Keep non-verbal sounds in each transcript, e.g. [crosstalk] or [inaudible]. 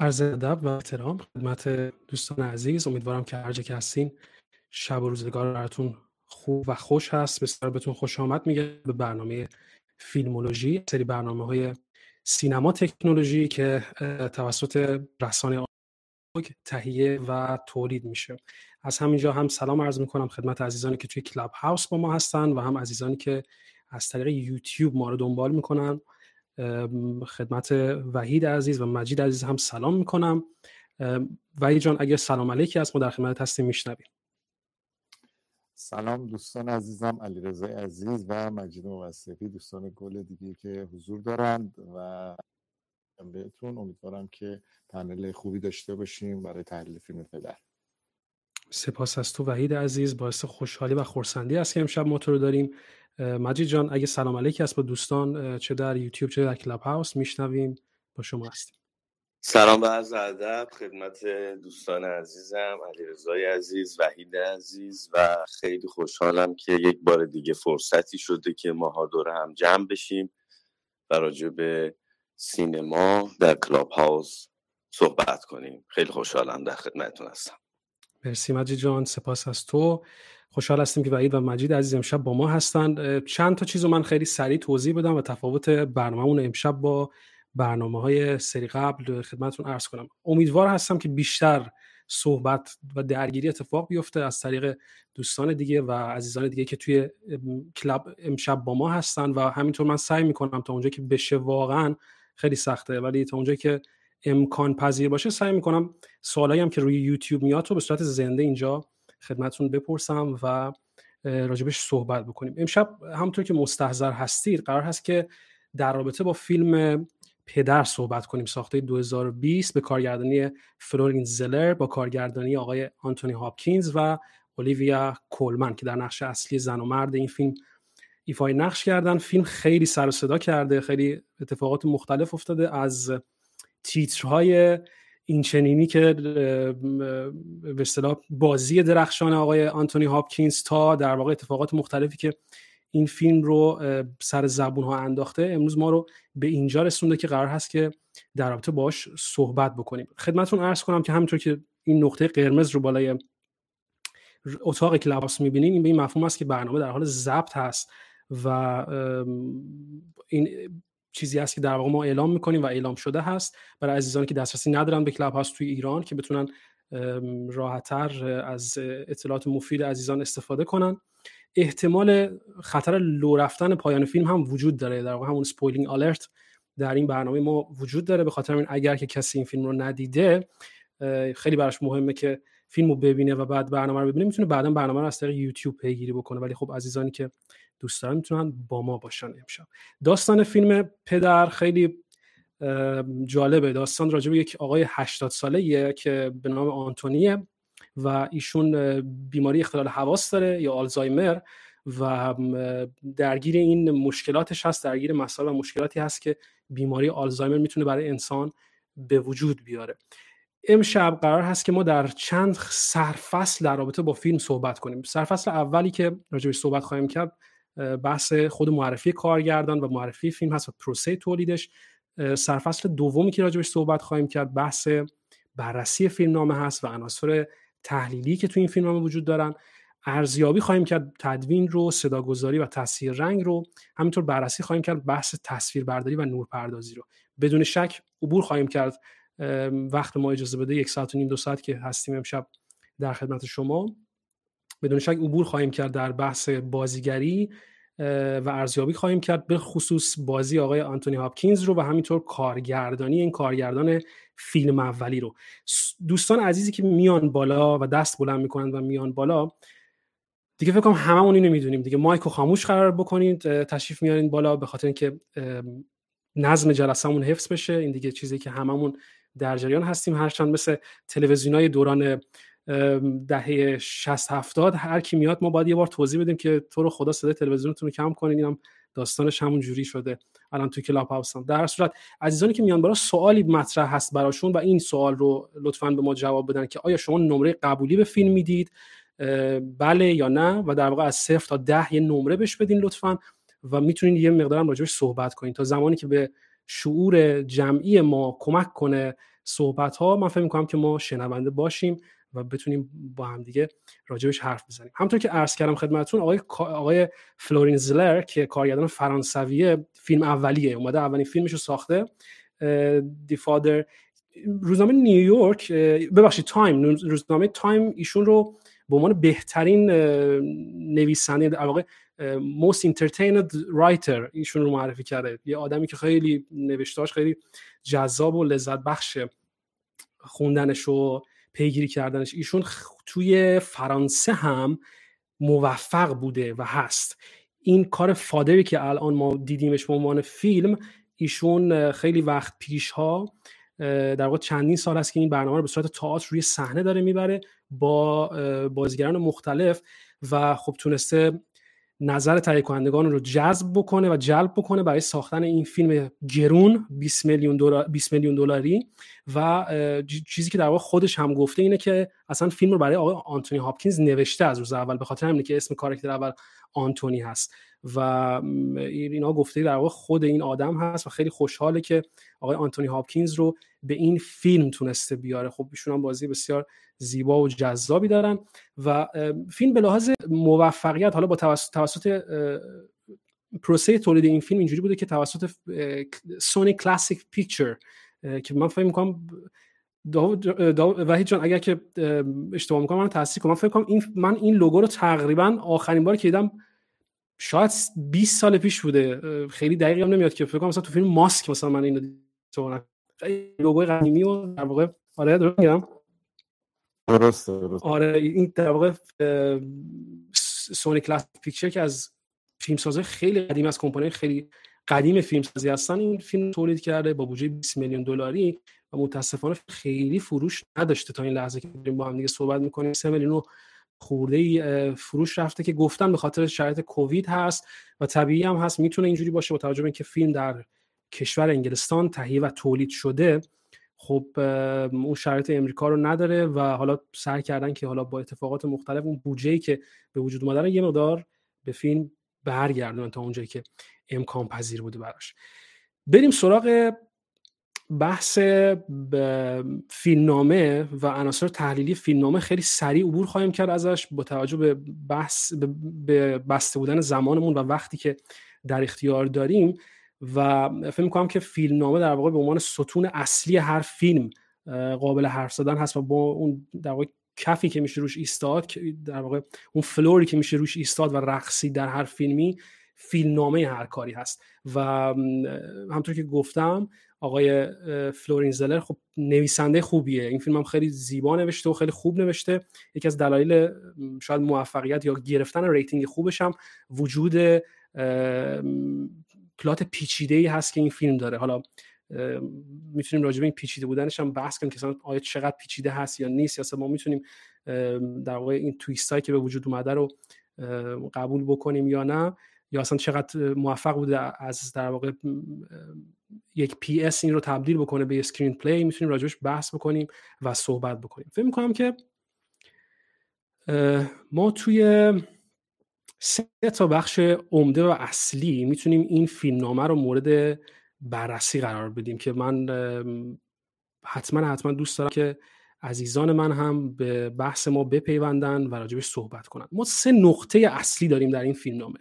عرض ادب و احترام خدمت دوستان عزیز. امیدوارم که هر که هستین شب و روزگار براتون خوب و خوش هست. بسیار بهتون خوش آمد. میگه به برنامه فیلمولوژی سری برنامه های سینما تکنولوژی که توسط رسانه تهیه و تولید میشه. از همینجا هم سلام عرض می‌کنم خدمت عزیزانی که توی کلاب هاوس با ما هستن و هم عزیزانی که از طریق یوتیوب ما رو دنبال می‌کنن. خدمت وحید عزیز و مجید عزیز هم سلام می‌کنم. وحید جان اگر سلام علیکی از ما در خدمت هستیم میشنویم. سلام دوستان عزیزم علیرضا عزیز و مجید موثقی دوستان گل دیگه که حضور دارند و بهتون امیدوارم که پنل خوبی داشته باشیم برای تحلیل فیلم پدر. سپاس از تو وحید عزیز باعث خوشحالی و خورسندی است که امشب ما تو رو داریم. مجید جان اگه سلام علیکی است با دوستان چه در یوتیوب چه در Clubhouse میشنویم. با شما هستیم. سلام و عرض ادب خدمت دوستان عزیزم علیرضای عزیز وحید عزیز و خیلی خوشحالم که یک بار دیگه فرصتی شده که ماها دور هم جمع بشیم و راجع به سینما در Clubhouse صحبت کنیم. خیلی خوشحالم در خدمتتون هستم. مرسی مجید جان سپاس از تو. خوشحال هستیم که وحید و مجید عزیز امشب با ما هستند. چند تا چیز رو من خیلی سریع توضیح بدم و تفاوت برنامهمون امشب با برنامه های سری قبل خدمتتون عرض کنم. امیدوار هستم که بیشتر صحبت و درگیری اتفاق بیفته از طریق دوستان دیگه و عزیزان دیگه که توی کلاب امشب با ما هستن و همینطور من سعی می‌کنم تا اونجا که بشه واقعا خیلی سخته. ولی تا اونجا که امکان پذیر باشه سعی می‌کنم سوالایی هم که روی یوتیوب میاد رو به صورت زنده اینجا خدمتتون بپرسم و راجبش صحبت بکنیم. امشب همونطور که مستحضر هستید قرار هست که در رابطه با فیلم پدر صحبت کنیم. ساخته 2020 به کارگردانی فلورین زلر با کارگردانی آقای آنتونی هاپکینز و اولیویا کولمن که در نقش اصلی زن و مرد این فیلم ایفای نقش کردن. فیلم خیلی سر و صدا کرده خیلی اتفاقات مختلف افتاده از تیترهای این چنینی که به اصطلاح بازی درخشان آقای آنتونی هاپکینز تا در واقع اتفاقات مختلفی که این فیلم رو سر زبون ها انداخته امروز ما رو به اینجا رسونده که قرار هست که در رابطه باش صحبت بکنیم. خدمتون عرض کنم که همینطور که این نقطه قرمز رو بالای اتاق کلاباس می‌بینیم این به این مفهوم است که برنامه در حال ضبط هست و این چیزی هست که در واقع ما اعلام می‌کنیم و اعلام شده هست. برای عزیزانی که دسترسی ندارن به Clubhouse توی ایران که بتونن راحتتر از اطلاعات مفید عزیزان استفاده کنن. احتمال خطر لو رفتن پایان فیلم هم وجود داره. در واقع همون spoiling alert در این برنامه ما وجود داره. به خاطر این اگر که کسی این فیلم رو ندیده خیلی براش مهمه که فیلم رو ببینه و بعد برنامه رو ببینه می‌تونه بعدا برنامه رو از طریق یوتیوب پیگیری بکنه. ولی خب عزیزانی که دوست دارن می‌تونن با ما باشن امشب. داستان فیلم پدر خیلی جالبه. داستان راجع به یک آقای 80 ساله که به نام آنتونیه و ایشون بیماری اختلال حواس داره یا آلزایمر و درگیر این مشکلاتش هست درگیر مسائل و مشکلاتی هست که بیماری آلزایمر می‌تونه برای انسان به وجود بیاره. امشب قرار هست که ما در چند سرفصل در رابطه با فیلم صحبت کنیم. سرفصل اولی که راجع صحبت خواهیم کرد بحث خود معرفی کارگردان و معرفی فیلم هست و پروسه تولیدش. سرفصل دومی که راجبش صحبت خواهیم کرد بحث بررسی فیلم نامه هست و عناصر تحلیلی که تو این فیلم نامه وجود دارن. ارزیابی خواهیم کرد تدوین رو صداگذاری و تصویر رنگ رو. همینطور بررسی خواهیم کرد بحث تصویربرداری و نورپردازی رو. بدون شک عبور خواهیم کرد وقت ما اجازه بده یک ساعت و نیم دو ساعت که هستیم امشب در خدمت شما. بدون شک عبور خواهیم کرد در بحث بازیگری و ارزیابی خواهیم کرد به خصوص بازی آقای آنتونی هاپکینز رو و همینطور کارگردانی این کارگردان فیلم اولی رو. دوستان عزیزی که میان بالا و دست بلند می‌کنند و میان بالا دیگه فکر کنم هممون اینو می‌دونیم دیگه. مایک و خاموش قرار بکنید تشریف میارین بالا به خاطر اینکه نظم جلسهمون حفظ بشه. این دیگه چیزی که هممون در جریان هستیم. هرچند مثل تلویزیونای دوران دهه 60 70 هر کی میاد ما باید یه بار توضیح بدیم که تو رو خدا صدای تلویزیونتون رو کم کنین. اینم داستانش همون جوری شده. الان تو کلاب هاوس در صورت عزیزانی که میان بالا سوالی مطرح هست براشون و این سوال رو لطفا به ما جواب بدن که آیا شما نمره قبولی به فیلم می‌دید؟ بله یا نه؟ و در واقع از صفر تا ده یه نمره بهش بدین لطفا و می‌تونین یه مقدارم راجبش صحبت کنین. تا زمانی که به شعور جمعی ما کمک کنه صحبت ها من فکر می‌کنم که ما شنونده باشیم و بتونیم با هم دیگه راجبش حرف بزنیم. همونطور که عرض کردم خدمتتون آقای آقای فلوریان زلر که کارگردان فرانسویه فیلم اولیه اومده اولین فیلمش رو ساخته The Father روزنامه نیویورک ببخشید تایم روزنامه تایم ایشون رو به عنوان بهترین نویسنده در most entertained writer ایشون رو معرفی کرده. یه آدمی که خیلی نوشتاش خیلی جذاب و لذت بخش خوندنش و پیگیری کردنش. ایشون توی فرانسه هم موفق بوده و هست. این کار فادری که الان ما دیدیمش به عنوان فیلم ایشون خیلی وقت پیش ها در واقع چندین سال است که این برنامه رو به صورت تئاتر روی صحنه داره می‌بره با بازیگران مختلف و خب تونسته نظر تهیه کنندگان رو جذب بکنه و جلب بکنه برای ساختن این فیلم گرون 20 میلیون دلار 20 میلیون دلاری. و چیزی که در واقع خودش هم گفته اینه که اصلا فیلم رو برای آقای آنتونی هاپکینز نوشته از روز اول به خاطر همینه که اسم کاراکتر اول آنتونی هست. و اینا گفته در واقع خود این آدم هست و خیلی خوشحاله که آقای آنتونی هاپکینز رو به این فیلم تونسته بیاره. خب ایشون هم بازی بسیار زیبا و جذابی دارن و فیلم به لحاظ موفقیت حالا با توسط, توسط پروسه تولید این فیلم اینجوری بوده که توسط سونی کلاسیک پیکچر که من فکر می‌کنم وحید جان اگر که اشتباه می‌کنم من تصدیق کنم فکر کنم این من این لوگو رو تقریبا آخرین بار که دیدم شاید 20 سال پیش بوده. خیلی دقیقی هم نمیاد که فکر کنم مثلا تو فیلم ماسک مثلا من اینو دیدم. لوگوی قدیمی و در واقع آره درست میگم؟ آره این در واقع سونی کلاس پیکچر که از فیلمسازه خیلی قدیم از کمپانی خیلی قدیم فیلمسازی هستن این فیلم تولید کرده با بودجه 20 میلیون دلاری. و متاسفانه خیلی فروش نداشته تا این لحظه که داریم با هم دیگه صحبت می‌کنیم. 3 میلیون خورده ای فروش رفته که گفتن به خاطر شرایط کووید هست و طبیعی هم هست. می‌تونه اینجوری باشه با توجه به اینکه فیلم در کشور انگلستان تهیه و تولید شده. خب اون شرایط امریکا رو نداره و حالا سعی کردن که حالا با اتفاقات مختلف اون بودجه‌ای که به وجود اومده رو یه مقدار به فیلم برگردونن تا اونجایی که امکان پذیر بوده براش. بریم سراغ بحث فیلمنامه و عناصر تحلیلی فیلمنامه خیلی سریع عبور خواهیم کرد ازش با توجه به بحث به بسته بودن زمانمون و وقتی که در اختیار داریم و فکر می‌کنم که فیلمنامه در واقع به عنوان ستون اصلی هر فیلم قابل حرف زدن هست و با اون در واقع کفی که میشه روش ایستاد در واقع اون فلوری که میشه روش ایستاد و رقصی در هر فیلمی فیلمنامه هر کاری هست. و همطور که گفتم آقای فلورین زلر. خب نویسنده خوبیه. این فیلم هم خیلی زیبا نوشته و خیلی خوب نوشته. یکی از دلایل شاید موفقیت یا گرفتن rating خوبش هم وجود plot پیچیده ای هست که این فیلم داره. حالا می‌تونیم راجع به این پیچیده بودنش هم بحث کنیم که آیا چقدر پیچیده هست یا نیست. یا ما می‌تونیم در واقع این twist هایی که به وجود اومده رو قبول بکنیم یا نه. یا اصلا چقدر موفق بوده از در واقع یک piece این رو تبدیل بکنه به screenplay می‌تونیم راجبش بحث بکنیم و صحبت بکنیم. فکر می‌کنم که ما توی سه تا بخش عمده و اصلی می‌تونیم این فیلمنامه رو مورد بررسی قرار بدیم که من حتما حتما دوست دارم که عزیزان من هم به بحث ما بپیوندن و راجبش صحبت کنن. ما سه نقطه اصلی داریم در این فیلمنامه.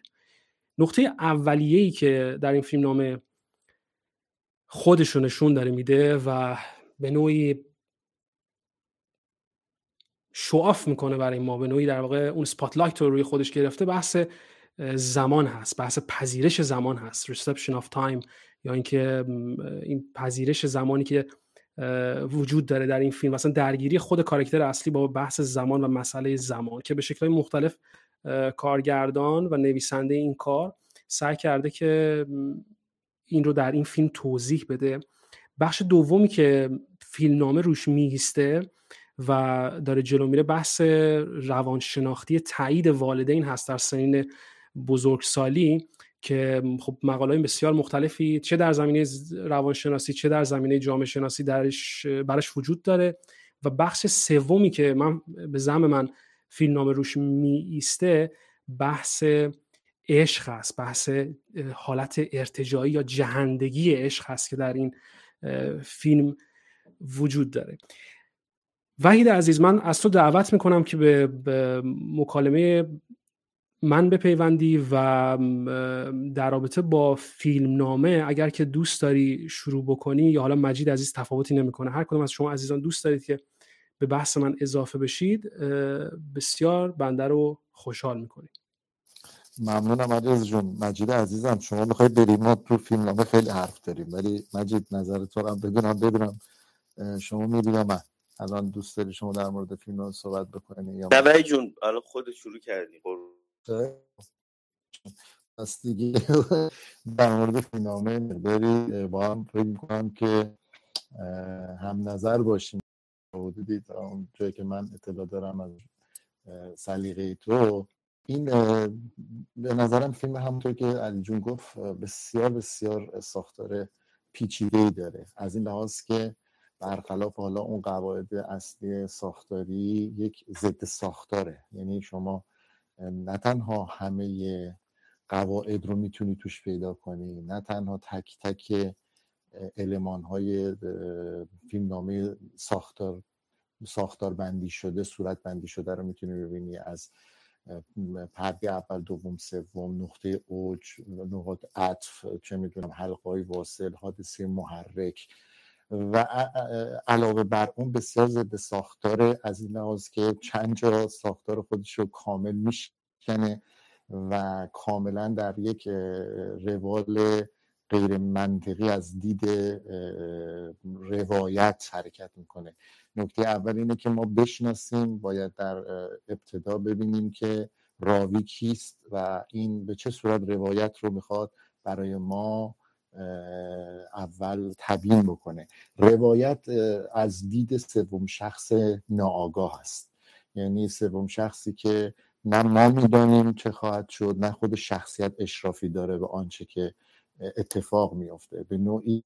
نقطه اولیه‌ای که در این فیلمنامه خودش رو نشون داره میده و به نوعی شواف می‌کنه برای ما به نوعی در واقع اون سپاتلایت رو روی خودش گرفته بحث زمان هست بحث پذیرش زمان هست reception of time یا اینکه این پذیرش زمانی که وجود داره در این فیلم. مثلا درگیری خود کارکتر اصلی با بحث زمان و مسئله زمان که به شکلهای مختلف کارگردان و نویسنده این کار سعی کرده که این رو در این فیلم توضیح بده. بخش دومی که فیلمنامه روش میگیسته و داره جلو میره بحث روانشناختی تایید والدین هست در سنین بزرگسالی که خب مقاله بسیار مختلفی چه در زمینه روانشناسی چه در زمینه جامعه شناسی درش برش وجود داره. و بخش سومی که من به زم من فیلمنامه روش می ایسته بحث عشق هست بحث حالت ارتجایی یا جهندگی عشق هست که در این فیلم وجود داره. وحید عزیز من از تو دعوت می‌کنم که به, مکالمه من بپیوندی و در رابطه با فیلم نامه اگر که دوست داری شروع بکنی یا حالا مجید عزیز تفاوتی نمی‌کنه هر کدوم از شما عزیزان دوست دارید که به بحث من اضافه بشید بسیار بنده رو خوشحال می‌کنید ممنونم عزیز جون. مجید عزیزم شما می‌خواید بریم ما تو فیلم نامه خیلی حرف داریم ولی مجید نظر تو هم بدونم بدونم شما میری یا من. الان دوست داری شما در مورد فیلم نامه صحبت بکنی یا نه جون الان خود شروع کردی پس دیگه. [laughs] در مورد فیلم نامه مقداری با هم فکر می‌کنم که هم نظر باشیم. حدودی اون جایی که من اطلاع دارم از سلیقه تو. این به نظرم فیلم همونطور که علی جون گفت بسیار بسیار ساختار پیچیده داره. از این لحاظ که برخلاف حالا اون قواعد اصلی ساختاری یک ضد ساختاره. یعنی شما نه تنها همه قواعد رو می‌تونی توش پیدا کنی نه تنها تک تک علمان های فیلمنامه ساختار ساختار بندی شده صورت بندی شده رو می‌تونی ببینی از پرده اول دوم سوم نقطه اوج نقاط عطف چه می‌دونم حلقه های واصل حادثه محرک و علاوه بر اون بسیار ضد ساختار از این لحاظ که چند جا ساختار خودش رو کامل میشکنه و کاملا در یک روال غیر منطقی از دید روایت حرکت می‌کنه. نکته اول اینه که ما بشناسیم باید در ابتدا ببینیم که راوی کیست و این به چه صورت روایت رو می‌خواد برای ما اول تبیین بکنه. روایت از دید سوم شخص ناآگاه است. یعنی سوم شخصی که نه ما می‌دانیم چه خواهد شد نه خود شخصیت اشرافی داره به آنچه که اتفاق میافته. به نوعی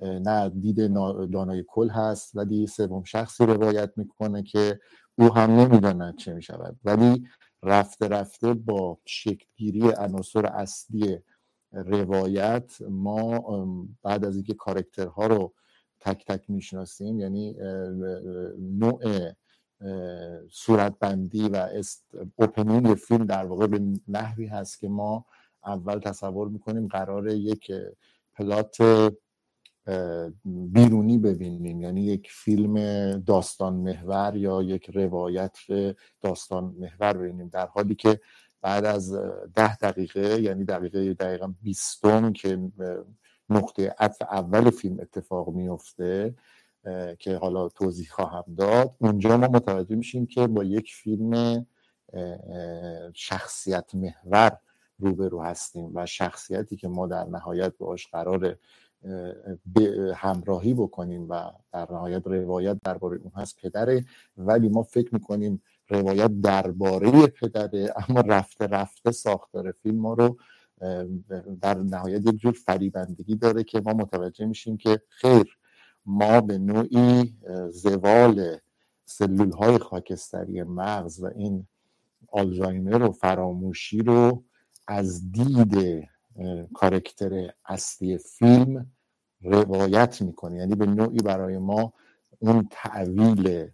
نه دید دانای کل هست ولی سوم شخصی روایت می‌کنه که او هم نمی‌داند چه می‌شود. ولی رفته رفته با شکلگیری عناصر اصلی روایت ما بعد از اینکه کارکترها رو تک تک می‌شناسیم یعنی نوع صورتبندی و اوپنینگ فیلم در واقع به نحوی هست که ما اول تصور می‌کنیم قرار یک پلات بیرونی ببینیم. یعنی یک فیلم داستان محور یا یک روایت داستان محور ببینیم. در حالی که بعد از ده دقیقه یعنی دقیقه دقیقا بیستم که نقطه عطف اول فیلم اتفاق میفته که حالا توضیح خواهم داد. اونجا ما متوجه میشیم که با یک فیلم شخصیت محور روبرو هستیم و شخصیتی که ما در نهایت باش قرار همراهی بکنیم و در نهایت روایت درباره اون هست پدره. ولی ما فکر می‌کنیم روایت درباره پدره اما رفته رفته ساختار فیلم ما رو در نهایت یک جور فریبندگی داره که ما متوجه میشیم که خیر ما به نوعی زوال سلول های خاکستری مغز و این آلزایمر و فراموشی رو از دید کارکتر اصلی فیلم روایت می‌کنه. یعنی به نوعی برای ما اون تعویل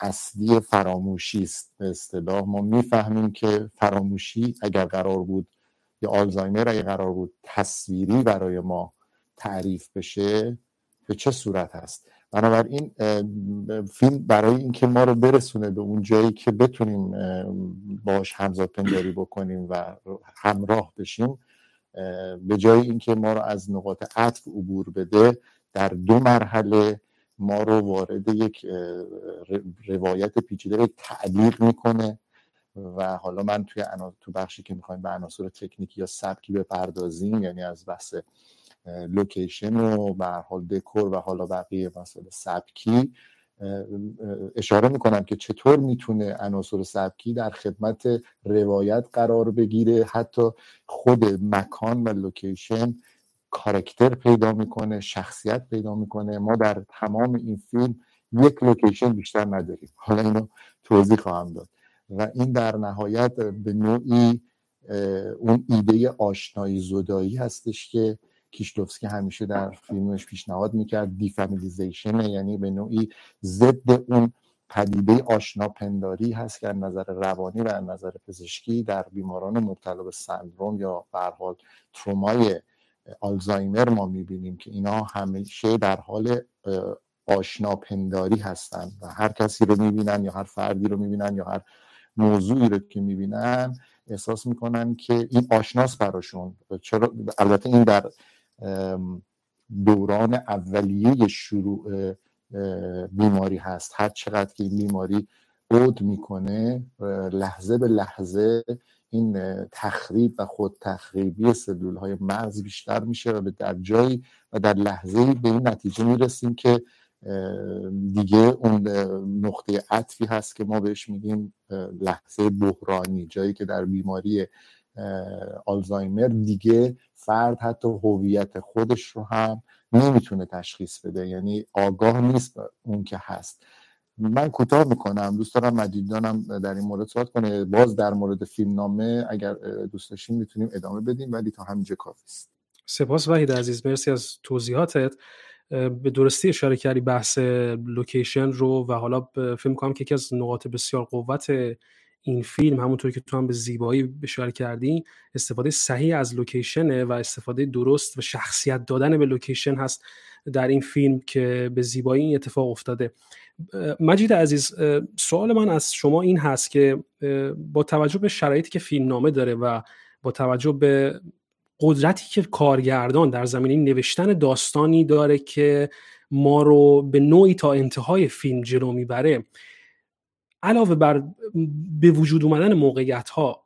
اصلی فراموشی است. به اصطلاح ما می‌فهمیم که فراموشی اگر قرار بود یا آلزایمر اگر قرار بود تصویری برای ما تعریف بشه به چه صورت هست بنابراین فیلم برای اینکه ما رو برسونه به اون جایی که بتونیم باش همزاد پنداری بکنیم و همراه بشیم به جای اینکه ما رو از نقاط عطف عبور بده در دو مرحله ما رو وارد یک روایت پیچیده تعلیق می‌کنه و حالا من توی تو بخشی که می‌خوایم به عناصر تکنیکی یا سبکی بپردازیم یعنی از بحث لوکیشن و به حال دکور و حالا بقیه مسائل سبکی اشاره می‌کنم که چطور می‌تونه عناصر سبکی در خدمت روایت قرار بگیره. حتی خود مکان و لوکیشن کارکتر پیدا می‌کنه شخصیت پیدا می‌کنه. ما در تمام این فیلم یک لوکیشن بیشتر نداریم. حالا اینو توضیح خواهم داد. و این در نهایت به نوعی اون ایده آشنایی زدایی هستش که کیشلوفسکی همیشه در فیلمش پیشنهاد می‌کرد. دیفامیلیزیشن یعنی به نوعی ضد اون پدیده آشنا پنداری هست که از نظر روانی و از نظر پزشکی در بیماران مبتلا به سندروم یا به حال ترومای آلزایمر ما می‌بینیم که اینا همیشه در حال آشنا پنداری هستند و هر کسی رو می‌بینن یا هر فردی رو می‌بینن یا هر موضوعی رو که می‌بینن احساس می‌کنن که این آشناس براشون چرا؟ البته این در دوران اولیه شروع بیماری هست. هر چقدر که این بیماری عود می‌کنه لحظه به لحظه این تخریب و خود تخریبی سلول های مغز بیشتر میشه و در جایی و در لحظه به این نتیجه می‌رسیم که دیگه اون نقطه عطفی هست که ما بهش میگیم لحظه بحرانی جایی که در بیماری آلزایمر دیگه فرد حتی هویت خودش رو هم نمی‌تونه تشخیص بده. یعنی آگاه نیست اون که هست. من کوتاه می‌کنم. دوست دارم مجیدانم در این مورد صحبت کنه. باز در مورد فیلم نامه اگر دوست داشتیم می‌تونیم ادامه بدیم ولی تا همینجا کافی است. سپاس وحید عزیز. مرسی از توضیحاتت. به درستی اشاره کردی بحث لوکیشن رو و حالا فکر کنم که یکی از نقاط بسیار قوت این فیلم همونطور که تو هم به زیبایی اشاره کردی استفاده صحیح از لوکیشنه و استفاده درست و شخصیت دادن به لوکیشن هست در این فیلم که به زیبایی این اتفاق افتاده. مجید عزیز سوال من از شما این هست که با توجه به شرایطی که فیلم نامه داره و با توجه به قدرتی که کارگردان در زمینه نوشتن داستانی داره که ما رو به نوعی تا انتهای فیلم جلو می‌بره علاوه بر به وجود اومدن موقعیت ها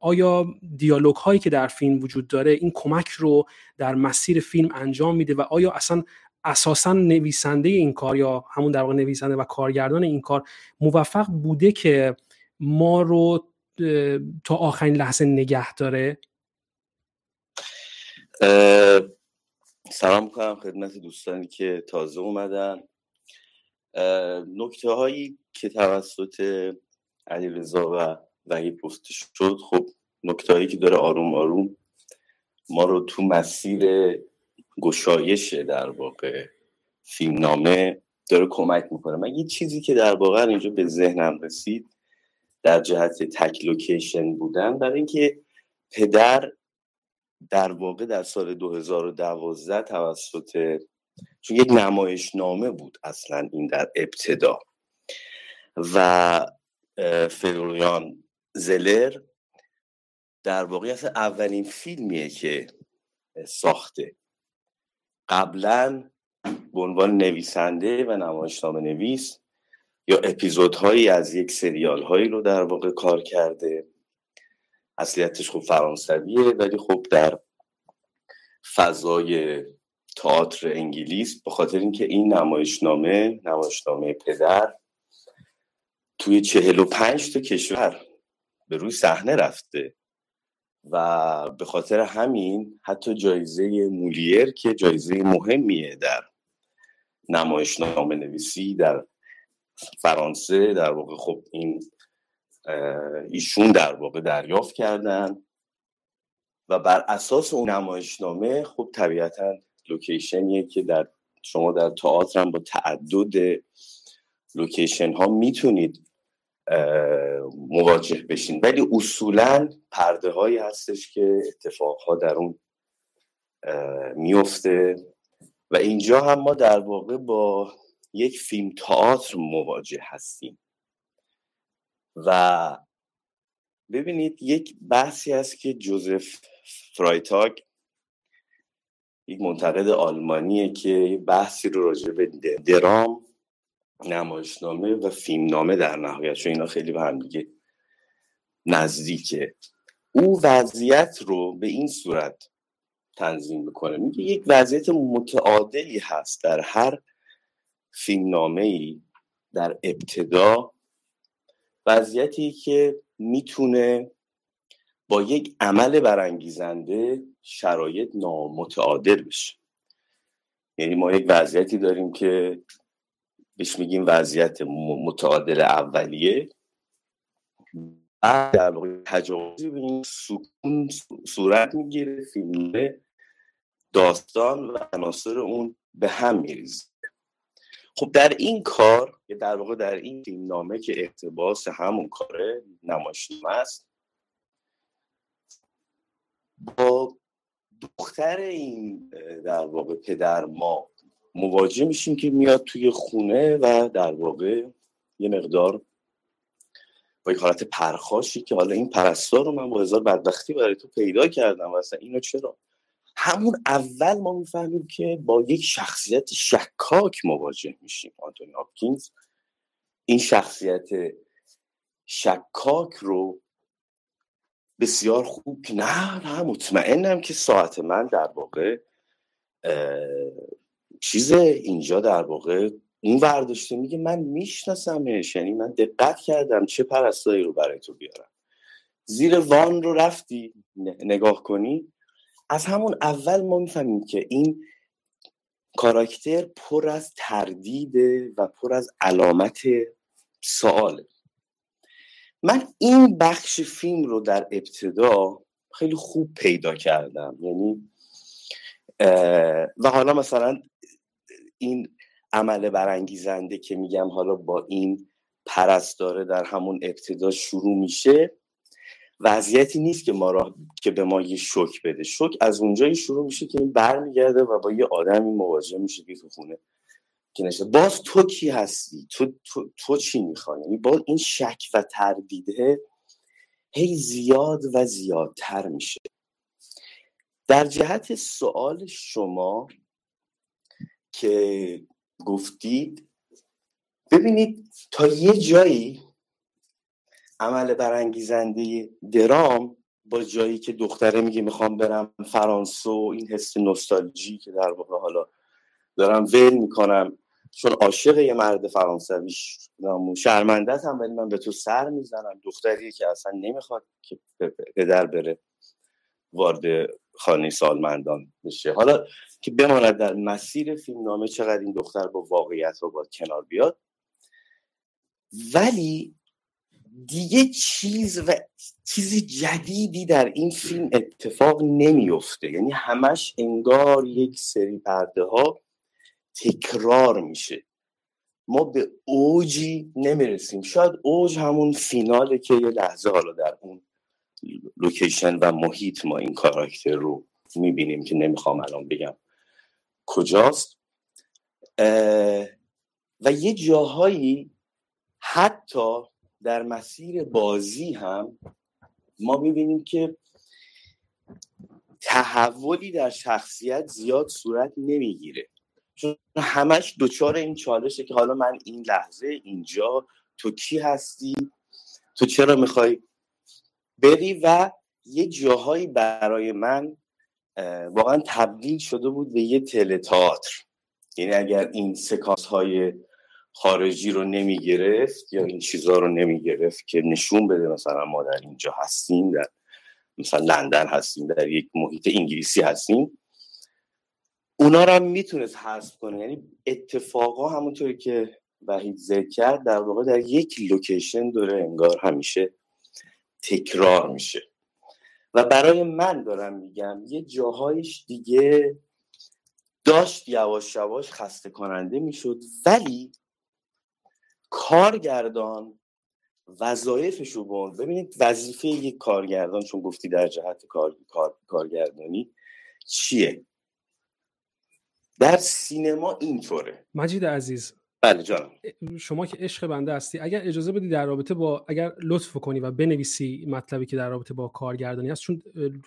آیا دیالوگ هایی که در فیلم وجود داره این کمک رو در مسیر فیلم انجام میده و آیا اصلا اساسا نویسنده این کار یا همون در واقع نویسنده و کارگردان این کار موفق بوده که ما رو تا آخرین لحظه نگه داره؟ سلام می‌کنم خدمت دوستانی که تازه اومدن. نکته هایی که توسط علی رضا و وحید گفته شد خب نکته هایی که داره آروم آروم ما رو تو مسیر گشایش در واقع فیلمنامه داره کمک می‌کنه. من یه چیزی که در واقع اینجا به ذهنم رسید در جهت تک لوکیشن بودن برای اینکه پدر در واقع در سال 2012 توسط چون یک نمایشنامه بود اصلا این در ابتدا. و فلوریان زلر در واقع اصلا اولین فیلمیه که ساخته. قبلا به عنوان نویسنده و نمایشنامه نویس یا اپیزودهایی از یک سریال هایی رو در واقع کار کرده. اصلیتش خب فرانسویه ولی خب در فضای تئاتر انگلیس به خاطر اینکه این نمایشنامه نمایشنامه پدر توی چهل و پنج تا کشور به روی صحنه رفته و به خاطر همین حتی جایزه مولیر که جایزه مهمیه در نمایشنامه نویسی در فرانسه در واقع خب این ایشون در واقع دریافت کردن و بر اساس اون نمایشنامه خب طبیعتا لوکیشنیه که در شما در تئاتر هم با تعدد لوکیشن ها می‌تونید مواجه بشین. ولی اصولا پرده هایی هستش که اتفاق ها در اون میفته و اینجا هم ما در واقع با یک فیلم تئاتر مواجه هستیم. و ببینید یک بحثی هست که جوزف فرایتاگ یک منتقد آلمانیه که بحثی رو راجع به درام نمایشنامه و فیلمنامه در نهایت چون اینا خیلی به هم دیگه نزدیکه. او وضعیت رو به این صورت تنظیم می‌کنه. میگه یک وضعیت متعادلی هست در هر فیلمنامه ای در ابتدا. وضعیتی که می‌تونه با یک عمل برانگیزنده شرایط نامتعادل بشه. یعنی ما یک وضعیتی داریم که بهش میگیم وضعیت متعادل اولیه. در واقع این سکون صورت می‌گیره فیلم داستان و عناصر اون به هم میریزه. خب در این کار در واقع در این فیلم نامه که اقتباس همون کاره نمایشنامه است با دختر این در واقع پدر ما مواجه میشیم که میاد توی خونه و در واقع یه مقدار با یک حالت پرخاشی که حالا این پرستار رو من با هزار بدبختی برای تو پیدا کردم. و اصلا اینو چرا؟ همون اول ما می‌فهمیم که با یک شخصیت شکاک مواجه میشیم. آنتونی هاپکینز این شخصیت شکاک رو بسیار خوب نه نه مطمئنم که ساعت من در واقع چیز اینجا در واقع اون ورداشته میگه من میشناسمش یعنی من دقت کردم چه پرستایی رو برای تو بیارم. زیر وان رو رفتی نگاه کنی. از همون اول ما می‌فهمیم که این کاراکتر پر از تردیده و پر از علامت سواله. من این بخش فیلم رو در ابتدا خیلی خوب پیدا کردم. یعنی و حالا مثلا این عمل برانگیزنده که میگم حالا با این پرستاره در همون ابتدا شروع میشه. وضعیتی نیست که ما را که به ما یه شوک بده. شوک از اونجایی شروع میشه که این برمیگرده و با یه آدمی مواجه میشه که تو خونه که نشه باز تو کی هستی؟ تو, تو, تو چی می‌خوای؟ یعنی باز این شک و تردیده هی زیاد و زیادتر میشه. در جهت سوال شما که گفتید ببینید تا یه جایی عمل برانگیزنده درام با جایی که دختره میگه می‌خوام برم فرانسه و این حس نوستالژی که در واقع حالا دارم ول می‌کنم. چون عاشق یه مرد فرانسوی شرمنده هم ولی من به تو سر می‌زنم. دختری که اصلا نمی‌خواد که پدر بره وارد خانه سالمندان بشه. حالا که بماند در مسیر فیلم نامه چقدر این دختر با واقعیت رو با کنار بیاد ولی دیگه چیز و چیز جدیدی در این فیلم اتفاق نمیفته یعنی همش انگار یک سری پرده ها تکرار میشه. ما به اوجی نمی‌رسیم. شاید اوج همون فیناله که یه لحظه حالا در اون لوکیشن و محیط ما این کاراکتر رو می‌بینیم که نمی‌خوام الان بگم. کجاست؟ و یه جاهایی حتی در مسیر بازی هم ما می‌بینیم که تحولی در شخصیت زیاد صورت نمی‌گیره. چون همش دوچار این چالشه که حالا من این لحظه اینجا تو کی هستی؟ تو چرا می‌خوای بری و یه جاهایی برای من واقعا تبدیل شده بود به یه تئاتر یعنی اگر این سکانس های خارجی رو نمی گرفت یا این چیزها رو نمی گرفت که نشون بده مثلا ما در اینجا هستیم در مثلا لندن هستیم در یک محیط انگلیسی هستیم اونا رو هم می‌تونست حذف کنه. یعنی اتفاقا همونطوری که وحید ذکر در واقع در یک لوکیشن داره انگار همیشه تکرار میشه. و برای من دارم میگم یه جاهایش دیگه داشت یواش یواش خسته کننده می‌شد ولی کارگردان وظایفش رو ببینید وظیفه یک کارگردان چون گفتی در جهت کار، کار، کارگردانی چیه؟ در سینما اینطوره. مجید عزیز بله جانم شما که عشق بنده هستی اگر اجازه بدی در رابطه با اگر لطف کنی و بنویسی مطلبی که در رابطه با کارگردانی هست چون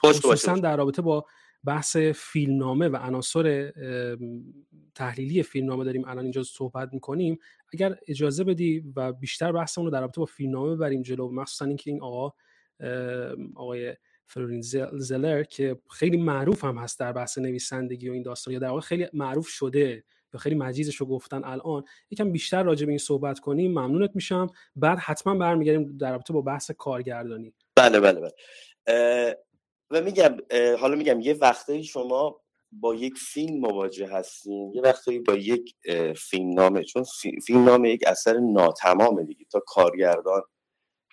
خصوصا در رابطه با بحث فیلمنامه و عناصر تحلیلی فیلمنامه داریم الان اینجا صحبت می‌کنیم. اگر اجازه بدی و بیشتر بحثمون رو در رابطه با فیلمنامه ببریم جلو مخصوصا اینکه این آقا آقای فلورین زلر که خیلی معروف هم هست در بحث نویسندگی و این داستان یا در واقع خیلی معروف شده یا خیلی مجیزش رو گفتن الان یکم بیشتر راجع به این صحبت کنیم ممنونت میشم. بعد حتما برمیگردیم در رابطه با بحث کارگردانی. بله بله بله. و میگم حالا میگم یه وقته شما با یک فیلم مواجه هستیم یه وقتی با یک فیلم نامه چون فیلم نامه یک اثر ناتمامه دیگه. تا کارگردان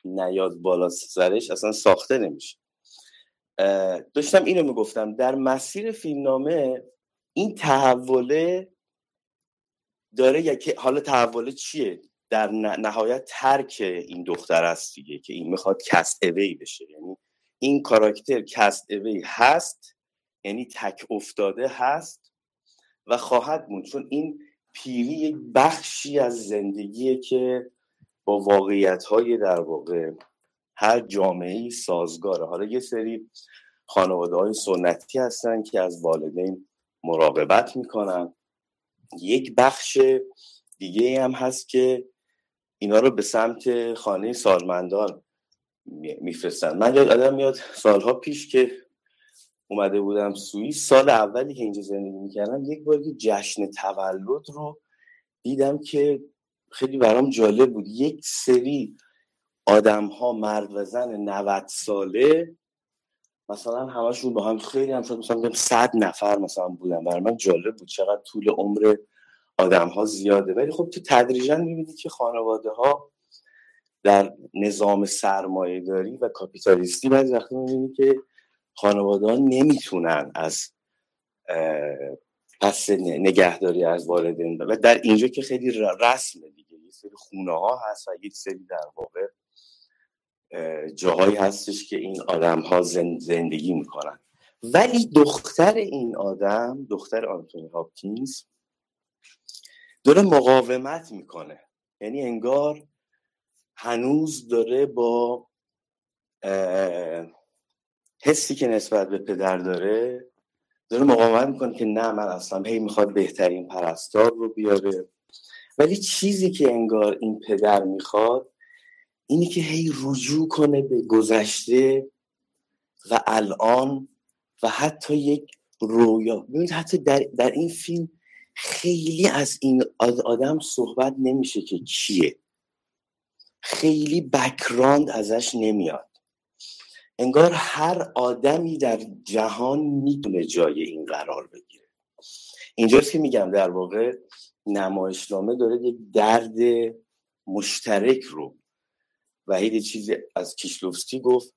نیاد بالا سرش اصلا ساخته نمیشه. داشتم اینو می‌گفتم در مسیر فیلمنامه این تحوله داره یا که حالا تحوله چیه؟ در نهایت ترک این دختر است دیگه که این می‌خواد cast away بشه. یعنی این کاراکتر cast away هست یعنی تک افتاده هست و خواهد بود چون این پیری یک بخشی از زندگیه که با واقعیت های در واقع هر جامعه سازگاره. حالا یه سری خانواده های سنتی هستن که از والدین مراقبت می‌کنن. یک بخش دیگه هم هست که اینا رو به سمت خانه سالمندان میفرستن. من یاد آدم میاد سالها پیش که اومده بودم سوئیس سال اولی که اینجا زندگی می‌کردم یک بار جشن تولد رو دیدم که خیلی برام جالب بود. یک سری آدم ها مرد و زن 90 ساله مثلا همشون با هم خیلی هم شد مثلا 100 نفر مثلا بودن. برای من جالب بود چقدر طول عمر آدم ها زیاده. ولی خب تو تدریجا می‌بینید که خانواده ها در نظام سرمایه داری و کاپیتالیستی. بعضی وقتی می‌بینید که خانواده ها نمی‌تونن از پس نگهداری از والدین و در اینجا که خیلی رسمه دیگه. یه سری خونه ها هست و یک سری در واقع جاهایی هستش که این آدم ها زندگی می‌کنن. ولی دختر این آدم دختر آنتونی هاپکینز داره مقاومت می‌کنه. یعنی انگار هنوز داره با حسی که نسبت به پدر داره داره مقاومت می‌کنه که نه من اصلا هی می‌خواد بهترین پرستار رو بیاره. ولی چیزی که انگار این پدر می‌خواد اینی که هی رجوع کنه به گذشته و الان و حتی یک رویا. ببینید حتی در, در این فیلم خیلی از این آدم صحبت نمیشه که کیه خیلی بکراند ازش نمیاد. انگار هر آدمی در جهان می‌تونه جای این قرار بگیره. اینجاست که میگم در واقع نمایشنامه داره یک درد مشترک رو وحید چیزی از کیشلوفسکی گفت.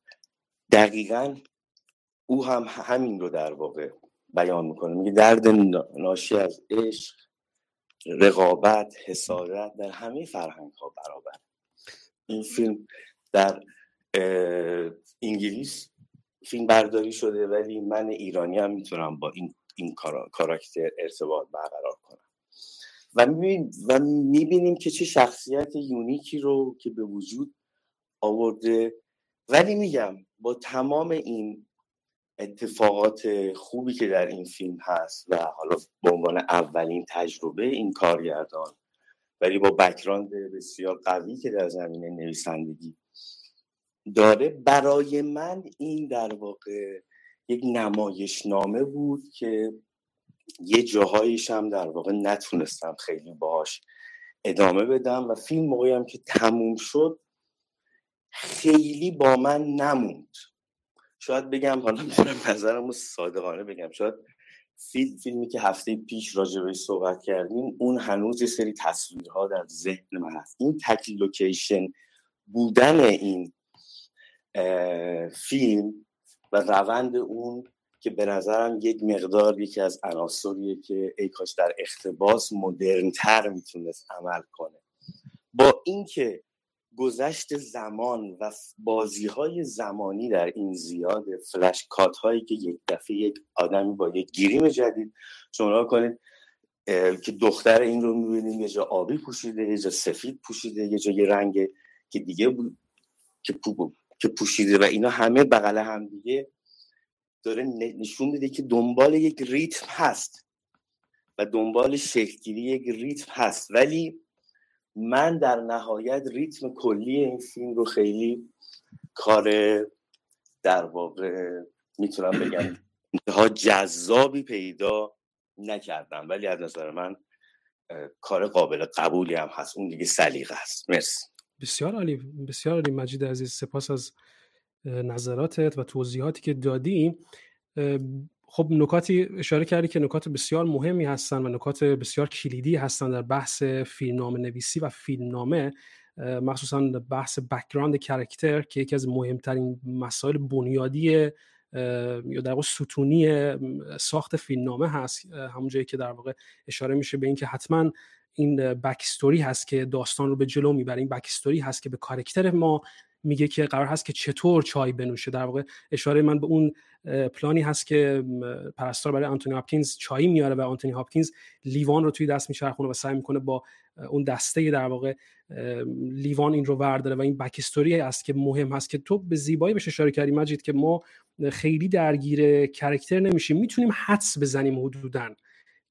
دقیقا او هم همین رو در واقع بیان می‌کنه. میگه درد ناشی از عشق رقابت حسادت در همه فرهنگ ها برابر. این فیلم در انگلیس فیلم برداری شده ولی من ایرانی هم می‌تونم با این این کاراکتر ارتباط برقرار کنم. و می‌بینیم, و می‌بینیم که چه شخصیت یونیکی رو که به وجود آورده. ولی میگم با تمام این اتفاقات خوبی که در این فیلم هست و حالا به عنوان اولین تجربه این کارگردان ولی با بکراند بسیار قوی که در زمینه نویسندگی داره برای من این در واقع یک نمایش نامه بود که یه جاهایش هم در واقع نتونستم خیلی باش ادامه بدم و فیلم موقعی هم که تموم شد خیلی با من نموند. شاید بگم حالا می‌تونم نظرم رو صادقانه بگم. شاید فیلم فیلمی که هفته پیش راجبش صحبت کردیم اون هنوز یه سری تصویرها در ذهن من هست. این تک لوکیشن بودن این فیلم و روند اون که به نظرم یک مقدار یکی از عناصریه که ای کاش در اختباس مدرنتر می‌تونست عمل کنه. با اینکه گذشت زمان و بازی های زمانی در این زیاد فلش کات هایی که یک دفعه یک آدمی با یک گیریم جدید شما کنید که دختر این رو می‌بینیم یه جا آبی پوشیده یه جا سفید پوشیده یه جا یه رنگ که دیگه بود که, که پوشیده و اینا همه بغل هم دیگه داره نشون میده که دنبال یک ریتم هست و دنبال شکلگیری یک ریتم هست. ولی من در نهایت ریتم کلی این فیلم رو خیلی کار در واقع می‌تونم بگم انتها جذابی پیدا نکردم. ولی از نظر من کار قابل قبولی هم هست. اون دیگه سلیقه است. مرسی. بسیار عالی. بسیار عالی مجید عزیز. سپاس از نظراتت و توضیحاتی که دادی. خب نکاتی اشاره کردی که نکات بسیار مهمی هستن و نکات بسیار کلیدی هستن در بحث فیلمنامه نویسی و فیلمنامه مخصوصا بحث background character که یکی از مهمترین مسائل بنیادی یا در واقع ستونی ساخت فیلمنامه هست. همون جایی که در واقع اشاره میشه به اینکه حتما این backstory هست که داستان رو به جلو می‌بره این backstory هست که به کارکتر ما میگه که قرار هست که چطور چای بنوشه. در واقع اشاره من به اون پلانی هست که پرستار برای آنتونی هاپکینز چای میاره و آنتونی هاپکینز لیوان رو توی دست میچرخونه و سعی می‌کنه با اون دسته در واقع لیوان این رو ورداره و این بکستوری است که مهم هست که تو به زیبایی بهش اشاره کردی مجید که ما خیلی درگیر کرکتر نمیشیم. می‌تونیم حدس بزنیم حدودا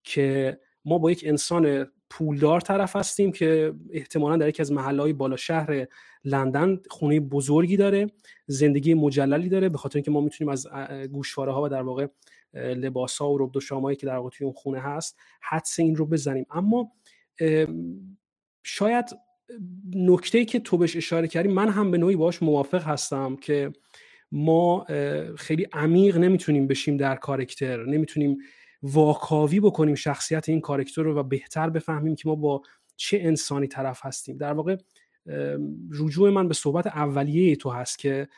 که ما با یک انسان پولدار طرف هستیم که احتمالا در یکی از محلهای بالا شهر لندن خونه بزرگی داره زندگی مجللی داره به خاطر اینکه ما می‌تونیم از گوشواره ها و در واقع لباس ها و ربد و که در واقع توی اون خونه هست حدس این رو بزنیم. اما شاید نکته که تو بهش اشاره کردی من هم به نوعی باش موافق هستم که ما خیلی عمیق نمی‌تونیم بشیم در کارکتر نمی‌تونیم واکاوی بکنیم شخصیت این کارکتر رو و بهتر بفهمیم که ما با چه انسانی طرف هستیم. در واقع رجوع من به صحبت اولیه تو هست که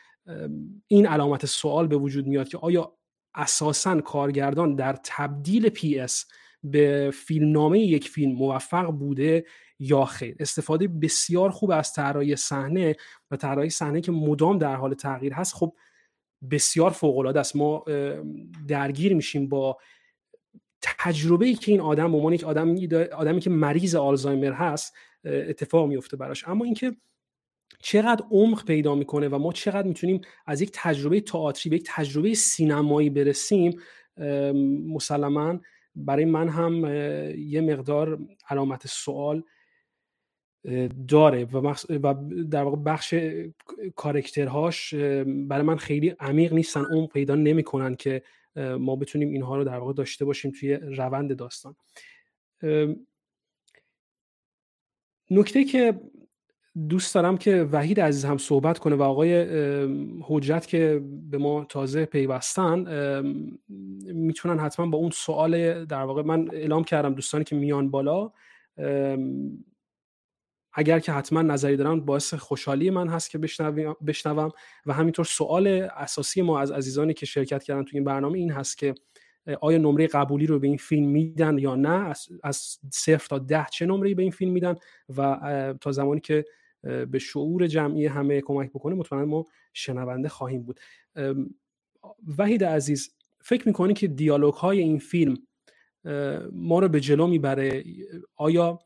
این علامت سوال به وجود میاد که آیا اساسا کارگردان در تبدیل پی اس به فیلمنامه یک فیلم موفق بوده یا خیر؟ استفاده بسیار خوب از طراحی صحنه و طراحی صحنه که مدام در حال تغییر هست خب بسیار فوق العاده است. ما درگیر میشیم با تجربه ای که این آدم به عنوان یک آدمی, آدمی که مریض آلزایمر هست اتفاق میفته براش. اما اینکه چقدر عمق پیدا می‌کنه و ما چقدر می‌تونیم از یک تجربه تئاتری به یک تجربه سینمایی برسیم مسلما برای من هم یه مقدار علامت سوال داره و, در واقع بخش کارکترهاش برای من خیلی عمیق نیستن عمق پیدا نمی‌کنن که ما بتونیم اینها رو در واقع داشته باشیم توی روند داستان. نکته که دوست دارم که وحید عزیز هم صحبت کنه و آقای حجت که به ما تازه پیوستن می‌تونن حتما با اون سوال در واقع من اعلام کردم دوستانی که میان بالا اگر که حتما نظری دارن باعث خوشحالی من هست که بشنوم. و همینطور سوال اساسی ما از عزیزانی که شرکت کردن تو این برنامه این هست که آیا نمره قبولی رو به این فیلم میدن یا نه؟ از صفر تا ده چه نمره به این فیلم میدن؟ و تا زمانی که به شعور جمعی همه کمک بکنه مطمئنا ما شنونده خواهیم بود. وحید عزیز فکر می‌کنی که دیالوگ های این فیلم ما رو به جلو می‌بره؟ آیا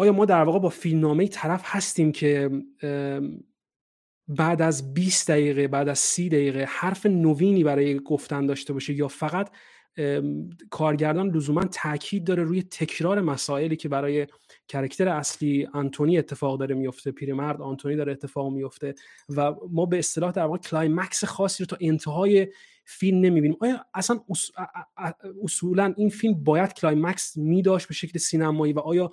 آیا ما در واقع با فیلمنامه طرف هستیم که بعد از 20 دقیقه بعد از 30 دقیقه حرف نوینی برای گفتن داشته باشه یا فقط کارگردان لزوما تاکید داره روی تکرار مسائلی که برای character اصلی آنتونی اتفاق داره میفته پیرمرد آنتونی داره اتفاق میفته و ما به اصطلاح در واقع climax خاصی رو تا انتهای فیلم نمی‌بینیم. آیا اصلا اصولا این فیلم باید climax میداشت به شکل سینمایی و آیا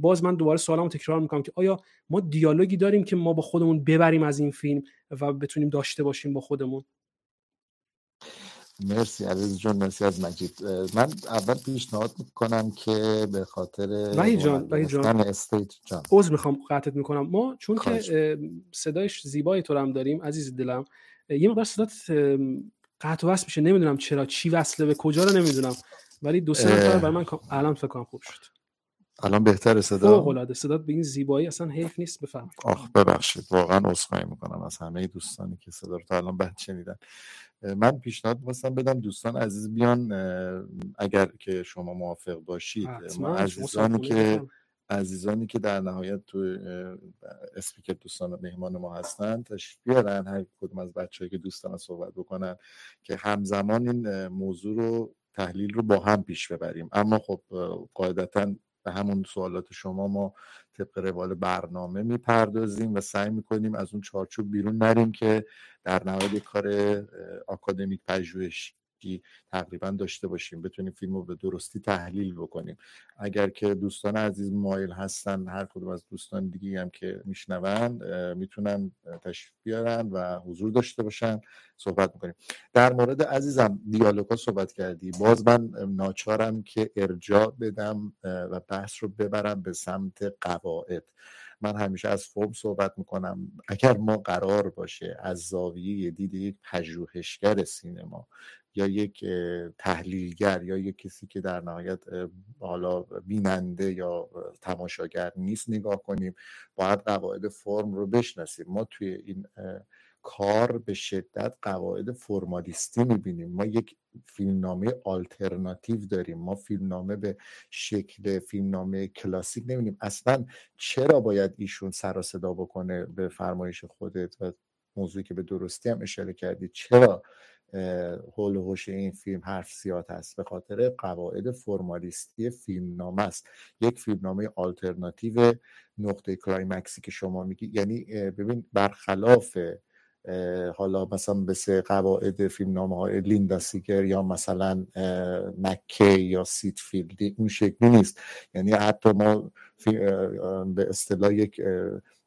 باز من دوباره سوالمو تکرار می‌کنم که آیا ما دیالوگی داریم که ما با خودمون ببریم از این فیلم و بتونیم داشته باشیم با خودمون؟ مرسی عزیز جان مرسی از مجید. من اول پیشنهاد می‌کنم که به خاطر وحید جان وحید جان. استیت جان. عذر می‌خوام قطعت می‌کنم. ما چون که صدای زیبای تو هم داریم عزیز دلم یه مقدار صدات قطع وصل میشه. نمی‌دونم چرا. چی وصله به کجا رو نمی‌دونم. ولی دو سه نفر برای من الان فکر کنم خوب شد. الان بهتر صدا؟ فوق العاده صدا به این زیبایی اصلا حیف نیست. بفهم آخ ببخشید. واقعا عذرخواهی می‌کنم از همه دوستانی که صدا رو تا الان بد شنیدن. من پیشنهاد می‌خواستم بدم دوستان عزیز بیان اگر که شما موافق باشید ما عزیزانی که عزیزانی که در نهایت تو اسپیکر دوستان مهمان ما هستن تشریف بیارن هر کدوم از بچه‌ای که دوستان صحبت بکنن که همزمان این موضوع رو تحلیل رو با هم پیش ببریم. اما خب قاعدتا به همون سوالات شما ما طبق روال برنامه می‌پردازیم و سعی می‌کنیم از اون چارچوب بیرون نریم که در نهایت کار آکادمیک پژوهشی تقریبا داشته باشیم بتونیم فیلم رو به درستی تحلیل بکنیم. اگر که دوستان عزیز مایل هستن هر کدوم از دوستان دیگه هم که میشنون می‌تونن تشریف بیارن و حضور داشته باشن صحبت می‌کنیم. در مورد عزیزم دیالوگا صحبت کردی. باز من ناچارم که ارجاع بدم و بحث رو ببرم به سمت قواعد. من همیشه از فرم صحبت می‌کنم. اگر ما قرار باشه از زاویه دید یک پژوهشگر سینما یا یک تحلیلگر یا یک کسی که در نهایت حالا بیننده یا تماشاگر نیست نگاه کنیم باید قواعد فرم رو بشناسیم. ما توی این کار به شدت قواعد فرمالیستی می‌بینیم. ما یک فیلمنامه آلترناتیو داریم. ما فیلمنامه به شکل فیلمنامه کلاسیک نمی‌بینیم. اصلا چرا باید ایشون سر و صدا بکنه به فرمایش خودت و موضوعی که به درستی هم اشاره کردی؟ چرا حول و این فیلم حرف زیاد هست. به خاطر قواعد فرمالیستی فیلمنامه است. یک فیلمنامه آلترناتیو نقطه climax ی که شما میگی یعنی ببین برخلاف حالا مثلا به قواعد فیلم نامه های لیندا سیگر یا مثلا مکی یا سید فیلدی اون شکلی نیست. یعنی حتی ما به اصطلاح یک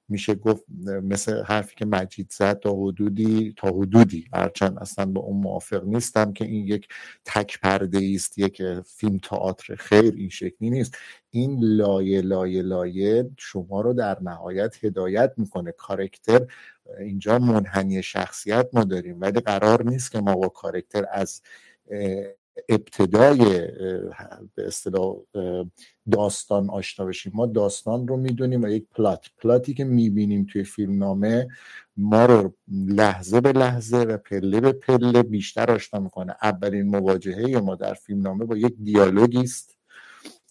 میشه گفت مثل حرفی که مجید زد تا حدودی تا حدودی. هرچند اصلا با اون موافق نیستم که این یک تک پرده است یک فیلم تئاتر خیر این شکلی نیست. این لایه لایه لایه شما رو در نهایت هدایت می‌کنه. کارکتر اینجا منحنی شخصیت ما داریم ولی قرار نیست که ما با کارکتر از ابتدای به اصطلاح داستان آشنا بشیم. ما داستان رو می‌دونیم و یک پلات. پلاتی که می‌بینیم توی فیلم نامه ما رو لحظه به لحظه و پله به پله بیشتر آشنا می‌کنه. اولین مواجهه ما در فیلم نامه با یک دیالوگی است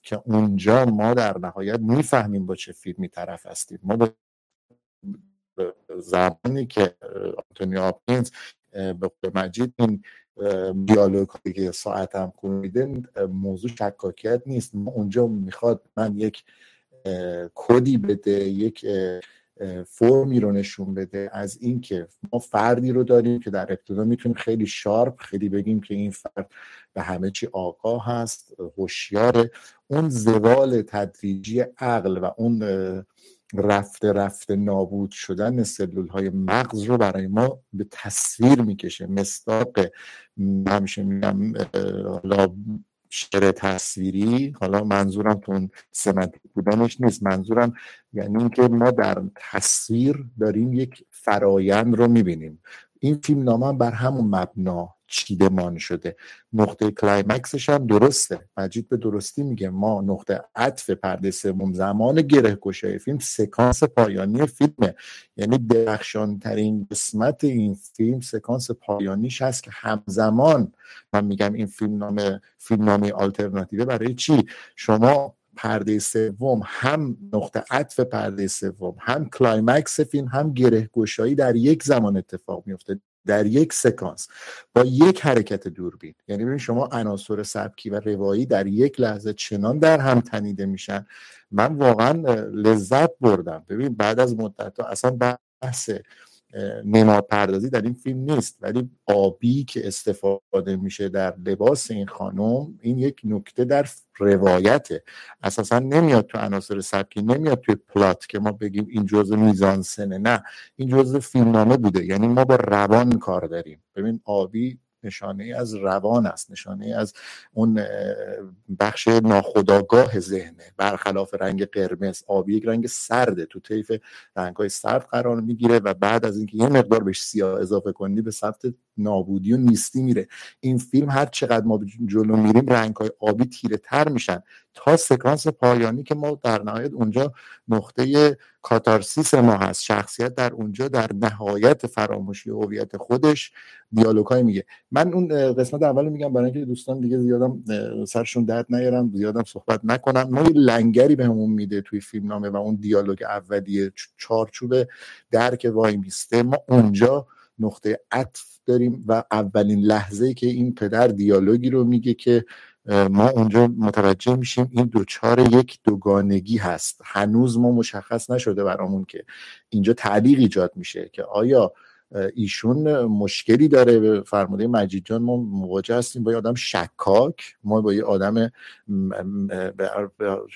که اونجا ما در نهایت می‌فهمیم با چه فیلمی طرف هستیم. ما به زمانی که آنتونی آپینز به مجید این دیالوگ که ساعت هم میده موضوع شکاکیت نیست. ما اونجا می‌خواد من یک کدی بده یک فرمی رو نشون بده. از اینکه ما فردی رو داریم که در ابتدا می‌تونیم خیلی شارپ خیلی بگیم که این فرد به همه چی آگاه هست هوشیاره. اون زوال تدریجی عقل و اون رفته رفته نابود شدن سلول های مغز رو برای ما به تصویر می‌کشه. مصداق همیشه میگم حالا شعر تصویری حالا منظورم تو اون semantic بودنش نیست. منظورم یعنی اینکه ما در تصویر داریم یک فرایند رو می‌بینیم. این فیلم نامه بر همون مبنا چیدمان شده. نقطه climax ش هم درسته. مجید به درستی میگه ما نقطه عطف پرده سوم زمان گره گشای فیلم سکانس پایانی فیلمه. یعنی درخشان ترین قسمت این فیلم سکانس پایانیش هست که همزمان من میگم این فیلم نامه فیلم نامه آلترناتیوه برای چی؟ شما پرده سوم هم نقطه عطف پرده سوم هم climax فیلم هم گره گشایی در یک زمان اتفاق میفته در یک سکانس با یک حرکت دوربین. یعنی ببین شما عناصر سبکی و روایی در یک لحظه چنان در هم تنیده میشن. من واقعا لذت بردم. ببین بعد از مدت اصلا بحث نماد پردازی در این فیلم نیست. ولی آبی که استفاده میشه در لباس این خانم این یک نکته در روایته. اساسا نمیاد تو عناصر سبکی نمیاد توی پلات که ما بگیم این جزء میزانسنه نه این جزء فیلمنامه بوده. یعنی ما با روان کار داریم. ببین آبی نشانه از روان است نشانه از اون بخش ناخداگاه ذهنه. برخلاف رنگ قرمز آبی یک رنگ سرده تو طیف رنگ های سرد قرار می‌گیره و بعد از اینکه یه مقدار بهش سیاه اضافه کنی به سمت نابودی و نیستی میره. این فیلم هر چقدر ما جلو میریم رنگ های آبی تیره تر میشن. تا سکانس پایانی که ما در نهایت اونجا نقطه کاتارسیس ما هست. شخصیت در اونجا در نهایت فراموشی هویت خودش دیالوگ میگه. من اون قسمت اول میگم برای اینکه دوستان دیگه زیادم سرشون درد نیارم زیادم صحبت نکنم ما لنگری بهمون میده توی فیلم نامه و اون دیالوگ اولیه چارچوب درک وای میسته. ما اونجا نقطه عطف داریم و اولین لحظه که این پدر دیالوگی رو میگه که ما اونجا متوجه میشیم این دوچار یک دوگانگی هست. هنوز ما مشخص نشده برامون که اینجا تعلیق ایجاد میشه که آیا ایشون مشکلی داره فرموده مجید جان. ما مواجه هستیم با یه آدم شکاک. ما با یه آدم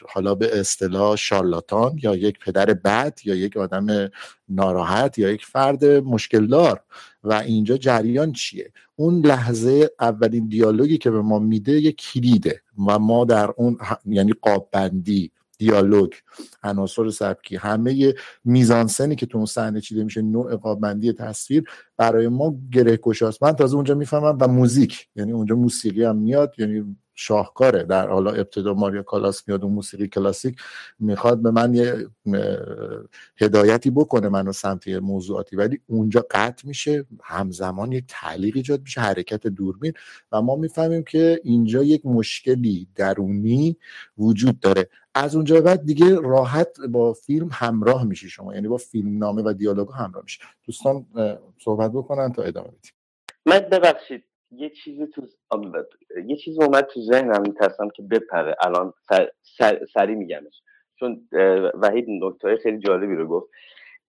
حالا به اصطلاح شارلاتان یا یک پدر بد یا یک آدم ناراحت یا یک فرد مشکل دار و اینجا جریان چیه؟ اون لحظه اولین دیالوگی که به ما میده یک کلیده و ما در اون یعنی قاب بندی. دیالوگ عناصر سبکی همه میزانسنی که تو اون صحنه چیده میشه نوع قابندی تصویر برای ما گره گشاست من تازه اونجا می‌فهمم و موزیک یعنی اونجا موسیقی هم میاد یعنی شاهکاره. در حالا ابتدا ماریا کالاس میاد و موسیقی کلاسیک می‌خواد به من یه هدایتی بکنه منو سمت موضوعاتی. ولی اونجا قطع میشه همزمان یک تعلیق ایجاد میشه حرکت دوربین و ما می‌فهمیم که اینجا یک مشکلی درونی وجود داره. از اونجا بعد دیگه راحت با فیلم همراه میشی شما. یعنی با فیلم نامه و دیالوگ همراه میشه دوستان صحبت بکنن تا ادامه بدیم. من ببخشید یه چیزی تو یه چیزی اومد تو ذهنم میترسم که بپره. الان سر... سر... سری میگمش. چون وحید نکته خیلی جالبی رو گفت.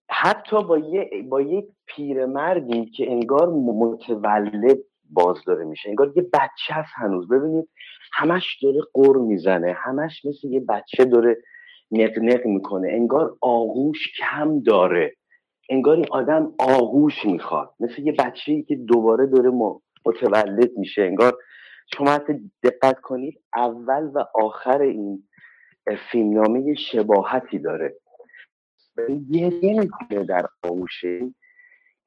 حتی با یه با یک پیرمردی که انگار متولد باز داره میشه. انگار یه بچه هست هنوز. ببینید همش داره قر می‌زنه همش مثل یه بچه داره نق می‌کنه. انگار آغوش کم داره. انگار این آدم آغوش می‌خواد. مثل یه بچه ای که دوباره داره متولد میشه. انگار شما حتی دقت کنید اول و آخر این فیلمنامه شباهتی داره. یه می‌کنه در آغوشه.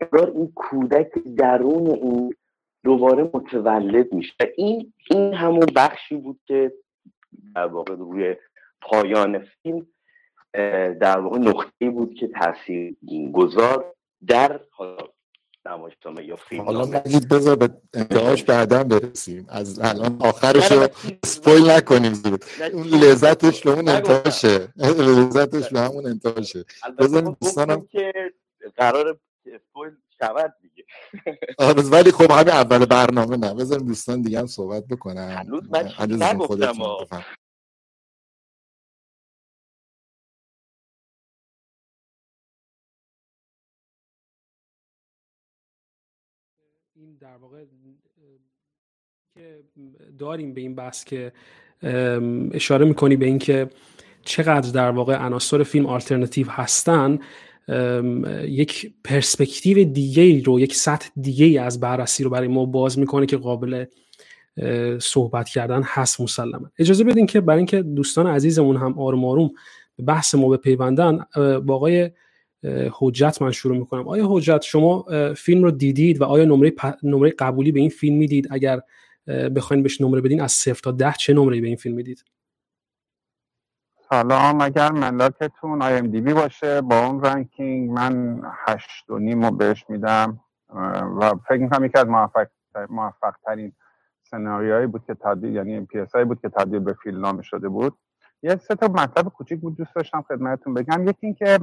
انگار این کودک درون این دوباره متولد میشه. این این همون بخشی بود که در واقع روی پایان فیلم در واقع نقطه بود که تاثیر گذار در نمایشنامه یا فیلم حالا مجید بذار به انتهاش بعدا برسیم. از الان آخرش رو سپویل نکنیم زود. اون لذتش به اون انتهاشه. لذتش به همون انتهاشه. بذار دوستانم که قرار سپویل شود. دیگه آره ولی خب همین اول برنامه نه. بذار دوستان دیگه هم صحبت بکنن. هنوز من خودتون این در واقع که داریم به این بحث که اشاره می‌کنی به اینکه چقدر در واقع عناصر فیلم آلترناتیو هستن. یک پرسپکتیو دیگه رو یک سطح دیگه از بررسی رو برای ما باز می‌کنه که قابل صحبت کردن هست مسلما. اجازه بدین که برای اینکه دوستان عزیزمون هم آروم آروم به بحث ما بپیوندن با آقای حجت من شروع می‌کنم. آیا حجت شما فیلم رو دیدید و آیا نمره, نمره قبولی به این فیلم می‌دید؟ اگر بخواین بهش نمره بدین از صفر تا ده چه نمره به این فیلم می‌دید؟ سلام اگر ملاکتون IMDb باشه با اون ranking؟ من هشت و نیم رو بهش میدم. و فکر می‌کنم یکی از موفق, موفق ترین سناریوهایی بود که تبدیل یعنی play بود که تبدیل به فیلم نامه شده بود. یه سه تا مطلب کوچیک بود دوست داشتم خدمتتون بگم. یکی اینکه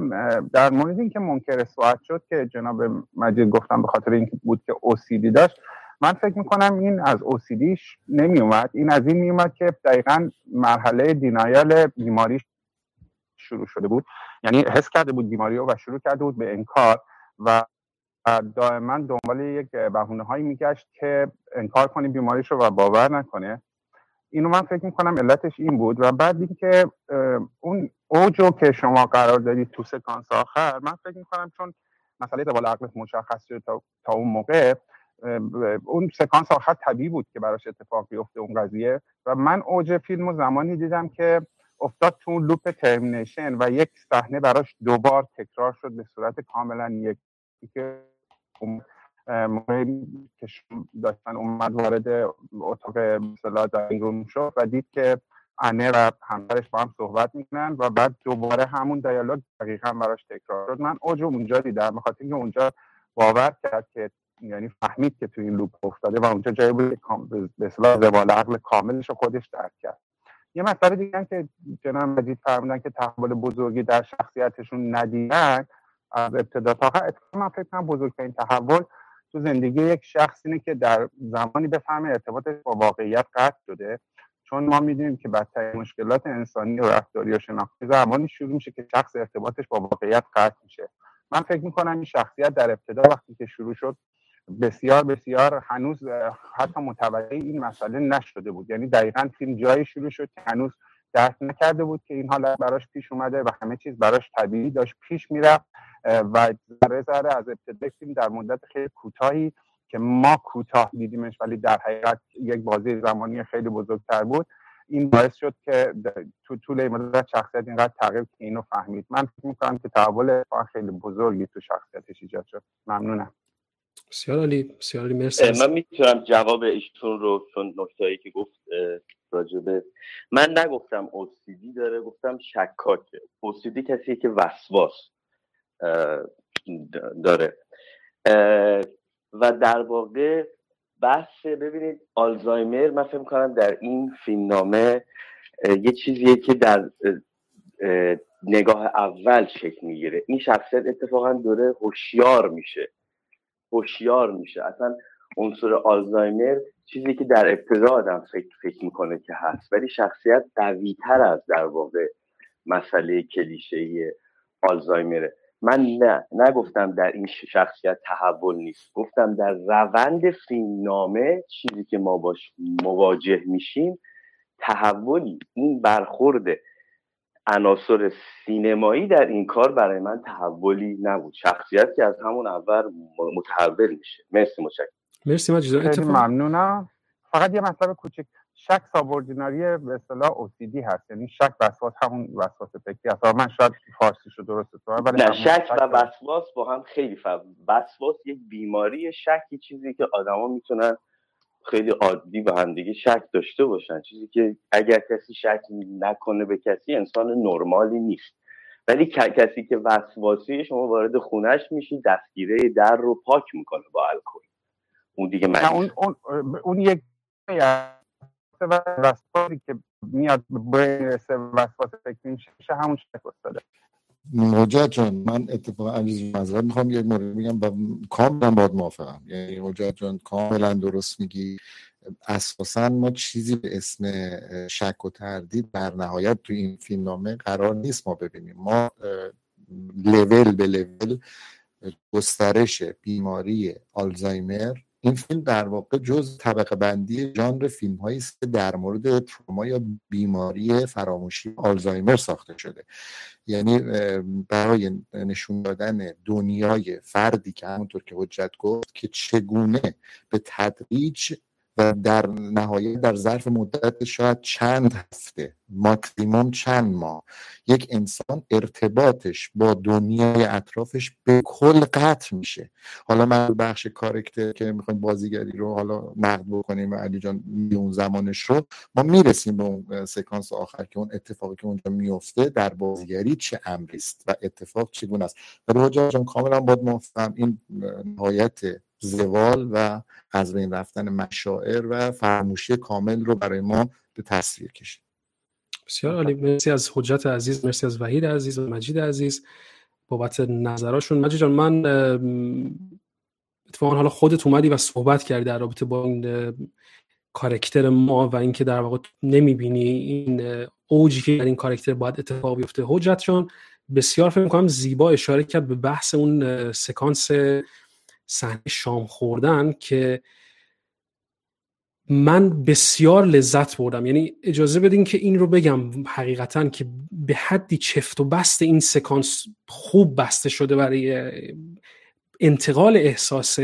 در مورد اینکه منکر سوعت شد که جناب مجید گفتم به خاطر اینکه بود که اوسیدی داشت من فکر می‌کنم این از اوسیدیش نمی اومد این از این می اومد که دقیقا مرحله دینایل بیماریش شروع شده بود. یعنی حس کرده بود بیماری و شروع کرده بود به انکار و دائما دنبال یک بهونه هایی میگشت که انکار کنی بیماریش رو و باور نکنه. اینو من فکر می‌کنم علتش این بود و بعد اینکه اون اوجو که شما قرار دارید تو سکانس آخر من فکر می‌کنم چون مسئله زوال عقلش مشخص شد تا, تا اون موقع اون سکانس آخر طبیعی بود که براش اتفاق بیفته اون قضیه و من اوج فیلم و زمانی دیدم که افتاد تو اون loop termination و یک صحنه براش دوبار تکرار شد به صورت کاملا یک که که داشتن اومد وارد اتاق مثلا روم شد و دید که انه و همسرش با هم صحبت می‌کنن و بعد دوباره همون دیالوگ دقیقا براش تکرار شد. من اوج اونجا دیدم بخاطر اینکه اونجا باور کرد که یعنی فهمید که توی این لوپ افتاده و اونجا جایی بود به اصطلاح زوال عقل کاملش رو خودش درک کرد. یه مسئله دیگه که جناب مجید فرمودن که تحول بزرگی در شخصیتشون ندیدن از ابتدا تا آخر من فکر کنم بزرگترین تحول تو زندگی یک شخص اینه که در زمانی بفهمه ارتباطش با واقعیت قطع شده. چون ما می‌دونیم که بدترین مشکلات انسانی و رفتاری و شناختی زمانی شروع میشه که شخص ارتباطش با واقعیت قطع میشه. من فکر می‌کنم این شخصیت در ابتدا وقتی که شروع شد بسیار بسیار هنوز حتی متوجه این مسئله نشده بود. یعنی دقیقا فیلم جایی شروع شد که هنوز درک نکرده بود که این حالت براش پیش اومده و همه چیز براش طبیعی داشت پیش می‌رفت و ذره ذره از ابتدای فیلم در مدت خیلی کوتاهی که ما کوتاه دیدیمش ولی در حقیقت یک بازی زمانی خیلی بزرگتر بود. این باعث شد که تو طول مدت شخصیت اینقدر تغییر که اینو فهمید. من فکر می‌کنم که تحول خیلی بزرگی تو شخصیتش ایجاد شد. ممنونم. بسیار عالی بسیار عالی. مرسی من می‌تونم جواب ایشتون رو چون نکتهایی که گفت راجبه من نگفتم اوسیدی داره گفتم شکاکه. اوسیدی کسیه که وسواس داره. و در واقع بحث ببینید آلزایمر من فکر کنم در این فیلمنامه یه چیزیه که در نگاه اول شکل می‌گیره. این شخصیت اتفاقا دوره هوشیار میشه. هوشیار میشه. اصلا عنصر آلزایمر چیزی که در ابتدا آدم فکر, فکر می‌کنه که هست ولی شخصیت قویتر از در واقع مسئله کلیشه آلزایمره. من نه نگفتم در این شخصیت تحول نیست. گفتم در روند فیلمنامه چیزی که ما باش مواجه میشیم تحولی این برخورد عناصر سینمایی در این کار برای من تحولی نبود. شخصیت که از همون اول متحول میشه. مرسی متشکرم. مرسی مجید ممنونم. فقط یه مطلب کوچک. شک سابوردیناری به اصطلاح اوسیدی هست. یعنی شک وسواس همون وسواس فکری هست من شاید فارسی شو درست ولی نه شک و وسواس با هم خیلی فرق. وسواس یک بیماری شکی چیزی که آدما می‌تونن خیلی عادی به همدیگه شک داشته باشن. چیزی که اگر کسی شک نکنه به کسی انسان نرمالی نیست. ولی کسی که وسواسی شما وارد خونش میشی دستگیره در رو پاک می‌کنه با الکل. اون دیگه من اون, اون, اون یک وسواسی که میاد برسه وسواس فکری میشه همون شک افتاده حجت جان من اتفاقا عزیز مذهب می‌خوام یک مورد میگم و کاملا باید موافقم. یعنی حجت جان کاملا درست میگی. اساسا ما چیزی به اسم شک و تردید در نهایت تو این فیلمنامه قرار نیست ما ببینیم. ما لول به لول گسترش بیماری آلزایمر این فیلم در واقع جز طبقه بندی ژانر فیلم هایی است در مورد تروما یا بیماری فراموشی آلزایمر ساخته شده. یعنی برای نشون دادن دنیای فردی که همونطور که حجت گفت که چگونه به تدریج در نهایت در ظرف مدت شاید چند هفته ماکسیموم چند ماه یک انسان ارتباطش با دنیای اطرافش به کل قطع میشه. حالا من بخش کارکتر که می‌خوایم بازیگری رو حالا نقد بکنیم و علی جان اون زمانش رو ما می‌رسیم به اون سکانس آخر که اون اتفاقی که اونجا میفته در بازیگری چه امری است و اتفاق چگونه است. ولی جان کاملا باید موافقم. این نهایت زوال و از بین رفتن مشاعر و فراموشی کامل رو برای ما به تصویر کشید. بسیار عالی. مرسی از حجت عزیز مرسی از وحید عزیز و مجید عزیز. بابت نظراشون. مجید جان من اتفاقا حالا خودت اومدی و صحبت کردی در رابطه با این کارکتر ما و اینکه در واقع نمی‌بینی این اوجی که در این کارکتر باید اتفاق بیفته. حجت جان بسیار فکر می‌کنم زیبا اشاره کرد به بحث اون سکانس صحنه شام خوردن که من بسیار لذت بردم. یعنی اجازه بدین که این رو بگم حقیقتا که به حدی چفت و بست این سکانس خوب بسته شده برای انتقال احساس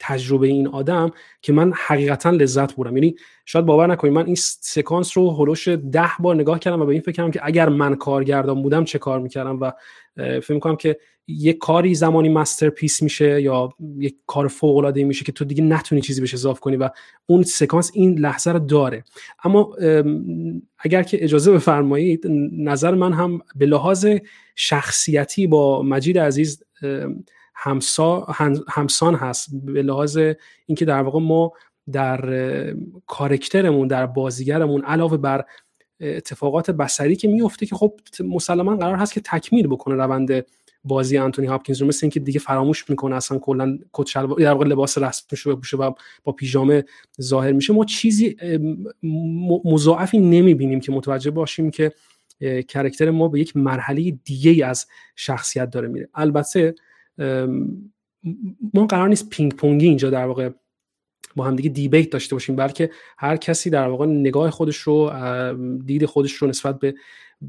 تجربه این آدم که من حقیقتا لذت بردم. یعنی شاید باور نکنید من این سکانس رو حول و حوش ده بار نگاه کردم و به این فکر کردم که اگر من کارگردان بودم چه کار می‌کردم و فکر می‌کنم که یک کاری زمانی masterpiece میشه یا یک کار فوق العاده میشه که تو دیگه نتونی چیزی بهش اضافه کنی و اون سکانس این لحظه رو داره. اما اگر که اجازه بفرمایید نظر من هم به لحاظ شخصیتی با مجید عزیز همسا همسان هست به لحاظ اینکه در واقع ما در کارکترمون در بازیگرمون علاوه بر اتفاقات بسری که میفته که خب مسلما قرار هست که تکمیل بکنه روند بازی انتونی هاپکینز رو مثل اینکه دیگه فراموش می‌کنه اصلا کلا کت شلوار در واقع لباس رسمیش رو بپوشه و با پیژامه ظاهر میشه. ما چیزی مضاعفی نمی‌بینیم که متوجه باشیم که character ما به یک مرحله دیگه از شخصیت داره میره. البته ما قرار نیست پینگ پونگی اینجا در واقع با هم دیگه debate داشته باشیم بلکه هر کسی در واقع نگاه خودش رو دید خودش رو نسبت به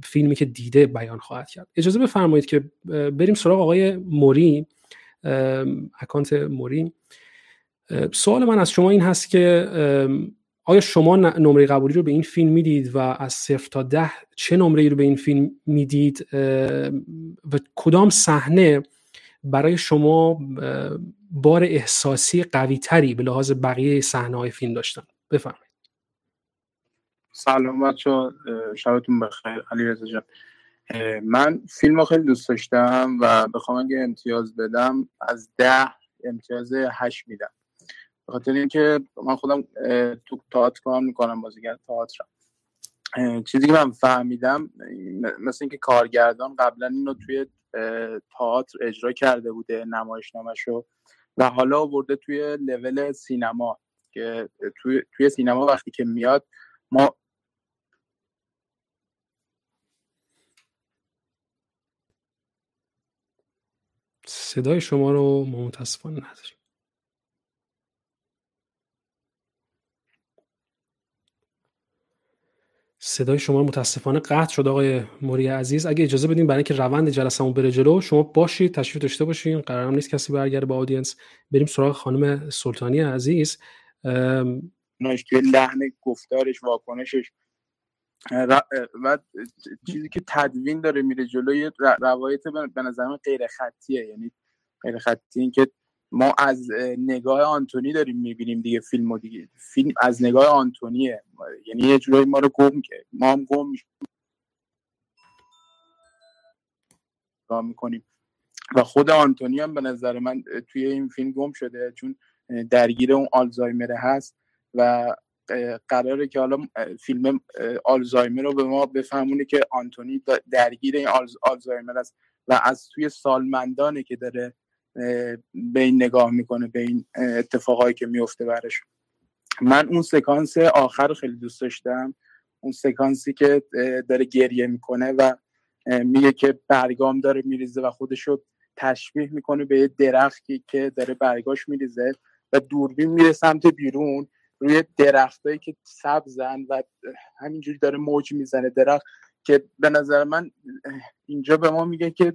فیلمی که دیده بیان خواهد کرد. اجازه بفرمایید که بریم سراغ آقای موری. اکانت موری. سوال من از شما این هست که آیا شما نمره قبولی رو به این فیلم می‌دید و از صفر تا ده چه نمره رو به این فیلم می‌دید؟ و کدام صحنه برای شما بار احساسی قوی تری به لحاظ بقیه صحنه های فیلم داشتن؟ بفرمایید. سلام بچه شبتون بخیر. علی رزا جان من فیلم رو خیلی دوست داشتم و بخوام اگه امتیاز بدم از ده امتیاز هشت میدم. به خاطر اینکه من خودم تو تئاتر کار می‌کنم بازیگر تئاترم. چیزی که من فهمیدم مثل اینکه کارگردان قبلا اینو توی تئاتر اجرا کرده بوده نمایشنامهشو و حالا آورده توی لول سینما که توی, توی سینما وقتی که میاد ما صدای شما رو متاسفانه نداریم. صدای شما متاسفانه قطع شد آقای موری عزیز. اگه اجازه بدیم برای اینکه روند جلسمون بره جلو شما باشید تشریف داشته باشین قرارم نیست کسی برگرده به آدینس. بریم سراغ خانم سلطانی عزیز. توی لحن گفتارش واکنشش. و چیزی که تدوین داره میره جلوی روایت به نظر غیر خطیه یعنی غیر خطی این که ما از نگاه آنتونی داریم می‌بینیم دیگه فیلم دیگه. فیلم از نگاه آنتونیه. یعنی یه جورایی ما رو گم که ما هم گم می‌کنیم. و خود آنتونی هم به نظر من توی این فیلم گم شده چون درگیر اون آلزایمر هست و قراره که حالا فیلم آلزایمر رو به ما بفهمونه که آنتونی درگیر این آلزایمر است و از توی سالمندانه که داره به این نگاه می‌کنه به این اتفاقایی که میفته برش. من اون سکانس آخر رو خیلی دوست داشتم. اون سکانسی که داره گریه می‌کنه و میگه که برگام داره میریزه و خودشو تشبیه می‌کنه به یه درختی که داره برگاش میریزه و دوربین میره سمت بیرون. روی درختایی که سبزن و همینجوری داره موج می‌زنه. درخت که به نظر من اینجا به ما میگه که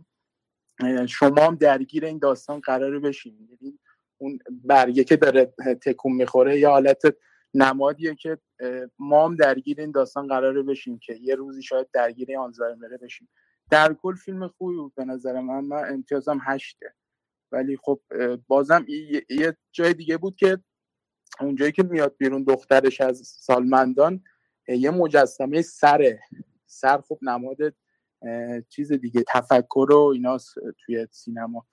شما هم درگیر این داستان قراره بشین. یعنی اون برگه که داره تکون می‌خوره یا حالت نمادیه که ما هم درگیر این داستان قراره بشیم که یه روزی شاید درگیر آلزایمر بشیم. در کل فیلم خوبی بود به نظر من. من امتیازم هشته. ولی خب بازم یه جای دیگه بود که اونجایی که میاد بیرون دخترش از سالمندان یه مجسمه سره. سر خب نماد چیز دیگه تفکر و اینا توی سینما.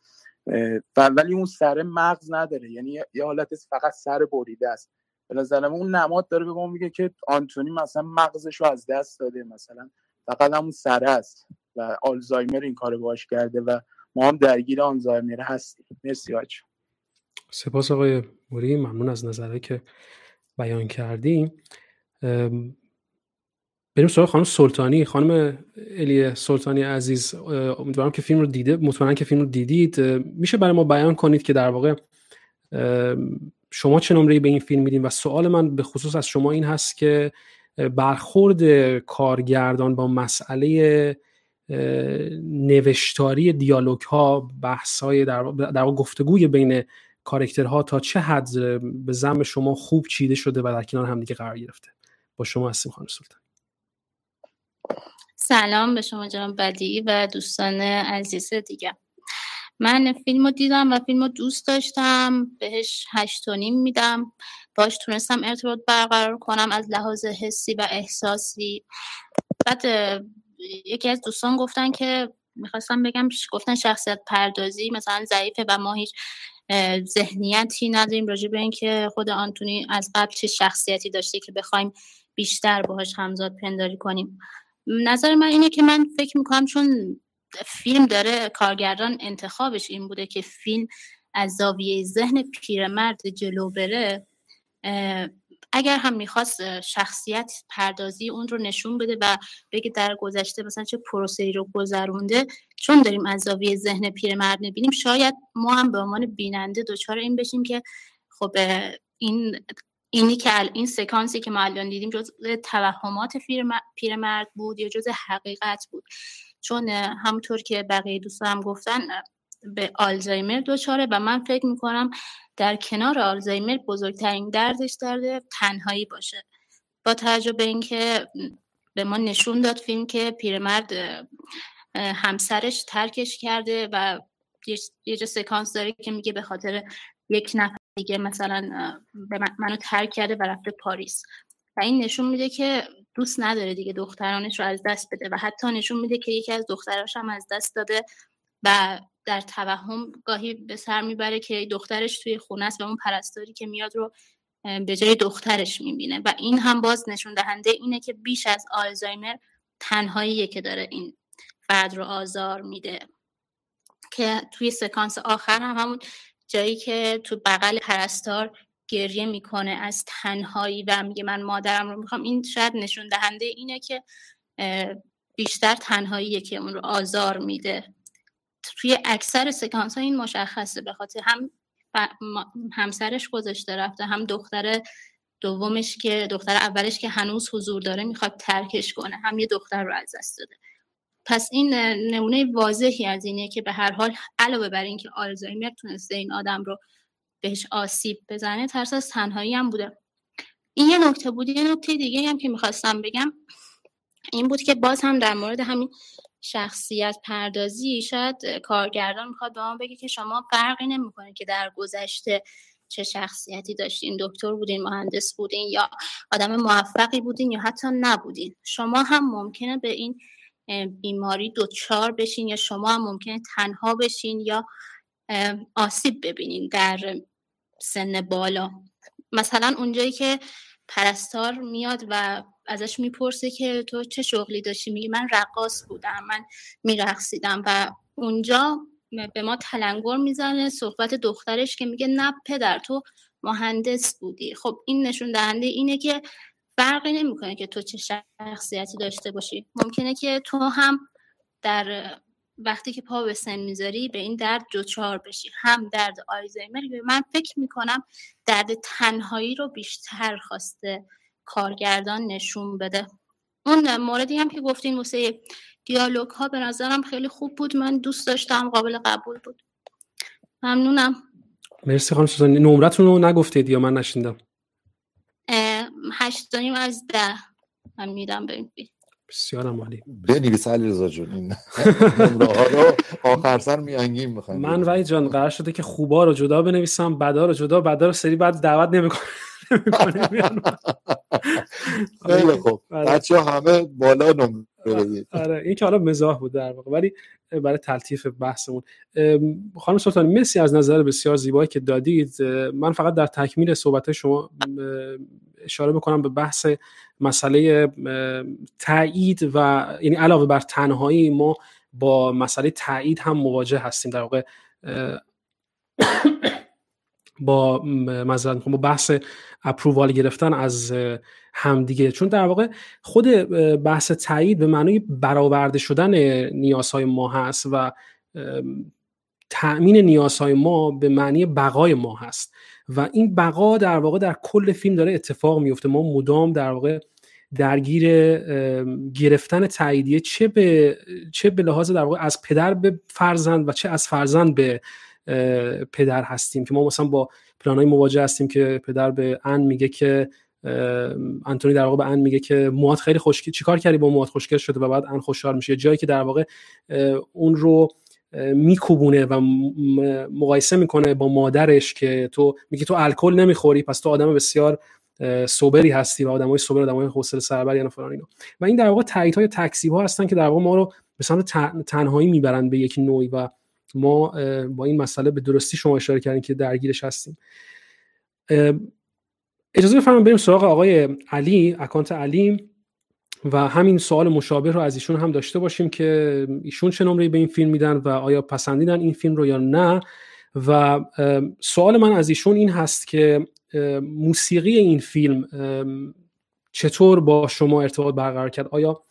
ولی اون سر مغز نداره. یعنی یه حالت فقط سر بریده است. به نظر اون نماد داره به ما میگه که آنتونی مثلا مغزش رو از دست داده مثلا فقط همون سر است و آلزایمر این کارو باش کرده و ما هم درگیر آلزایمر هستیم. مرسی آج. سپاس آقای موری ممنون از نظره که بیان کردیم. بریم سراغ خانم سلطانی. خانم الی سلطانی عزیز امیدوارم که فیلم رو دیده مطمئنا که فیلم رو دیدید. میشه برای ما بیان کنید که در واقع شما چه نمره به این فیلم میدین؟ و سوال من به خصوص از شما این هست که برخورد کارگردان با مسئله نوشتاری دیالوگ ها بحث های در, در گفتگوی بین کارکترها تا چه حد به زم شما خوب چیده شده و در کنار همدیگه قرار گرفته؟ با شما هستیم خانم سلطان. سلام به شما جناب بدی و دوستان عزیز دیگه. من فیلم رو دیدم و فیلم رو دوست داشتم بهش هشت و نیم میدم. باش تونستم ارتباط برقرار کنم از لحاظ حسی و احساسی. بعد یکی از دوستان گفتن که می‌خواستم بگم گفتن شخصیت پردازی مثلا ضعیفه و ما هیچ ذهنیتی نداریم راجع به اینکه خود آنتونی از قبل چه شخصیتی داشته که بخوایم بیشتر باهاش همزاد پنداری کنیم. نظر من اینه که من فکر می‌کنم چون فیلم داره کارگردان انتخابش این بوده که فیلم از زاویه ذهن پیرمرد جلو بره اگر هم می‌خواست شخصیت پردازی اون رو نشون بده و بگه در گذشته مثلا چه پروسه‌ای رو گذرونده چون داریم از زاویه ذهن پیرمرد می‌بینیم شاید ما هم به عنوان بیننده دچار این بشیم که خب این اینی که این سکانسی که ما الان دیدیم جز توهمات پیرمرد بود یا جز حقیقت بود. چون همونطور که بقیه دوستان گفتن به آلزایمر دچاره و من فکر می‌کنم در کنار آلزایمر بزرگترین دردش درد تنهایی باشه. با توجه به اینکه به ما نشون داد فیلم که پیرمرد همسرش ترکش کرده و یه سکانس داره که میگه به خاطر یک نفر دیگه مثلا به منو ترک کرده و رفته پاریس. و این نشون میده که دوست نداره دیگه دخترانش رو از دست بده. و حتی نشون میده که یکی از دختراش هم از دست داده و در توهم گاهی به سر می‌بره که دخترش توی خونه است و اون پرستاری که میاد رو به جای دخترش می‌بینه. و این هم باز نشون دهنده اینه که بیش از آلزایمر تنهاییه که داره این فرد رو آزار میده. که توی سکانس آخر هم همون جایی که تو بغل پرستار گریه می‌کنه از تنهایی و میگه من مادرم رو می‌خوام. این شاید نشون دهنده اینه که بیشتر تنهاییه که اون رو آزار میده. توی اکثر سکانس ها این مشخصه. به خاطر هم همسرش گذاشته رفته هم دختر دومش که دختر اولش که هنوز حضور داره می‌خواد ترکش کنه. هم یه دختر رو از دست داده. پس این نمونه واضحی از اینه که به هر حال علاوه بر اینکه آلزایمر تونسته این آدم رو بهش آسیب بزنه ترس از تنهایی هم بوده. این یه نکته بود. یه نکته دیگه هم که می‌خواستم بگم این بود که باز هم در مورد همین شخصیت پردازی شاید کارگردان می‌خواد به ما بگه که شما فرقی نمی‌کنه که در گذشته چه شخصیتی داشتین دکتر بودین مهندس بودین یا آدم موفقی بودین یا حتی نبودین. شما هم ممکنه به این بیماری دوچار بشین یا شما هم ممکنه تنها بشین یا آسیب ببینین در سن بالا. مثلا اونجایی که پرستار میاد و ازش می‌پرسه که تو چه شغلی داشتی؟ میگه من رقاص بودم من میرقصیدم و اونجا به ما تلنگر می‌زنه صحبت دخترش که میگه نه پدر تو مهندس بودی. خب این نشون دهنده اینه که فرقی نمی‌کنه که تو چه شخصیتی داشته باشی. ممکنه که تو هم در وقتی که پا به سن می‌ذاری به این درد دچار بشی. هم درد آلزایمر من فکر می‌کنم درد تنهایی رو بیشتر خواسته کارگردان نشون بده. اون موردی هم که گفتین واسه دیالوگ ها به نظرم خیلی خوب بود. من دوست داشتم قابل قبول بود. ممنونم. مرسی خانم سوزانی نمرتون رو نگفتید یا من نشیندم؟ هشت از ده. من میدم به بسیار عالی بنویس علی رضا جون. این [laughs] رو آخر سر میانگین می‌خوایم من وای جان قرار شده که خوبا رو جدا بنویسم بدا رو جدا بدا رو سری بعد دعوت نمی‌کنه [laughs] [laughs] [laughs] خیلی خوب. آره. بچه همه بالا نمره آره این که حالا مزاح بود در واقع ولی برای تلطیف بحثمون. خانم سلطانی مرسی از نظر بسیار زیبایی که دادید. من فقط در تکمیل صحبت شما اشاره بکنم به بحث مسئله تایید و یعنی علاوه بر تنهایی ما با مسئله تایید هم مواجه هستیم در واقع. با مثلا با بحث اپرووال گرفتن از همدیگه چون در واقع خود بحث تایید به معنای برآورده شدن نیازهای ما هست و تأمین نیازهای ما به معنی بقای ما هست. و این بقا در واقع در کل فیلم داره اتفاق میفته ما مدام در واقع درگیر گرفتن تاییدیه چه به چه به لحاظ در واقع از پدر به فرزند و چه از فرزند به پدر هستیم که ما مثلا با پلانای مواجه هستیم که پدر به ان میگه که انتونی در واقع به ان میگه که موات خیلی خوشگل چیکار کردی با موات خوشگل شده و بعد ان خوشحال میشه؟ جایی که در واقع اون رو میکوبونه و مقایسه می‌کنه با مادرش که تو میگه تو الکل نمی‌خوری پس تو آدم بسیار سوبری هستی و آدمای سوبر آدمای حوصله سربر یعنی فلان اینا. و این در واقع تایید های تکسیب ها هستن که در واقع ما رو به سمت تنهایی می‌برن به یک نوعی و ما با این مسئله به درستی شما اشاره کردین که درگیرش هستیم. اجازه بفرمایید بریم سراغ آقای علی اکانت علی و همین سوال مشابه رو از ایشون هم داشته باشیم که ایشون چه نمره به این فیلم میدن و آیا پسندیدن این فیلم رو یا نه. و سوال من از ایشون این هست که موسیقی این فیلم چطور با شما ارتباط برقرار کرد؟ آیا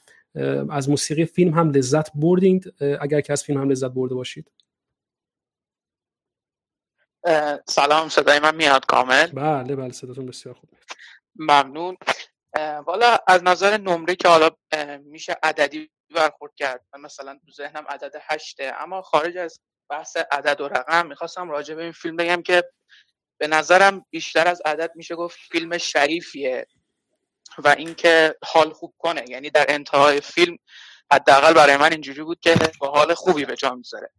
از موسیقی فیلم هم لذت بردید اگر که از فیلم هم لذت برده باشید. سلام صدای من میاد کامل؟ بله بله صداتون بسیار خوب. ممنون. والا از نظر نمره که حالا میشه عددی برخورد کرد مثلا تو ذهنم عدد هشته اما خارج از بحث عدد و رقم می‌خواستم راجع به این فیلم بگم که به نظرم بیشتر از عدد میشه گفت فیلم شریفیه و اینکه حال خوب کنه. یعنی در انتهای فیلم حداقل برای من اینجوری بود که با حال خوبی به جا می‌ذاره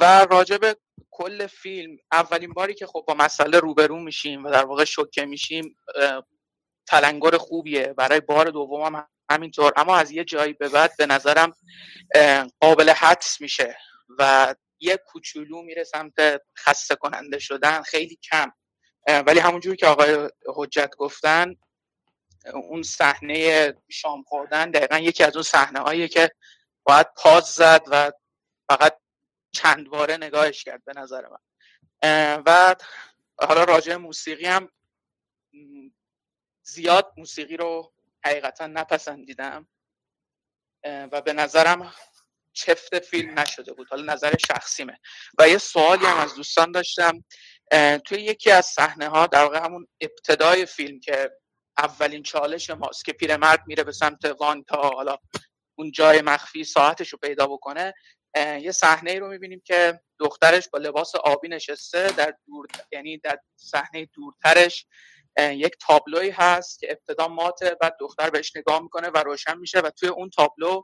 و راجع به کل فیلم اولین باری که خب با مسئله روبرو میشیم و در واقع شوکه میشیم تلنگر خوبیه. برای بار دوم هم همینطور. اما از یه جایی به بعد به نظرم قابل حدس میشه و یه کوچولو میره سمت خسته کننده شدن خیلی کم. ولی همونجوری که آقای حجت گفتن اون صحنه شام خوردن دقیقا یکی از اون صحنه هایی که باید پاز زد و فقط چند باره نگاهش کرد به نظر من. و حالا راجع موسیقی هم زیاد موسیقی رو حقیقتا نپسندیدم. و به نظرم چفت فیلم نشده بود. حالا نظر شخصیمه. و یه سوالی هم از دوستان داشتم. توی یکی از صحنه ها در واقع همون ابتدای فیلم که اولین چالش ماست که پیرمرد میره به سمت وان تا حالا اون جای مخفی ساعتش رو پیدا بکنه یه صحنه ای رو می‌بینیم که دخترش با لباس آبی نشسته در دور یعنی در صحنه دورترش یک تابلوی هست که ابتدا ماته بعد دختر بهش نگاه می‌کنه و روشن میشه و توی اون تابلو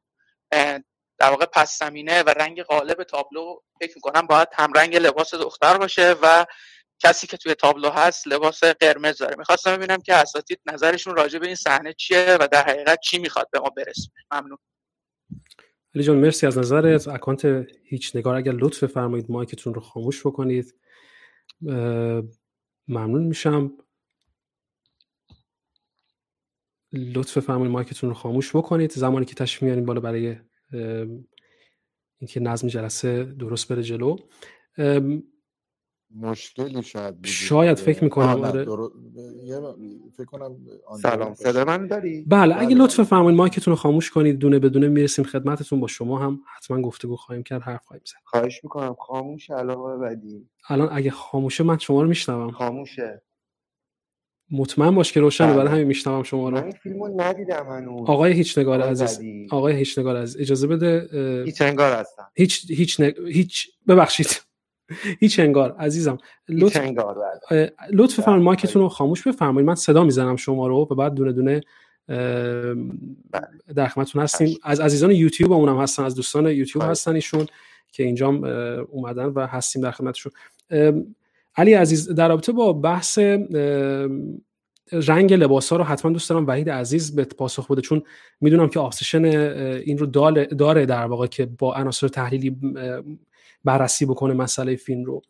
در واقع پس زمینه و رنگ غالب تابلو فکر می‌کنم باید هم رنگ لباس دختر باشه و کسی که توی تابلو هست لباس قرمز داره. می‌خواستم ببینم که اساتید نظرشون راجع به این صحنه چیه و در حقیقت چی می‌خواد به ما برسونه ممنون. علی جان مرسی از نظرت. اکانت هیچ نگار اگر لطف فرمایید مایکتون رو خاموش بکنید. ممنون میشم. لطف فرمایید مایکتون رو خاموش بکنید. زمانی که تشریف میارین بالا برای اینکه نظم جلسه درست بره جلو. مشکلی شاید شاید فکر می‌کنم. آره. فکر کنم سلام صدا من داری؟ بله اگه بله. لطف فرمایید مایکتون رو خاموش کنید دونه بدونه می‌رسیم خدمتتون. با شما هم حتما گفتگو خواهیم کرد حرف خواهیم زد. خواهش می‌کنم. خاموش علاقه بعدی الان اگه خاموشه من شما رو میشنوم. خاموشه. مطمئن باش که روشنه برای بله. همین میشنوم شما رو. من فیلمو ندیدم هنوز. آقای هیچ نگار عزیز آقای هیچ نگار عزیز اجازه بده هیچ انگار هستم. هیچ هیچ نگ... هیچ ببخشید. هیچ انگار عزیزم. لطف انگار بله. لطف فرمایید مایکتون رو خاموش بفرمایید. من صدا می‌زنم شما رو و بعد دونه دونه بله. در خدمتتون هستیم. از عزیزان یوتیوب هم هستن از دوستان یوتیوب هستن ایشون که اینجا اومدن و هستیم در خدمتشون. علی عزیز در رابطه با بحث رنگ لباس ها رو حتما دوست دارم. وحید عزیز به پاسخ بده چون می‌دونم که آسشن این رو داره در واقع که با عناصر تحلیلی بررسی بکنه مسئله فیلم رو.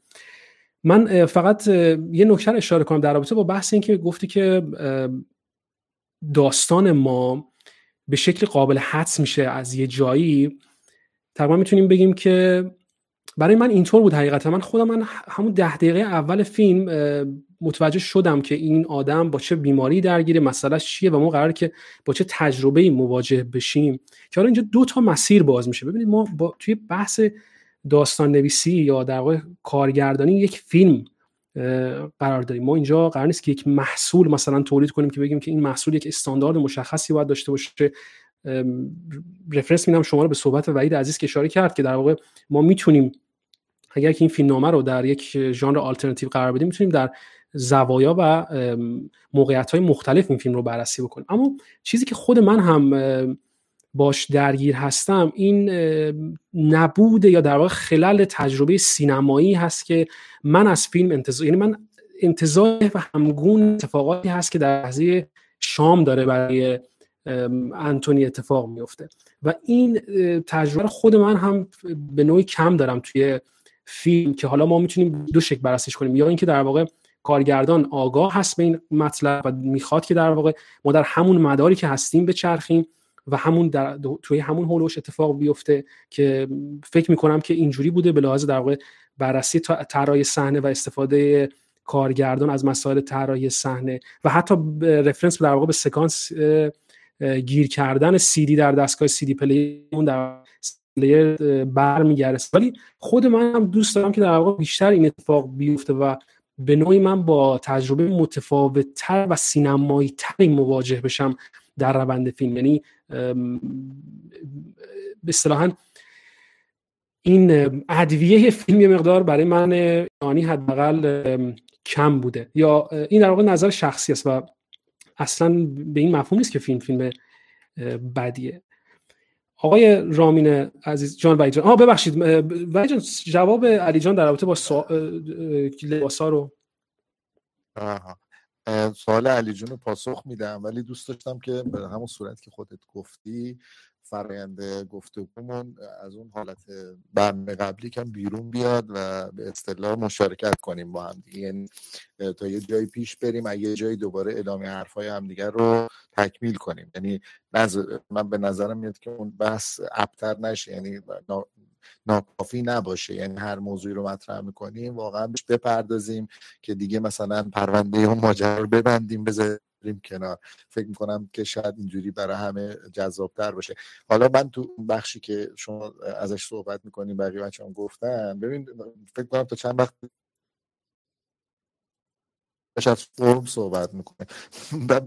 من فقط یه نکته اشاره کنم در رابطه با بحث این که گفتی که داستان ما به شکل قابل حدس میشه از یه جایی تقریبا می‌تونیم بگیم که برای من اینطور بود حقیقتا. من خودم من همون ده دقیقه اول فیلم متوجه شدم که این آدم با چه بیماری درگیره مسئله چیه و ما قرار که با چه تجربه مواجه بشیم. که حالا اینجا دو تا مسیر باز میشه. ببینید ما با توی بحث داستان نویسی یا در واقع کارگردانی یک فیلم قرار داریم. ما اینجا قرار نیست که یک محصول مثلا تولید کنیم که بگیم که این محصول یک استاندارد مشخصی باید داشته باشه. رفرنس میدم شما رو به صحبت وحید عزیز که اشاره کرد که در واقع ما می‌تونیم اگر که این فیلمنامه رو در یک ژانر آلترناتیو قرار بدیم می‌تونیم در زوایا و موقعیت های مختلف این فیلم رو بررسی بکنیم. اما چیزی که خود من هم باش درگیر هستم این نبود یا در واقع خلال تجربه سینمایی هست که من از فیلم انتظار یعنی من انتظار و همگون اتفاقاتی هست که در لحظه شام داره برای انتونی اتفاق میفته و این تجربه خود من هم به نوعی کم دارم توی فیلم که حالا ما می‌تونیم دو شکل بررسیش کنیم. یا اینکه در واقع کارگردان آگاه هست به این مطلب و می‌خواد که در واقع ما در همون مداری که هستیم بچرخیم. و همون در توی همون هولوش اتفاق بیفته که فکر می‌کنم که اینجوری بوده به لحاظ در واقع بررسی طراحی صحنه و استفاده کارگردان از مسائل طراحی صحنه و حتی reference در واقع به سکانس گیر کردن سیدی در دستگاه سیدی پلی اون در player برمیگرده. ولی خود من هم دوست دارم که در واقع بیشتر این اتفاق بیفته و به نوعی من با تجربه متفاوت تر و سینمایی تری مواجه بشم در روند فیلم. یعنی اصطلاحا این ادویه فیلم یه مقدار برای من یعنی حداقل کم بوده. یا این در واقع نظر شخصی است و اصلا به این مفهوم نیست که فیلم فیلم بدیه. آقای رامین عزیز جان وحید جان. آه ببخشید وحید جان جواب علی جان در رابطه با سو... لباسا رو. سوال علی جون پاسخ میدم ولی دوست داشتم که به همون صورت که خودت گفتی فرایند گفتگومون از اون حالت برنامه قبلی کم بیرون بیاد و به اصطلاح مشارکت کنیم با هم دیگه. یعنی تا یه جایی پیش بریم و یه جایی دوباره ادامه حرفای همدیگر رو تکمیل کنیم. یعنی من به نظرم میاد که اون بحث ابتر نشه یعنی ناکافی نباشه. یعنی هر موضوعی رو مطرح می‌کنیم واقعا بهش بپردازیم که دیگه مثلا پرونده اون ماجرا رو ببندیم بذاریم کنار. فکر می‌کنم که شاید اینجوری برای همه جذابتر باشه. حالا من تو بخشی که شما ازش صحبت می‌کنیم بقیه بچه هم گفتن ببین فکر کنم تا چند وقت از فرم صحبت می‌کنه. [laughs]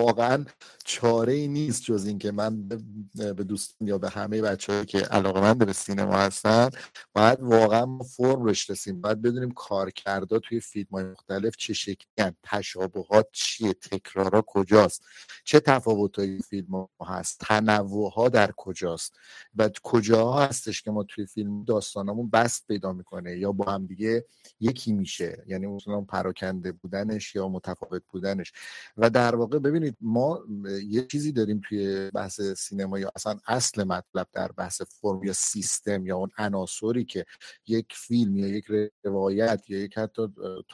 واقعا چاره ای نیست جز اینکه من به دوستان یا به همه بچههایی که علاقه من به سینما هستن باید واقعا فرم رسیم. باید بدونیم کارکردا توی فیلم های مختلف چه شکلی تشابهات چیه تکرارا کجاست چه تفاوتایی فیلم ها هست تنوع ها در کجاست و کجاها هستش که ما توی فیلم داستانمون بست پیدا می‌کنه یا با هم دیگه یکی میشه. یعنی مثلا پراکنده بودن بودنش یا متفاوت بودنش. و در واقع ببینید ما یه چیزی داریم توی بحث سینما یا اصلا اصل مطلب در بحث فرم یا سیستم یا اون عناصری که یک فیلم یا یک روایت یا یک حتی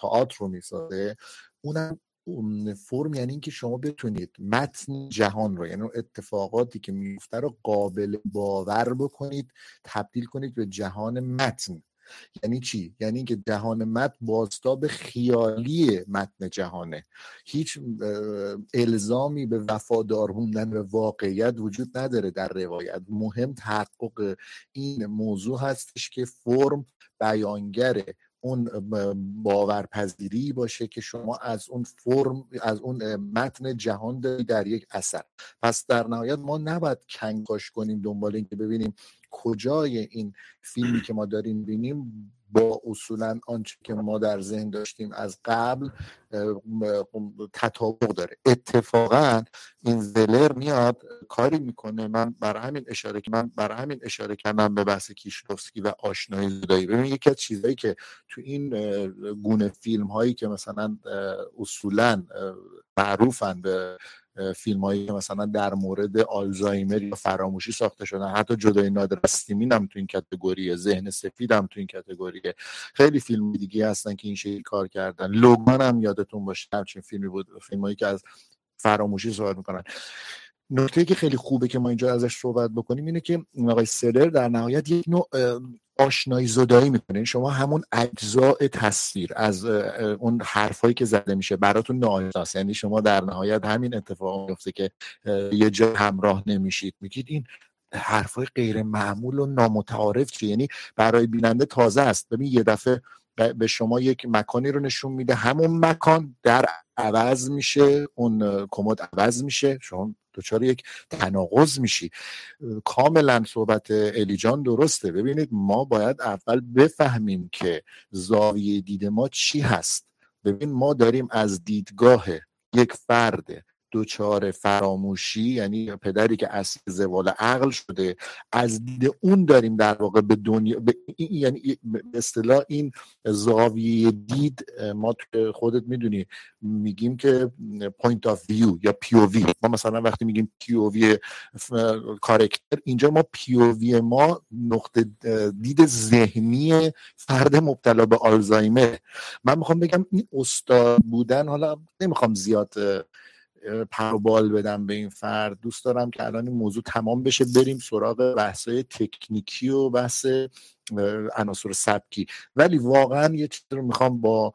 تئاتر رو می‌سازه اونم فرم یعنی اینکه شما بتونید متن جهان رو یعنی اتفاقاتی که میفته رو قابل باور بکنید تبدیل کنید به جهان متن. یعنی چی؟ یعنی اینکه جهان متن بازتاب خیالی متن جهانه. هیچ الزامی به وفادار موندن به واقعیت وجود نداره در روایت. مهم تحقق این موضوع هستش که فرم بیانگر اون باورپذیری باشه که شما از اون فرم از اون متن جهان در یک اثر. پس در نهایت ما نباید کنگاش کنیم دنبال اینکه ببینیم کجای این فیلمی که ما داریم بینیم با اصولا آنچه که ما در ذهن داشتیم از قبل تطابق داره. اتفاقا این ولر میاد کاری می‌کنه. من برای همین اشاره من برای همین اشاره کردم به بحث کیشلوفسکی و آشنایی زدایی. ببین یکی از چیزهایی که تو این گونه فیلم هایی که مثلا اصولا معروفن به فیلم هایی که مثلا در مورد آلزایمر یا فراموشی ساخته شدن حتی جدای نادر استیمین هم تو این کتگوریه ذهن سفید هم تو این کتگوریه خیلی فیلم دیگه هستن که این شکلی کار کردن. لوگان هم یادتون باشه همچین فیلمی بود فیلم هایی که از فراموشی صحبت می‌کنن. نکته که خیلی خوبه که ما اینجا ازش صحبت بکنیم اینه که آقای سلر در نهایت یک نوع آشنایی زدایی می‌کنه. شما همون اجزاء تصویر از اون حرفایی که زده میشه براتون ناآشناست یعنی شما در نهایت همین اتفاق میفته که یه جا همراه نمیشید. میگید این حرفای غیر معمول و نامتعارف چیه؟ یعنی برای بیننده تازه است. ببین یه دفعه به شما یک مکانی رو نشون میده. همون مکان در عوض میشه اون کمد عوض میشه. شما دچار یک تناقض میشی. کاملا صحبت الیجان درسته. ببینید ما باید اول بفهمیم که زاویه دید ما چی هست. ببین ما داریم از دیدگاه یک فرد دوچار فراموشی یعنی پدری که اصل زوال عقل شده از دید اون داریم در واقع به دنیا به یعنی به اصطلاح این زاویه دید ما خودت می‌دونی میگیم که point of view یا POV ما مثلا وقتی میگیم POV character اینجا ما POV ما نقطه دید ذهنی فرد مبتلا به آلزایمر من می‌خوام بگم این استاد بودن حالا نمی‌خوام زیاد پروبال بدم به این فرد. دوست دارم که الان این موضوع تمام بشه. بریم سراغ بحثای تکنیکی و بحث عناصر سبکی. ولی واقعا یه چیزی رو می‌خوام با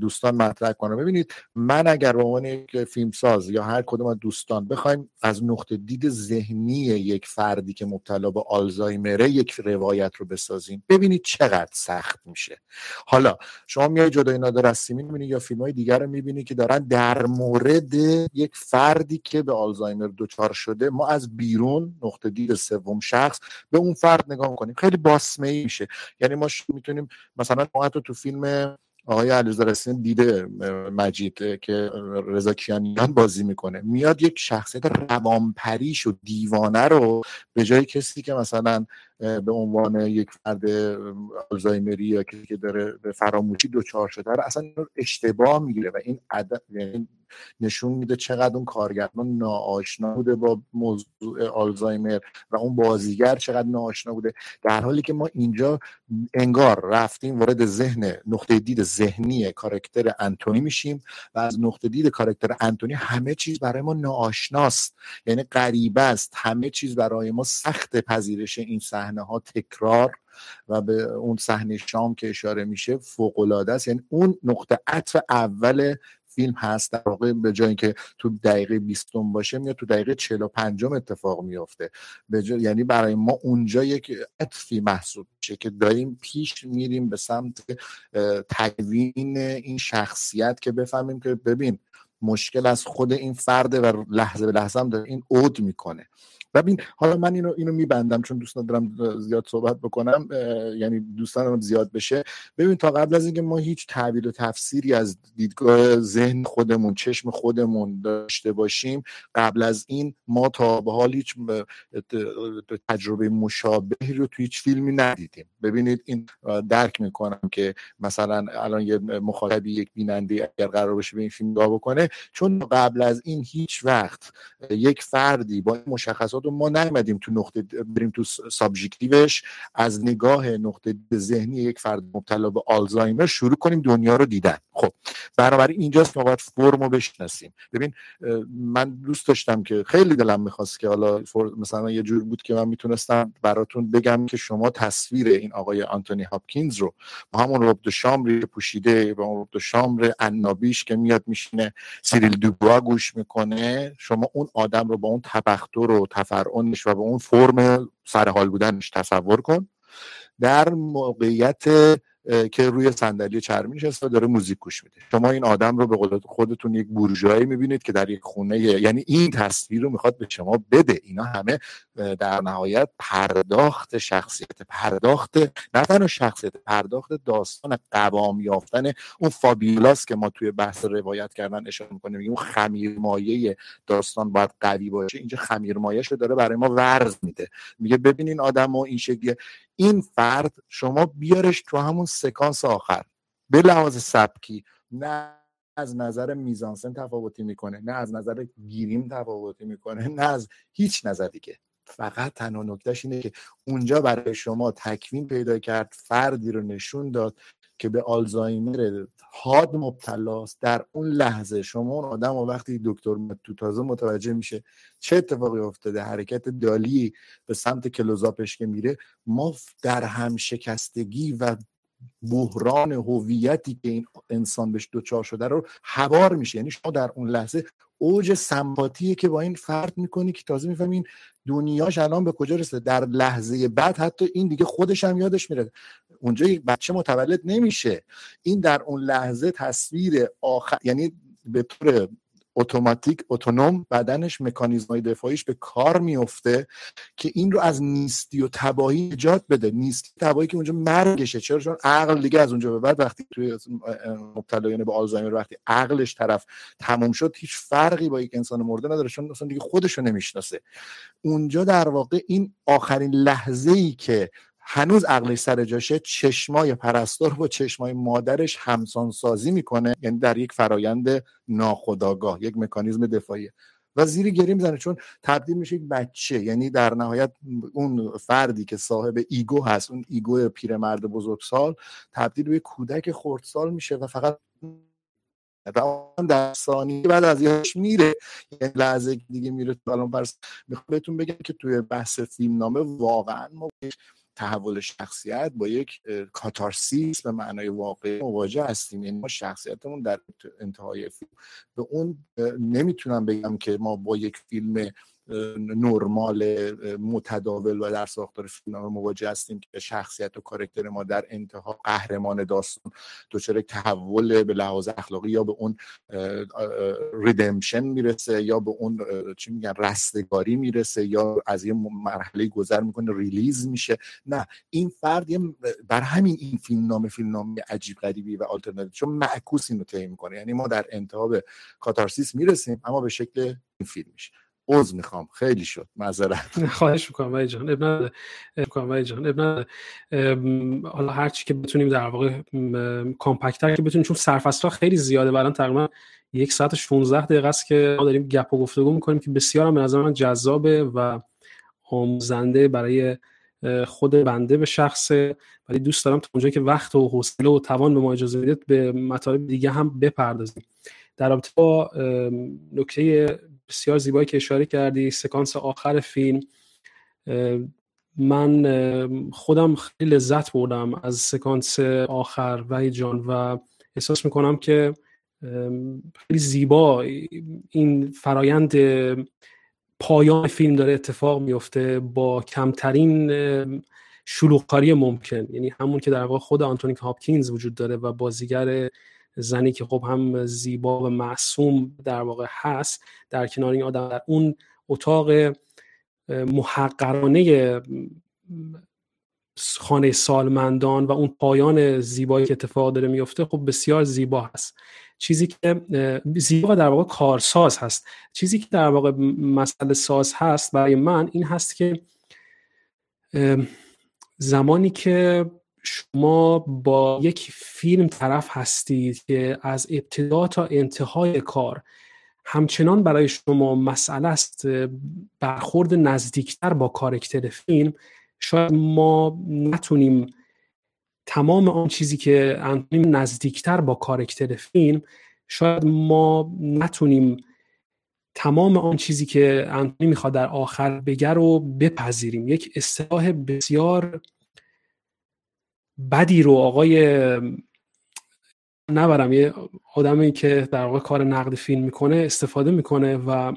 دوستان مطرح کنم ببینید من اگر به عنوان یک فیلمساز یا هر کدوم از دوستان بخوایم از نقطه دید ذهنی یک فردی که مبتلا به آلزایمره یک روایت رو بسازیم ببینید چقدر سخت میشه. حالا شما میای جدای نادر از سیمین یا فیلم های دیگر رو می‌بینی که دارن در مورد یک فردی که به آلزایمر دچار شده ما از بیرون نقطه دید سوم شخص به اون فرد نگاه می‌کنیم. خیلی باسمه ای میشه. یعنی ما می‌تونیم مثلا ما تو فیلم آقای علیرضا رسین دیده مجید که رضا کیانیان بازی می‌کنه. میاد یک شخصیت روانپریش و دیوانه رو به جای کسی که مثلا به عنوان یک فرد آلزایمری یا کسی که داره به فراموشی دچار شده رو اصلا اشتباه می‌گیره و این عدد یعنی نشون میده چقدر اون کارگردان ناآشنا بوده با موضوع آلزایمر و اون بازیگر چقدر ناآشنا بوده. در حالی که ما اینجا انگار رفتیم وارد ذهن نقطه دید ذهنی کارکتر انتونی میشیم و از نقطه دید کارکتر انتونی همه چیز برای ما ناآشناست. یعنی غریبه است. همه چیز برای ما سخت پذیرش این صحنه ها تکرار و به اون صحنه شام که اشاره میشه فوق العاده است. یعنی اون نقطه عطف اول فیلم هست در واقع به جای اینکه تو دقیقه 20 باشه میاد تو دقیقه 45 اتفاق میافته. یعنی برای ما اونجا یک عطفی محسوب میشه که داریم پیش میریم به سمت تکوین این شخصیت که بفهمیم که ببین مشکل از خود این فرده و لحظه به لحظه هم داره این عود می‌کنه. ببین حالا من اینو اینو میبندم چون دوست ندارم زیاد صحبت بکنم یعنی دوستانم زیاد بشه. ببین تا قبل از اینکه ما هیچ تعبیر و تفسیری از دیدگاه ذهن خودمون چشم خودمون داشته باشیم قبل از این ما تا به حال هیچ تجربه مشابهی رو تو هیچ فیلمی ندیدیم. ببینید این درک می‌کنم که مثلا الان یه مخاطبی یک بیننده اگر قرار باشه به این فیلم نگاه بکنه چون قبل از این هیچ وقت یک فردی با مشخصات ما نیومدیم تو نقطه بریم تو سابژکتیوش از نگاه نقطه ذهنی یک فرد مبتلا به آلزایمر شروع کنیم دنیا رو دیدن. خب بنابراین اینجاست ما باید فرم رو بشناسیم. ببین من دوست داشتم که خیلی دلم می‌خواست که حالا مثلا یه جور بود که من می‌تونستم براتون بگم که شما تصویر این آقای آنتونی هاپکینز رو با همون رب شامری پوشیده با اون رب شامر انابیش که میاد میشینه سیریل دوبوا گوش می‌کنه شما اون آدم رو با اون تبختر و تفرعنش و به اون فرم سرحال بودنش تصور کن. در موقعیت که روی صندلی چرمی نشسته داره موزیک گوش میده. شما این آدم رو به قول خودتون یک بورژوایی می‌بینید که در یک خونه یعنی این تصویر رو می‌خواد به شما بده. اینا همه در نهایت پرداخت شخصیت پرداخت نه تنها شخصیت پرداخت داستان قوام یافتن اون فابیولاس که ما توی بحث روایت کردن اشاره می‌کنیم. اون خمیر مایه داستان باید قوی باشه. اینجا خمیر مایه رو داره برای ما ورز میده. میگه ببینین آدم و این شکلیه این فرد شما بیارش تو همون سکانس آخر. به لحاظ سبکی نه از نظر میزانسن تفاوتی می‌کنه نه از نظر گیریم تفاوتی می‌کنه نه از هیچ نظر دیگه. فقط تنها نکتهش اینه که اونجا برای شما تکوین پیدا کرد فردی رو نشون داد که به آلزایمر حاد مبتلاست در اون لحظه شما اون آدم و وقتی دکتر تو تازه متوجه میشه چه اتفاقی افتاده حرکت دالی به سمت کلوزاپش که میره ما در هم شکستگی و بحران هویتی که این انسان بهش دچار شده رو هوار میشه. یعنی شما در اون لحظه اوج سمپاتیه که با این فرد می‌کنی که تازه می‌فهمی این دنیاش الان به کجا رسیده. در لحظه بعد حتی این دیگه خودش هم یادش میره اونجا یک بچه متولد نمیشه. این در اون لحظه تصویر آخر یعنی به طور اتوماتیک اتونوم بدنش مکانیزمای دفاعیش به کار میفته که این رو از نیستی و تباهی نجات بده. نیستی تباهی که اونجا مرگشه. چرا؟ چون عقل دیگه از اونجا به بعد وقتی توی مبتلایان به آلزایمر وقتی عقلش طرف تموم شد هیچ فرقی با یک انسان مرده نداره. چون اصلا دیگه خودش رو نمی‌شناسه. اونجا در واقع این آخرین لحظه ای که هنوز عقلش سر جاشه چشمای پرستار با چشمای مادرش همسان سازی می‌کنه یعنی در یک فرایند ناخداگاه یک مکانیزم دفاعی. و زیر گریه می‌زنه چون تبدیل میشه یک بچه یعنی در نهایت اون فردی که صاحب ego هست اون ego پیرمرد بزرگسال تبدیل به کودک خردسال میشه و فقط در ثانیه بعد از یادش میره یه لحظه دیگه میره تو الان بهتون بگم که توی بحث فیلم نامه واقعا ما تحول شخصیت با یک کاتارسیس به معنای واقعی مواجه هستیم. یعنی ما شخصیتمون در انتهای فیلم. به اون نمی‌تونم بگم که ما با یک فیلم نرمال متداول و در ساختار فیلم مواجه هستیم که شخصیت و کارکتر ما در انتها قهرمان داستان دچار تحول به لحاظ اخلاقی یا به اون ریدمشن می‌رسه یا به اون چی میگن رستگاری می‌رسه یا از یه مرحله گذر می‌کنه ریلیز میشه. نه این فرد بر همین این فیلم نام فیلم نام عجیب غریبی و آلترناتیو چون معکوس اینو طی می‌کنه. یعنی ما در انتها به کاتارسیس می‌رسیم اما به شکل این فیلم میشه عذر می‌خوام. خیلی شد. معذرت. خواهش می‌کنم وای جان. ابن می‌کنم جان. ابن حالا هر چی که بتونیم در واقع کامپکتر که بتونیم چون سرفصل خیلی زیاده الان تقریبا یک ساعت 16 دقیقه است که ما داریم گپ و گفتگو می‌کنیم که بسیار هم به نظر من جذابه و آموزنده برای خود بنده به شخصه. ولی دوست دارم تا اونجایی که وقت و حوصله و توان به ما اجازه میده به مطالب دیگه هم بپردازیم. در رابطه با نکته بسیار زیبایی که اشاره کردی. سکانس آخر فیلم. من خودم خیلی لذت بردم از سکانس آخر وحید جان و احساس می‌کنم که خیلی زیبا این فرایند پایان فیلم داره اتفاق میفته با کمترین شلوغکاری ممکن. یعنی همون که در واقع خود آنتونی هاپکینز وجود داره و بازیگر زنی که خب هم زیبا و معصوم در واقع هست در کنار این آدم در اون اتاق محقرانه خانه سالمندان و اون پایان زیبایی که اتفاق داره میفته خب بسیار زیبا هست. چیزی که زیبا در واقع کارساز هست. چیزی که در واقع مسئله ساز هست برای من این هست که زمانی که شما با یک فیلم طرف هستید که از ابتدا تا انتهای کار همچنان برای شما مسئله است برخورد نزدیکتر با کارکتر فیلم شاید ما نتونیم تمام آن چیزی که انتونیم نزدیکتر با کارکتر فیلم شاید ما نتونیم تمام آن چیزی که انتونی می‌خواد در آخر بگه رو بپذیریم. یک اصطلاح بسیار بدی رو آقای نبرم یه آدمی که در واقع کار نقد فیلم می‌کنه استفاده می‌کنه و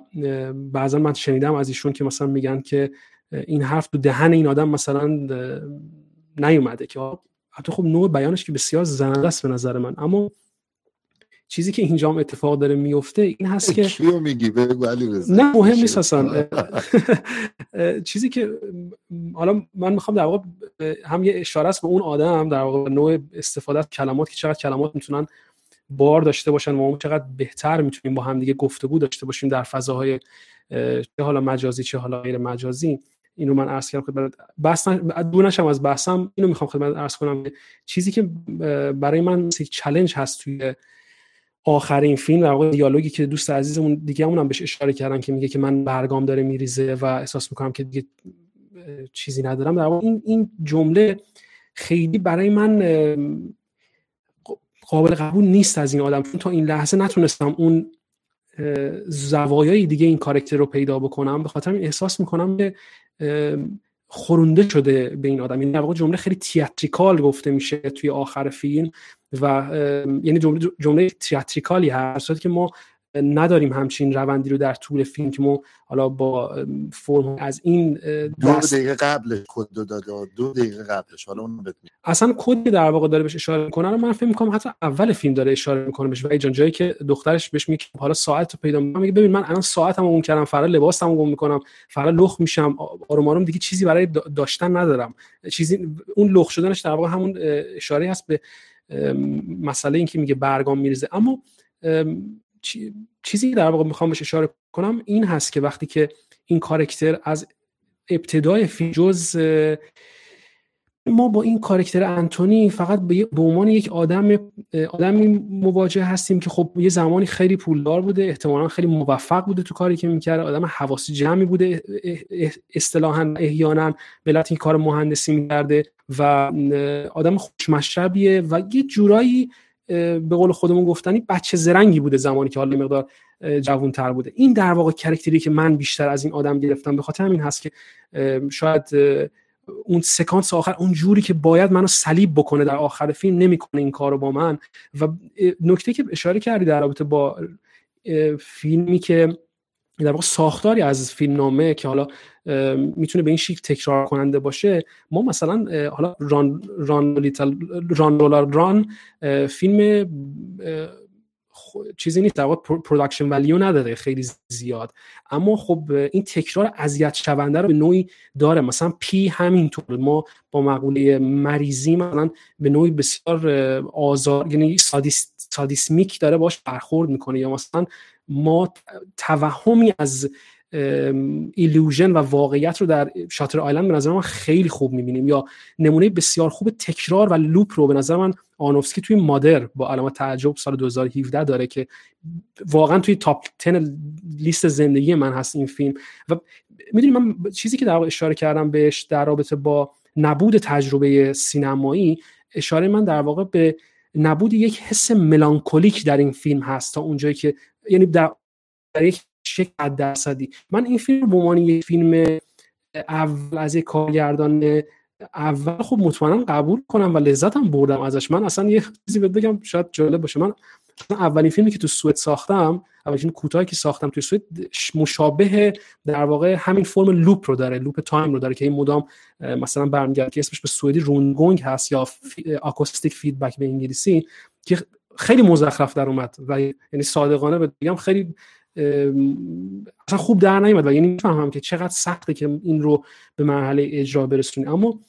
بعضا من شنیدم از ایشون که مثلا میگن که این حرف تو دهن این آدم مثلا نیومده که حتی خب نوع بیانش که بسیار زننده است به نظر من. اما چیزی که اینجا هم اتفاق داره میفته این هست که [laughs] کیو میگی؟ بگو علی نه مهم نیست اصلا. [laughs] چیزی که حالا من می‌خوام در واقع هم یه اشاره است به اون آدم در واقع نوع استفاده از کلمات که چقدر کلمات می‌تونن بار داشته باشن و چقدر بهتر می‌تونیم با هم دیگه گفتگو داشته باشیم در فضاهای چه حالا مجازی چه حالا غیر مجازی. اینو من عرض کردم خدمت بحث دونشم از بحثم اینو می‌خوام خدمت عرض کنم چیزی که برای من چالش هست توی آخرین فیلم در واقع دیالوگی که دوست عزیزمون دیگه هم بهش اشاره کردن که میگه که من برگام داره میریزه و احساس می‌کنم که دیگه چیزی ندارم. در واقع این این جمله خیلی برای من قابل قبول نیست از این آدم. تا این لحظه نتونستم اون زوایای دیگه این کارکتر رو پیدا بکنم. به خاطر این احساس می‌کنم که خورونده شده به این آدم. یعنی جمله خیلی تیاتریکال گفته میشه توی آخر فیلم و یعنی جمله جمله تیاتریکالی هست که ما نداریم همچین روندی رو در طول فیلم که ما حالا با فرم از این دو دقیقه قبلش کد داده دو دقیقه قبلش. حالا اون اصلا کدی در واقع داره بهش اشاره می‌کنه رو من فکر می‌کنم حتی اول فیلم داره اشاره می‌کنه بهش. و ایجان جایی که دخترش بهش میگه حالا ساعت رو پیدا می‌کنم میگه ببین من الان ساعتمو اون کردم فرا لباسمو گم می‌کنم فرا لخ میشم آروم آروم دیگه چیزی برای داشتن ندارم. چیزی اون لخ شدنش در واقع همون اشاره هست به مسئله اینکه میگه برگام میریزه. اما چیزی در واقع می‌خوام بهش اشاره کنم این هست که وقتی که این کارکتر از ابتدای فیلم جز ما با این کارکتر انتونی فقط به عنوان یک آدم آدمی مواجه هستیم که خب یه زمانی خیلی پولدار بوده احتمالا خیلی موفق بوده تو کاری که می‌کرده آدم حواسی جمعی بوده اصطلاحا احیانا به این کار مهندسی می‌کرده و آدم خوشمشربیه و یه جورایی به قول خودمون گفتنی بچه زرنگی بوده زمانی که حالا مقدار جوان تر بوده. این در واقع کرکتری که من بیشتر از این آدم گرفتم به خاطر همین هست که شاید اون سکانس آخر اون جوری که باید منو صلیب بکنه در آخر فیلم نمی‌کنه این کارو با من. و نکته که اشاره کردی در رابطه با فیلمی که در واقع ساختاری از فیلم نامه که حالا می‌تونه به این شکل تکرار کننده باشه. ما مثلا حالا Run Run Lola Run Run فیلم چیزی نیست در واقع production value نداره خیلی زیاد. اما خب این تکرار اذیت شونده رو به نوعی داره. مثلا Pi همینطور ما با مقوله مریضی مثلا به نوعی بسیار آزار یعنی سادیسمیک داره باش برخورد می‌کنه. یا مثلا ما توهمی از illusion و واقعیت رو در Shutter Island به نظر من خیلی خوب می‌بینیم. یا نمونه بسیار خوب تکرار و loop رو به نظر من آرنوفسکی توی مادر با علامت تعجب سال 2017 داره که واقعا توی top 10 لیست زندگی من هست این فیلم. و می‌دونی من چیزی که در واقع اشاره کردم بهش در رابطه با نبود تجربه سینمایی اشاره من در واقع به نبود یک حس melancholic در این فیلم هست تا اونجایی که یعنی در, در یک شکل درصدی. من این فیلم به عنوان یک فیلم اول از یک کارگردان اول خب مطمئنا قبول کنم و لذتم بردم ازش. من اصلا یه چیزی بهت بگم شاید جالب باشه. من اولین فیلمی که تو سوئد ساختم اولین کوتاهی که ساختم تو سوئد مشابه در واقع همین فرم loop رو داره loop time رو داره که این مدام مثلا برمیگرده که اسمش به سوئدی رونگونگ هست یا آکوستیک فیدبک به انگلیسی که خیلی مزخرف در اومد و یعنی صادقانه بگم خیلی اصلا خوب در نیومد و یعنی می‌فهمم که چقدر سخته که این رو به مرحله اجرا برسونی. اما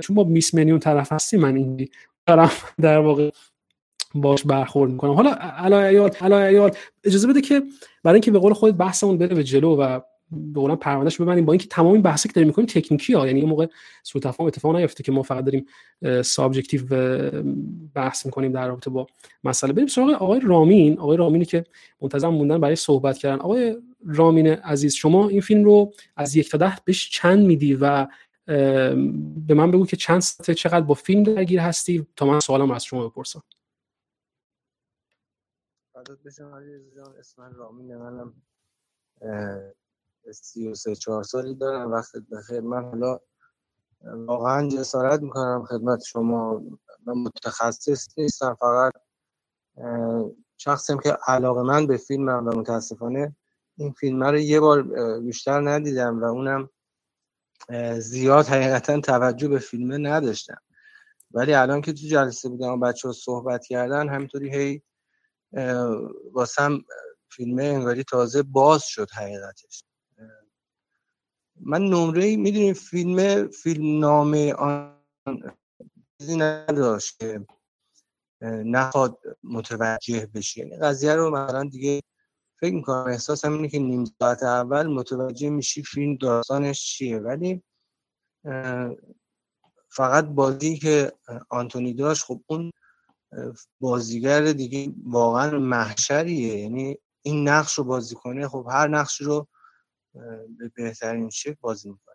چون با میس منیون طرف هستی من این دارم [laughs] در واقع باش برخورد می‌کنم. حالا علایال علایال اجازه بده که برای اینکه به قول خودت بحثمون بره به جلو و به قولم پرونده‌ش ببندیم با اینکه تمام این بحثی که داریم می‌کنیم تکنیکی ها. یعنی یه موقع سوء تفاهم اتفاق نیفته که ما فقط داریم subjective بحث می‌کنیم در رابطه با مسئله. بریم سراغ آقای رامین. آقای رامینی که منتظر موندن برای صحبت کردن. آقای رامین عزیز شما این فیلم رو از یک تا ده بهش چند میدی و به من بگو که چند ساعت چقدر با فیلم درگیر هستی؟ تا من سوالم از شما بپرسم. اسم رامین منم سی و سه چهار سالی دارم. وقت بخیر من حالا واقعا جسارت می‌کنم خدمت شما. من متخصص نیستم فقط شخصیم که علاقه من به فیلمم و متاسفانه این فیلم رو یه بار بیشتر ندیدم و اونم زیاد حقیقتا توجه به فیلمه نداشتم. ولی الان که تو جلسه بودم و بچه ها صحبت کردن همینطوری هی واسم فیلمه انگاری تازه باز شد حقیقتش. من نمره می‌دونیم فیلم فیلم نامه آن چیزی نداشت که نخواد متوجه بشه یعنی قضیه رو مثلا دیگه فکر می‌کنم احساس اینه که نیم ساعت اول متوجه میشی فیلم داستانش چیه. ولی فقط بازی که آنتونی داشت خب اون بازیگر دیگه واقعا محشریه. یعنی این نقش رو بازی کنه خب هر نقش رو به بهترین شکل بازی می‌کنه.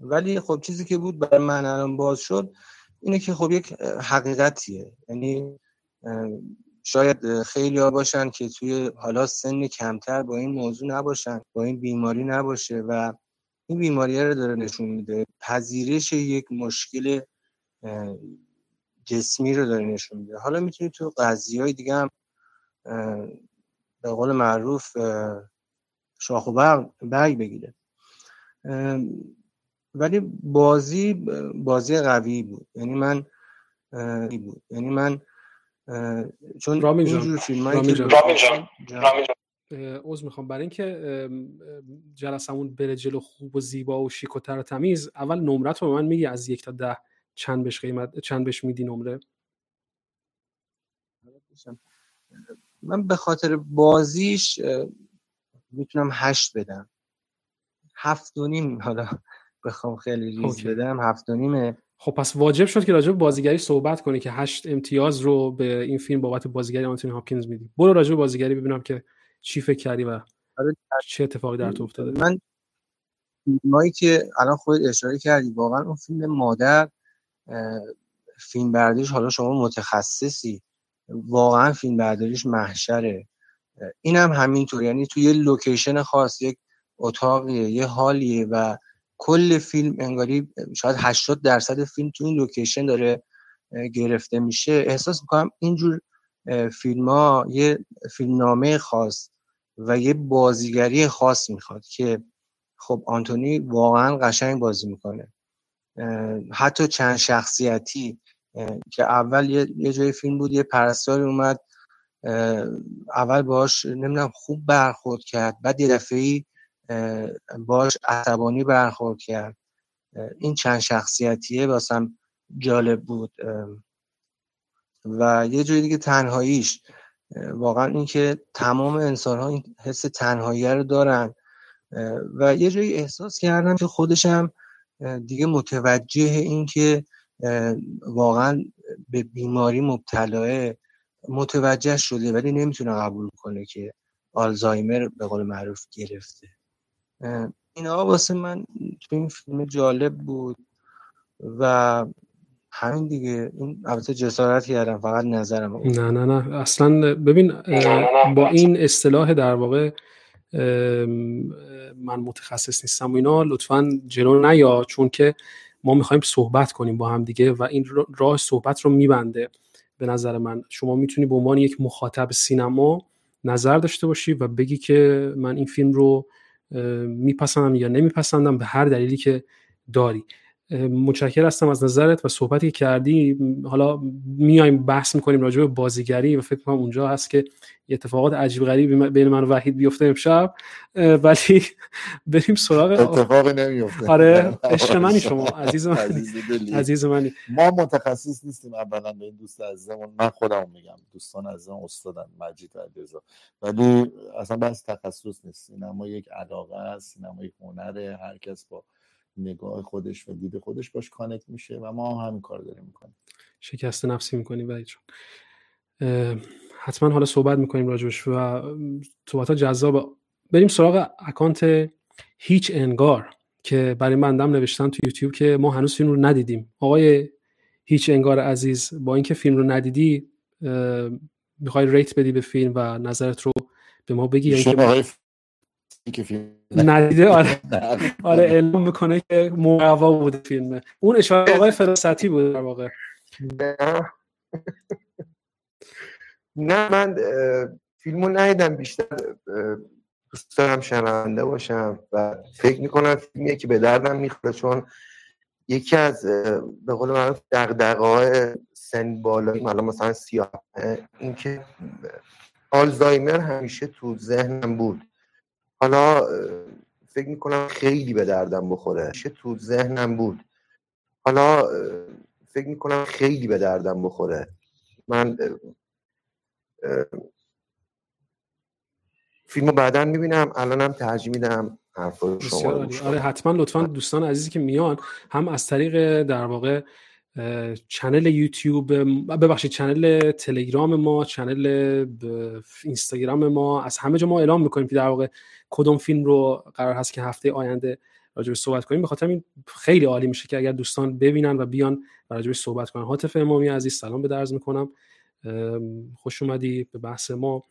ولی خب چیزی که بود برای من الان باز شد اینه که خب یک حقیقتیه. یعنی شاید خیلی ها باشن که توی حالا سن کمتر با این موضوع نباشن با این بیماری نباشه و این بیماری رو داره نشون میده. پذیرش یک مشکل جسمی رو داره نشون میده. حالا می‌تونید تو قضیه های دیگه هم به قول معروف شاخ و برگ بگیره. ولی بازی بازی قوی بود. یعنی من بود یعنی من چون اینجور فیلم که عوض می‌خوام. برای اینکه جلسمون بره جلو خوب و زیبا و شیک و تر و تمیز اول نمرت رو به من میگی از یک تا ده چند بهش قیمت چند بهش میدی نمره؟ من به خاطر بازیش می‌تونم هشت بدم. هفت و نیم حالا بخوام خیلی ریز بدم هفت و نیمه خب پس واجب شد که راجع به بازیگری صحبت کنی که هشت امتیاز رو به این فیلم بابت بازیگری آنتونی هاپکینز میدی. برو راجع به بازیگری ببینم که چی فکر کردی و آره، چه اتفاقی در تو افتاده. من فیلمایی که الان خود اشاره کردی واقعا اون فیلم مادر فیلم برداریش حالا شما متخصصی واقعا فیلم برداریش محشره. این هم همینطور. یعنی توی یه لوکیشن خاص یک اتاقیه یه هالیه و کل فیلم انگاری شاید 80 درصد فیلم تو این لوکیشن داره گرفته میشه. احساس می‌کنم اینجور فیلم ها یه فیلمنامه خاص و یه بازیگری خاص می‌خواد که خب آنتونی واقعا قشنگ بازی می‌کنه. حتی چند شخصیتی که اول یه جای فیلم بود یه پرستاری اومد اول باش نمی‌دونم خوب برخورد کرد بعد یه دفعه باش عصبانی برخورد کرد. این چند شخصیتیه واسم جالب بود. و یه جوری دیگه تنهاییش. واقعا اینکه تمام انسان ها این حس تنهایی رو دارن. و یه جایی احساس کردم که خودشم دیگه متوجه این که واقعا به بیماری مبتلاه متوجه شده ولی نمی‌تونه قبول کنه که آلزایمر به قول معروف گرفته. اینا واسه من تو این فیلم جالب بود و همین دیگه. این البته جسارت کردم فقط نظرم نه نه نه. اصلا ببین با این اصطلاح در واقع من متخصص نیستم و اینا لطفا جلو نیا چون که ما می‌خوایم صحبت کنیم با هم دیگه و این راه صحبت رو میبنده. به نظر من شما می‌تونی به عنوان یک مخاطب سینما نظر داشته باشی و بگی که من این فیلم رو میپسندم یا نمیپسندم به هر دلیلی که داری. متشکر هستم از نظرت و صحبتی که کردی. حالا میایم بحث می‌کنیم راجع به بازیگری و فکر کنم اونجا هست که اتفاقات عجیب غریبی بین من و وحید بیفته امشب ولی [laughs] بریم سراغ اتفاقی نمیفته. آره عشق منی شما عزیز من عزیز منی. ما متخصص نیستیم اولا به این دوست عزیزمون. من خودم میگم دوستان عزیزم استادن مجید علیرضا. ولی اصلا بحث تخصص نیست. سینما یک علاقه است سینما یک هنره. هر کس با نگاه خودش و دید خودش باش connect میشه و ما هم همین کار داریم می‌کنیم. شکست نفسی می‌کنیم ولی چون حتما حالا صحبت می‌کنیم راجبش و صحبت ها جذاب بریم سراغ account هیچ انگار که برای من هم نوشتن تو یوتیوب که ما هنوز فیلم رو ندیدیم. آقای هیچ انگار عزیز با اینکه فیلم رو ندیدی می‌خوای ریت بدی به فیلم و نظرت رو به ما بگی یعنی ندیده آره. [laughs] آره اعلام می‌کنه که محوا بوده فیلمه. اون اشاره آقای فراستی بود در واقع. نه من فیلمو ندیدم بیشتر دوست دارم شنونده باشم و فکر می‌کنم فیلمیه که به دردم می‌خوره چون یکی از به قول معروف دقدقه های سن بالایی حالا مثلا سیاه اینکه آلزایمر همیشه تو ذهنم بود. حالا فکر می‌کنم خیلی به دردم بخوره چه تو ذهنم بود. حالا فکر می‌کنم خیلی به دردم بخوره. من فیلمو بعدا می‌بینم الانم ترجیح میدم شما آره حتما لطفا دوستان عزیزی که میان هم از طریق در واقع channel یوتیوب ببخشید channel تلگرام ما channel اینستاگرام ما از همه جا ما اعلام می‌کنیم که در واقع کدوم فیلم رو قرار هست که هفته آینده راجع صحبت کنیم. بخاطر این خیلی عالی میشه که اگر دوستان ببینن و بیان و راجع صحبت کنن. عاطف امامی عزیز سلام عرض می‌کنم. خوش اومدی به بحث ما.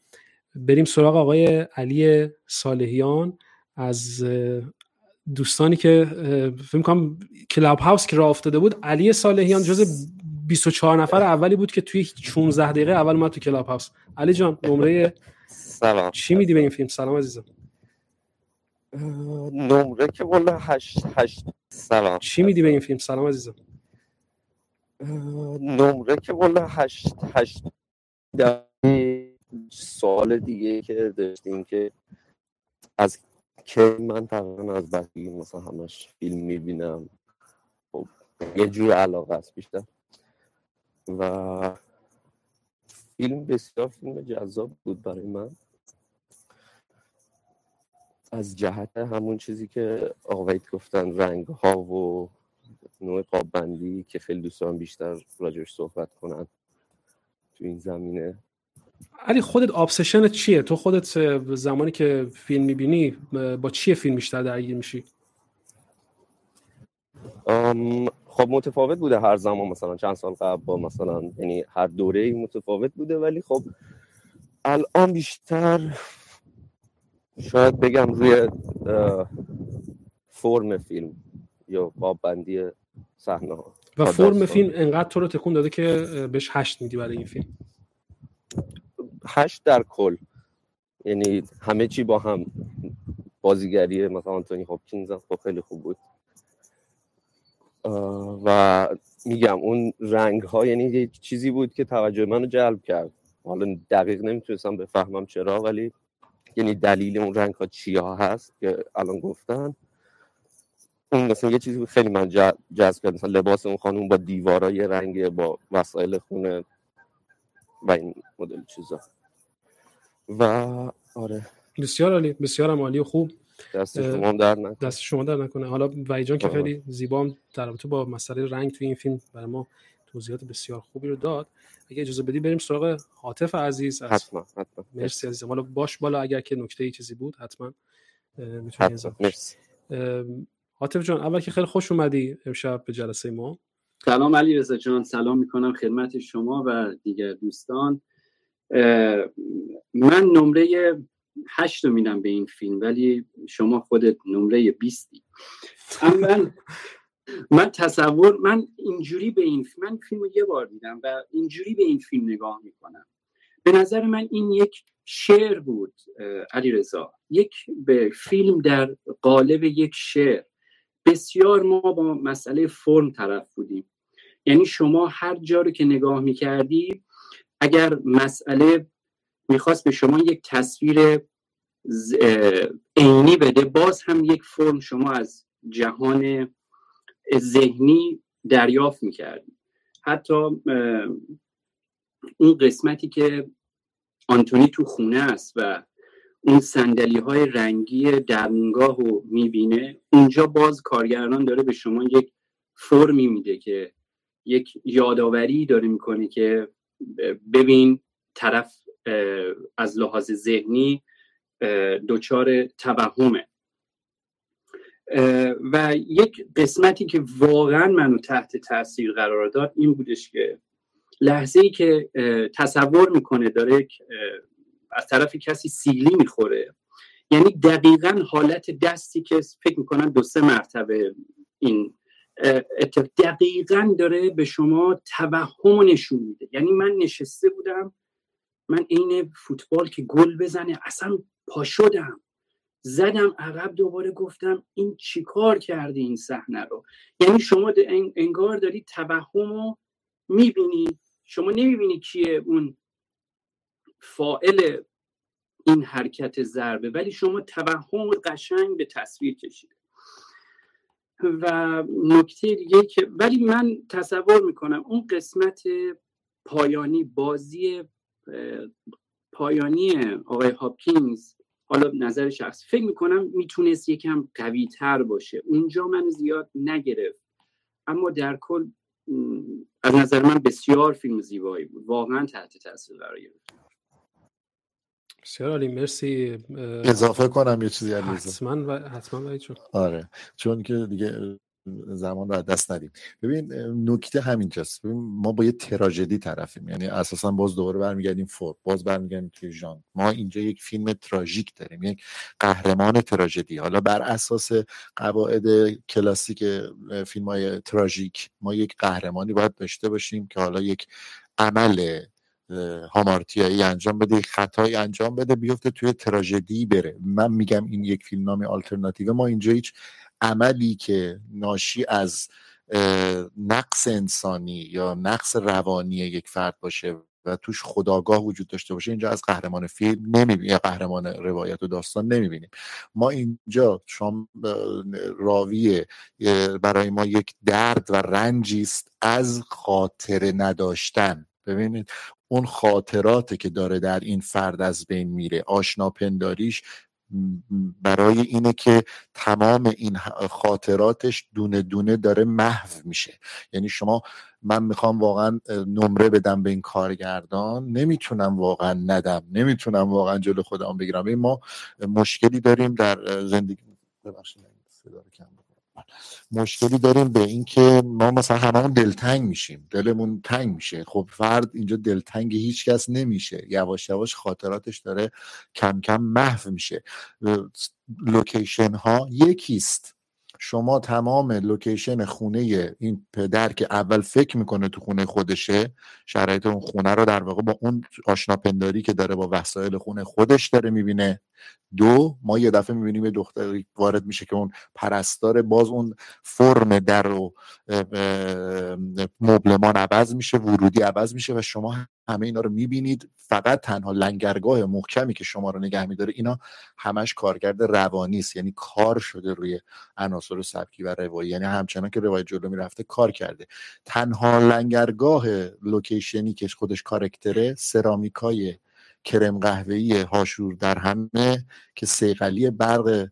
بریم سراغ آقای علی صالحیان از دوستانی که فکر کنم کلاب هاوس که راه افتاده بود. علی صالحیان جز 24 نفر اولی بود که توی 16 دقیقه اول اومد تو کلاب هاوس علی جان نمره سلام. چی میدی به این فیلم؟ سلام عزیزم. نمره که والا 8 8 سلام. چی میدی به این فیلم؟ سلام عزیزم. نمره که والا 8 8 سوال دیگه که داشتیم که از که من تقریبا از بچگی مثلا همش فیلم می‌بینم. خب یه جور علاقه است بیشتر. و فیلم بسیار فیلم جذاب بود برای من. از جهت همون چیزی که آقایت گفتن رنگ ها و نوع قاب بندی که خیلی دوستان بیشتر راجعش صحبت کنن تو این زمینه. علی خودت آبسشن چیه؟ تو خودت زمانی که فیلم می‌بینی با چیه فیلم بیشتر درگیر میشی؟ خب متفاوت بوده هر زمان مثلا چند سال قبل با مثلا یعنی هر دوره متفاوت بوده ولی خب الان بیشتر شاید بگم روی فرم فیلم یا باب بندی صحنه. ها و فرم فیلم انقدر تو رو تکون داده که بهش هشت میدی برای این فیلم. هشت در کل. یعنی همه چی با هم. بازیگری مثلا آنتونی هاپکینز خب خیلی خوب بود. و میگم اون رنگ ها یعنی یه چیزی بود که توجه منو جلب کرد. حالا دقیق نمی‌تونستم بفهمم چرا ولی یعنی دلیل اون رنگ ها چیا هست که الان گفتن. اون مثلا یه چیزی خیلی من جذب کرد مثلا لباس اون خانوم با دیوارای رنگ با وسایل خونه و این مدل چیزا. و آره. بسیار عالی بسیار عالی و خوب. دست شما در نکنه. دست شما در نکنه. حالا ویجان که خیلی زیبا در رابطه با مسئله رنگ توی این فیلم برای ما توضیحات بسیار خوبی رو داد. اگه اجازه بدی بریم سراغ حاطف عزیز حتما حتما. مرسی عزیزم. حالا باش بالا اگر که نکته ای چیزی بود حتما می‌تونی مرسی. حاطف جان اول که خیلی خوش اومدی امشب به جلسه ما. سلام علی رضا جان سلام می‌کنم خدمت شما و دیگر دوستان. من نمره هشت رو میدم به این فیلم ولی شما خودت نمره بیستی. من من تصور من اینجوری به این فیلم من فیلم رو یه بار دیدم و اینجوری به این فیلم نگاه می‌کنم. به نظر من این یک شعر بود علی رضا یک به فیلم در قالب یک شعر. بسیار ما با مسئله فرم طرف بودیم. یعنی شما هر جا رو که نگاه می‌کردی اگر مسئله می‌خواست به شما یک تصویر عینی بده باز هم یک فرم شما از جهان ذهنی دریافت می‌کردی. حتی اون قسمتی که آنتونی تو خونه است و اون سندلی های رنگی درمونگاه رو می‌بینه. اونجا باز کارگردان داره به شما یک فرمی میده که یک یادآوری داره می‌کنه که ببین طرف از لحاظ ذهنی دچار توهمه. و یک قسمتی که واقعا منو تحت تاثیر قرار داد این بودش که لحظه ای که تصور می‌کنه داره از طرف کسی سیلی می‌خوره. یعنی دقیقا حالت دستی که فکر می‌کنن دو سه مرتبه این دقیقا داره به شما توهم نشون میده. یعنی من نشسته بودم من عین فوتبال که گل بزنه اصلا پا شدم. زدم عقب دوباره گفتم این چیکار کرده این صحنه رو؟ یعنی شما انگار داری توهم رو می‌بینی شما نمی‌بینی کیه اون فائل این حرکت ضربه ولی شما توهم قشنگ به تصویر کشید و نکته دیگه که ولی من تصور می‌کنم اون قسمت پایانی بازی پایانی آقای هاپکینز حالا نظر شخص فکر می‌کنم می‌تونست یکم قوی تر باشه. اونجا من زیاد نگرفت. اما در کل از نظر من بسیار فیلم زیبایی بود. واقعا تحت تاثیر قرار گرفت. بسیار عالی مرسی. اضافه کنم یه چیزی حتما و حتما آره چون که دیگه زمان رو از دست ندیم. ببین نکته همینجاست. ببین ما با یه تراژدی طرفیم. یعنی اساسا باز دوباره برمیگردیم فور باز برمیگردیم توی ژان ما اینجا یک فیلم تراژیک داریم یک قهرمان تراژدی. حالا بر اساس قواعد کلاسیک فیلم های تراژیک ما یک قهرمانی باید داشته باشیم که حالا یک عمل هامارتیایی انجام بده خطایی انجام بده بیفته توی تراژدی بره. من میگم این یک فیلم نام آلترناتیو ما اینجا هیچ عملی که ناشی از نقص انسانی یا نقص روانی یک فرد باشه و توش خداگاه وجود داشته باشه اینجا از قهرمان فیلم نمی‌بینیم یا قهرمان روایت و داستان نمی‌بینیم. ما اینجا شما راوی برای ما یک درد و رنجی است از خاطر نداشتن. ببینید اون خاطراتی که داره در این فرد از بین میره آشنا پنداریش برای اینه که تمام این خاطراتش دونه دونه داره محو میشه. یعنی شما من می‌خوام واقعا نمره بدم به این کارگردان نمی‌تونم واقعا ندم نمی‌تونم واقعا جلو خودم بگیرم. این ما مشکلی داریم در زندگی ببخشید مشکلی داریم به اینکه ما مثلا هممون دلتنگ میشیم دلمون تنگ میشه. خب فرد اینجا دلتنگ هیچ کس نمیشه. یواش یواش خاطراتش داره کم کم محو میشه. لوکیشن ها یکیست شما تمام لوکیشن خونه این پدر که اول فکر می‌کنه تو خونه خودشه شرایط اون خونه رو در واقع با اون آشناپنداری که داره با وسایل خونه خودش داره می‌بینه. دو ما یه دفعه می‌بینیم یه دختری وارد میشه که اون پرستار باز اون فرم در و مبلمان عوض میشه ورودی عوض میشه و شما همه اینا رو می‌بینید. فقط تنها لنگرگاه محکمی که شما رو نگه میداره اینا همش کارگرد روانی است. یعنی کار شده روی عناصر سبکی و روایی. یعنی همچنان که روایت جلو می‌رفته کار کرده. تنها لنگرگاه لوکیشنی که خودش کارکتره سرامیکای کرم قهوه‌ای هاشور در همه که سیقلی برق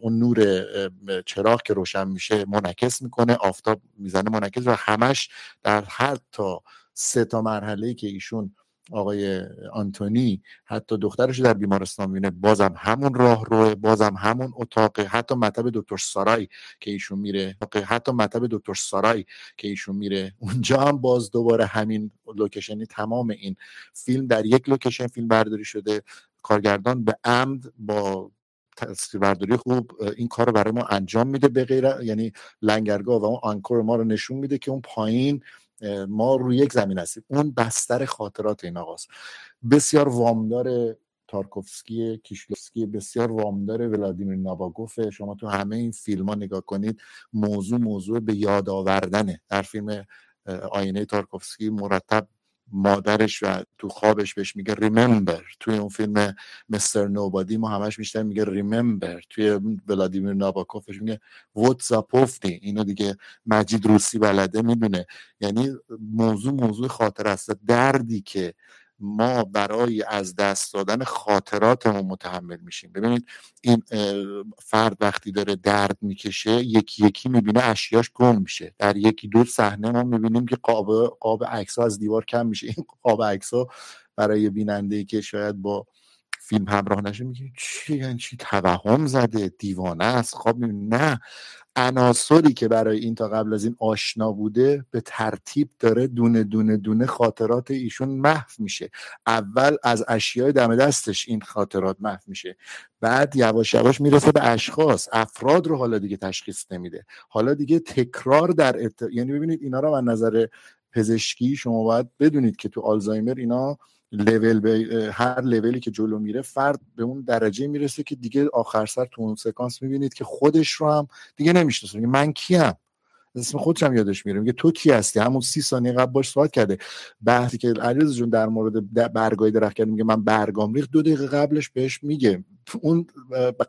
اون نور چراغ که روشن میشه منعکس می‌کنه آفتاب می‌زنه منعکس و همش در هر تا سه تا مرحله که ایشون آقای آنتونی حتی دخترش در بیمارستان می‌بینه. بازم همون راه روه بازم همون اتاق حتی مطب دکتر سارای که ایشون میره. حتی مطب دکتر سارای که ایشون میره. اونجا هم باز دوباره همین لوکیشنی تمام این فیلم در یک لوکیشن فیلم برداری شده. کارگردان به عمد با تصویربرداری خوب این کار رو برای ما انجام میده به غیر یعنی لنگرگاه و اون anchor ما رو نشون میده که اون پایین ما روی یک زمین هستیم. اون بستر خاطرات این آقاست. بسیار وامدار تارکوفسکی کیشلوفسکی بسیار وامدار ولادیمیر ناباکوفه شما تو همه این فیلم ها نگاه کنید موضوع موضوع به یاد آوردنه. در فیلم آینه تارکوفسکی مرتب مادرش و تو خوابش بهش میگه ریممبر توی اون فیلم مستر نوبادی ما همش میشتر میگه ریممبر توی ولادیمیر ناباکوفش میگه واتزاپوفتی اینو دیگه مجید روسی بلده می‌دونه. یعنی موضوع موضوع خاطر است. دردی که ما برای از دست دادن خاطراتمون متحمل میشیم. ببینید این فرد وقتی داره درد می‌کشه یکی یکی می‌بینه اشیاش گم میشه. در یکی دو صحنه ما می‌بینیم که قاب قاب عکس از دیوار کم میشه. این قاب عکس برای بیننده که شاید با فیلم همراه نشه میگه چی یعنی چی؟ توهم زده دیوانه است. خواب نه. عناصری که برای این تا قبل از این آشنا بوده به ترتیب داره دونه دونه دونه خاطرات ایشون محو میشه. اول از اشیای دم دستش این خاطرات محو میشه. بعد یواش یواش می‌رسه به اشخاص. افراد رو حالا دیگه تشخیص نمیده. حالا دیگه تکرار در ات... یعنی ببینید اینا رو من نظر پزشکی شما باید بدونید که تو آلزایمر اینا لول به هر لولی که جلو میره فرد به اون درجه می‌رسه که دیگه آخر سر تو اون سکانس می‌بینید که خودش رو هم دیگه نمی‌شناسه. من کیم؟ اسم خودش هم یادش میره. میگه تو کی هستی؟ همون سی ثانیه قبل باش صحبت کرده. بحثی که علیرضا جون در مورد برگای درخت کرد میگه من برگام ریخت. دو دقیقه قبلش بهش میگه. اون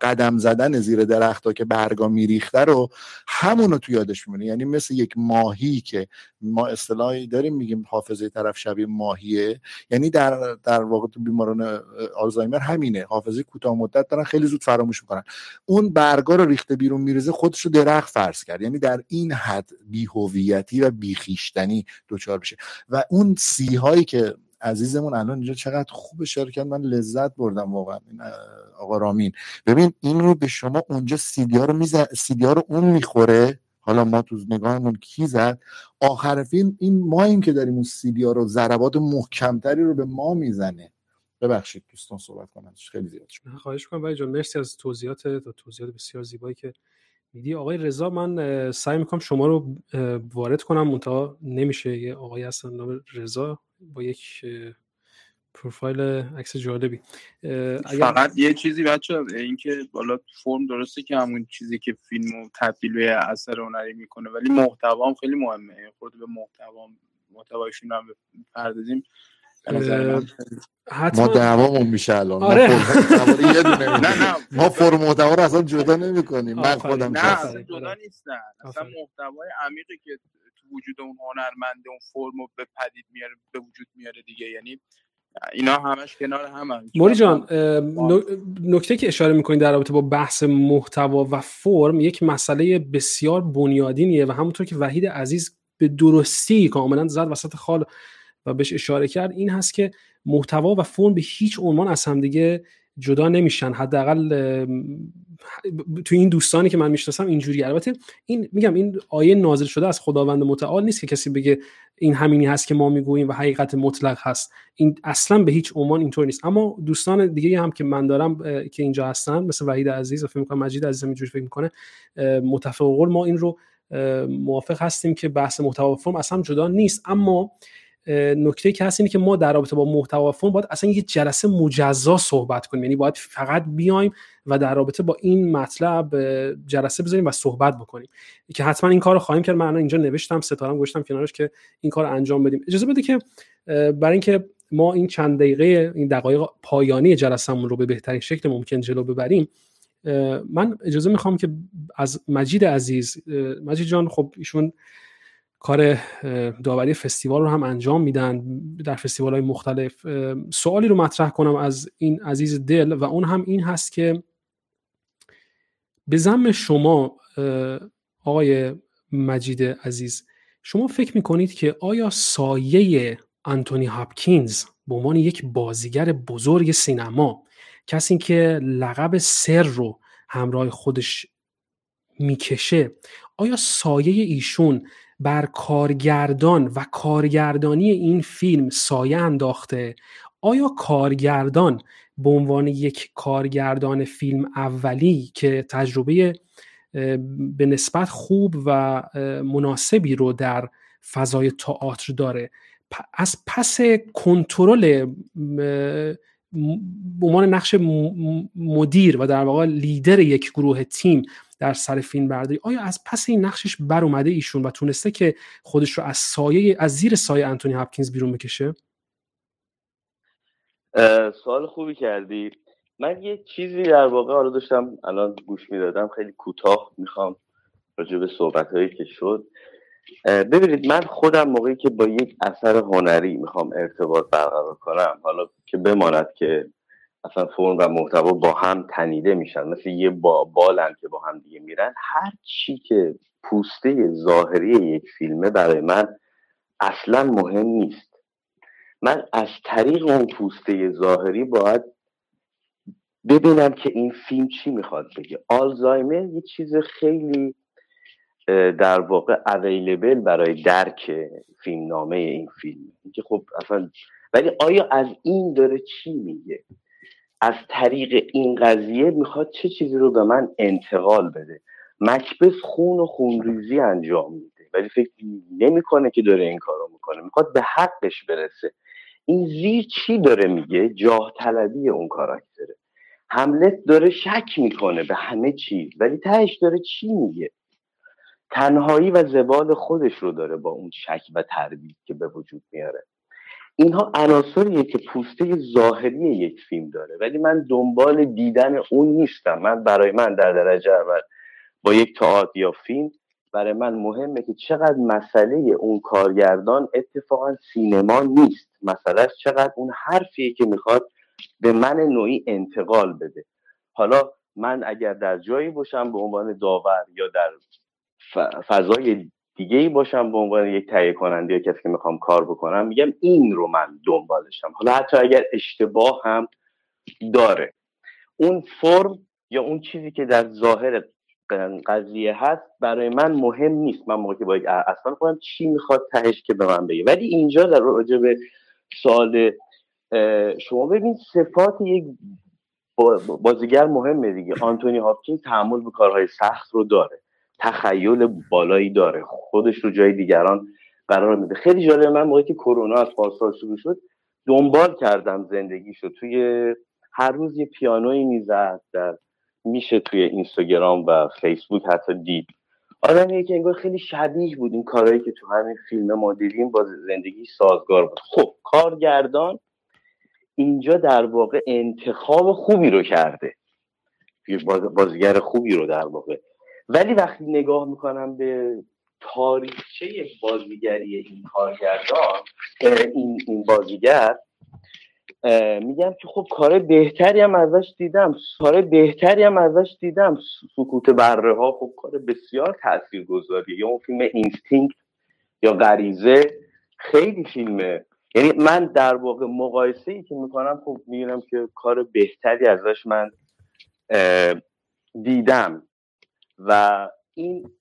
قدم زدن زیر درخت ها که برگا میریخته رو همون رو تو یادش میمونه. یعنی مثل یک ماهی که ما اصطلاحی داریم میگیم حافظه طرف شبیه ماهیه. یعنی در در واقع تو بیماران آلزایمر همینه. حافظه کوتاه مدت دارن خیلی زود فراموش می‌کنن. اون برگا رو ریخته بیرون میریزه خودش رو درخت فرض کرد. یعنی در این حد بیهویتی و بیخیشتنی دچار بشه و اون سی هایی که عزیزمون الان اینجا چقدر خوب اشاره کرد من لذت بردم واقعا. این آقا رامین. ببین این رو به شما اونجا سیدی ها رو میزن سیدی ها رو اون می‌خوره. حالا ما تو نگاهمون کی زد؟ آخر فیلم این ماییم که داریم اون سیدی ها رو ضربات محکمتری رو به ما می‌زنه. ببخشید دوستان صحبت کنن خیلی زیاد شد. خواهش کنم جان مرسی از توضیحات توضیحات بسیار زیبایی که میدی؟ آقای رضا من سعی می‌کنم شما رو وارد کنم. منتها نمیشه یه آقای هستن نام رضا با یک پروفایل عکس جالبی. اگر... فقط یه چیزی بچه اینکه بالا فرم درسته که همون چیزی که فیلمو تبدیل به اثر هنری می‌کنه ولی محتوا هم خیلی مهمه. خود به محتوا محتوای فیلم هم پردازیم ما دعوامون میشه الان. آره. ما [laughs] یه دونه نه نه. ما فرم محتوا رو اصلا جدا نمی کنیم من خودم نه اصلا جدا نیستن. اصلا محتوای عمیقی که تو وجود اون هنرمنده اون فرم رو به پدید میاره به وجود میاره دیگه. یعنی اینا همش کنار هم موری جان نکته که اشاره می‌کنید در رابطه با بحث محتوا و فرم یک مسئله بسیار بنیادینیه و همونطور که وحید عزیز به درستی کاملا زد وسط خال و بهش اشاره کرد این هست که محتوا و فرم به هیچ عنوان از همدیگه جدا نمیشن. حداقل تو این دوستانی که من می‌شناسم اینجوری. البته این میگم این آیه نازل شده از خداوند متعال نیست که کسی بگه این همینی هست که ما می‌گوییم و حقیقت مطلق هست. این اصلا به هیچ عنوان اینطور نیست. اما دوستان دیگه هم که من دارم که اینجا هستن مثل وحید عزیز و فکر می‌کنم مجید عزیز اینجوری فکر می‌کنه متفق ما این رو موافق هستیم که بحث محتوا فرم اصلا جدا نیست. اما نکته که هست اینه که ما در رابطه با محتوا فرم باید اصلا یه جلسه مجزا صحبت کنیم. یعنی باید فقط بیایم و در رابطه با این مطلب جلسه بذاریم و صحبت بکنیم. که حتما این کار رو خواهیم کرد. من اینجا نوشتم ستارم گوشتم کنارش که این کار انجام بدیم. اجازه بده که برای اینکه ما این چند دقیقه این دقایق پایانی جلسهمون رو به بهترین شکل ممکن جلو ببریم من اجازه می‌خوام که از مجید عزیز مجید جان خب ایشون کار داوری فستیوال رو هم انجام میدن در فستیوال های مختلف سوالی رو مطرح کنم از این عزیز دل و اون هم این هست که به زم شما آقای مجید عزیز شما فکر می‌کنید که آیا سایه انتونی هاپکینز به عنوان یک بازیگر بزرگ سینما کسی که لقب سر رو همراه خودش می‌کشه آیا سایه ایشون بر کارگردان و کارگردانی این فیلم سایه انداخته آیا کارگردان به عنوان یک کارگردان فیلم اولی که تجربه به نسبت خوب و مناسبی رو در فضای تئاتر داره از پس کنترل به عنوان نقش مدیر و در واقع لیدر یک گروه تیم در سر فیلم برداری آیا از پس این نقشش بر اومده ایشون و تونسته که خودش رو از سایه از زیر سایه انتونی هاپکینز بیرون بکشه؟ سوال خوبی کردی. من یه چیزی در واقع حالا داشتم الان گوش می‌دادم خیلی کوتاه می‌خوام راجع به صحبت هایی که شد. ببینید من خودم موقعی که با یک اثر هنری می‌خوام ارتباط برقرار کنم حالا که بماند که اصلا فرم و محتوا با هم تنیده میشن مثل یه با بالن که با هم دیگه میرن هر چی که پوسته ظاهری یک فیلمه برای من اصلا مهم نیست. من از طریق اون پوسته ظاهری باید ببینم که این فیلم چی می‌خواد بگه. آلزایمر یه چیز خیلی در واقع اویلیبل برای درک فیلم نامه این فیلم. که خب اصلا ولی آیا از این داره چی میگه؟ از طریق این قضیه می‌خواد چه چیزی رو به من انتقال بده؟ مکبس خون و خونریزی انجام میده. ولی فکر نمی‌کنه که داره این کارو می‌کنه. می‌خواد به حقش برسه. این زیر چی داره میگه؟ جاه طلبی اون کاراکتره. حملت داره شک می‌کنه به همه چیز. ولی تهش داره چی میگه؟ تنهایی و زبال خودش رو داره با اون شک و تردید که به وجود میاره. اینها عناصریه که پوسته ظاهری یک فیلم داره. ولی من دنبال دیدن اون نیستم. من برای من در درجه اول با یک تئاتر یا فیلم برای من مهمه که چقدر مسئله اون کارگردان اتفاقا سینما نیست. مسئله چقدر اون حرفیه که می‌خواد به من نوعی انتقال بده. حالا من اگر در جایی باشم به عنوان داور یا در فضای دیگه ای باشم به عنوان یک تهیه کننده یا کسی که می‌خوام کار بکنم میگم این رو من دنبالشم حالا حتی اگر اشتباه هم داره. اون فرم یا اون چیزی که در ظاهر قضیه هست برای من مهم نیست. من موقعی که با یک اصلا خودم چی می‌خواد تهش که به من بگه. ولی اینجا در راجع به سوال شما ببین صفات یک بازیگر مهمه دیگه. آنتونی هاپکینز تحمل به کارهای سخت رو داره. تخیل بالایی داره. خودش رو جای دیگران قرار میده. خیلی جالب من موقعی که کرونا از پارسال شروع شد دنبال کردم زندگیشو. توی هر روز یه پیانوی می‌زد در میشه توی اینستاگرام و فیسبوک حتی دید. آدمیه که انگار خیلی شبیه بود این کارهایی که تو همین فیلم ما دیدیم با زندگی سازگار بود. خب کارگردان اینجا در واقع انتخاب خوبی رو کرده. بازیگر خوبی رو در واقع ولی وقتی نگاه می‌کنم به تاریخچه بازیگری این کارگردان این, این بازیگر میگم که خب کار بهتری هم ازش دیدم کار بهتری هم ازش دیدم. سکوت بره ها خب کار بسیار تأثیر گذاریه یا اون فیلم اینستینکت یا غریزه خیلی فیلمه. یعنی من در واقع مقایسه ای که می‌کنم خب می‌بینم که کار بهتری ازش من دیدم. و این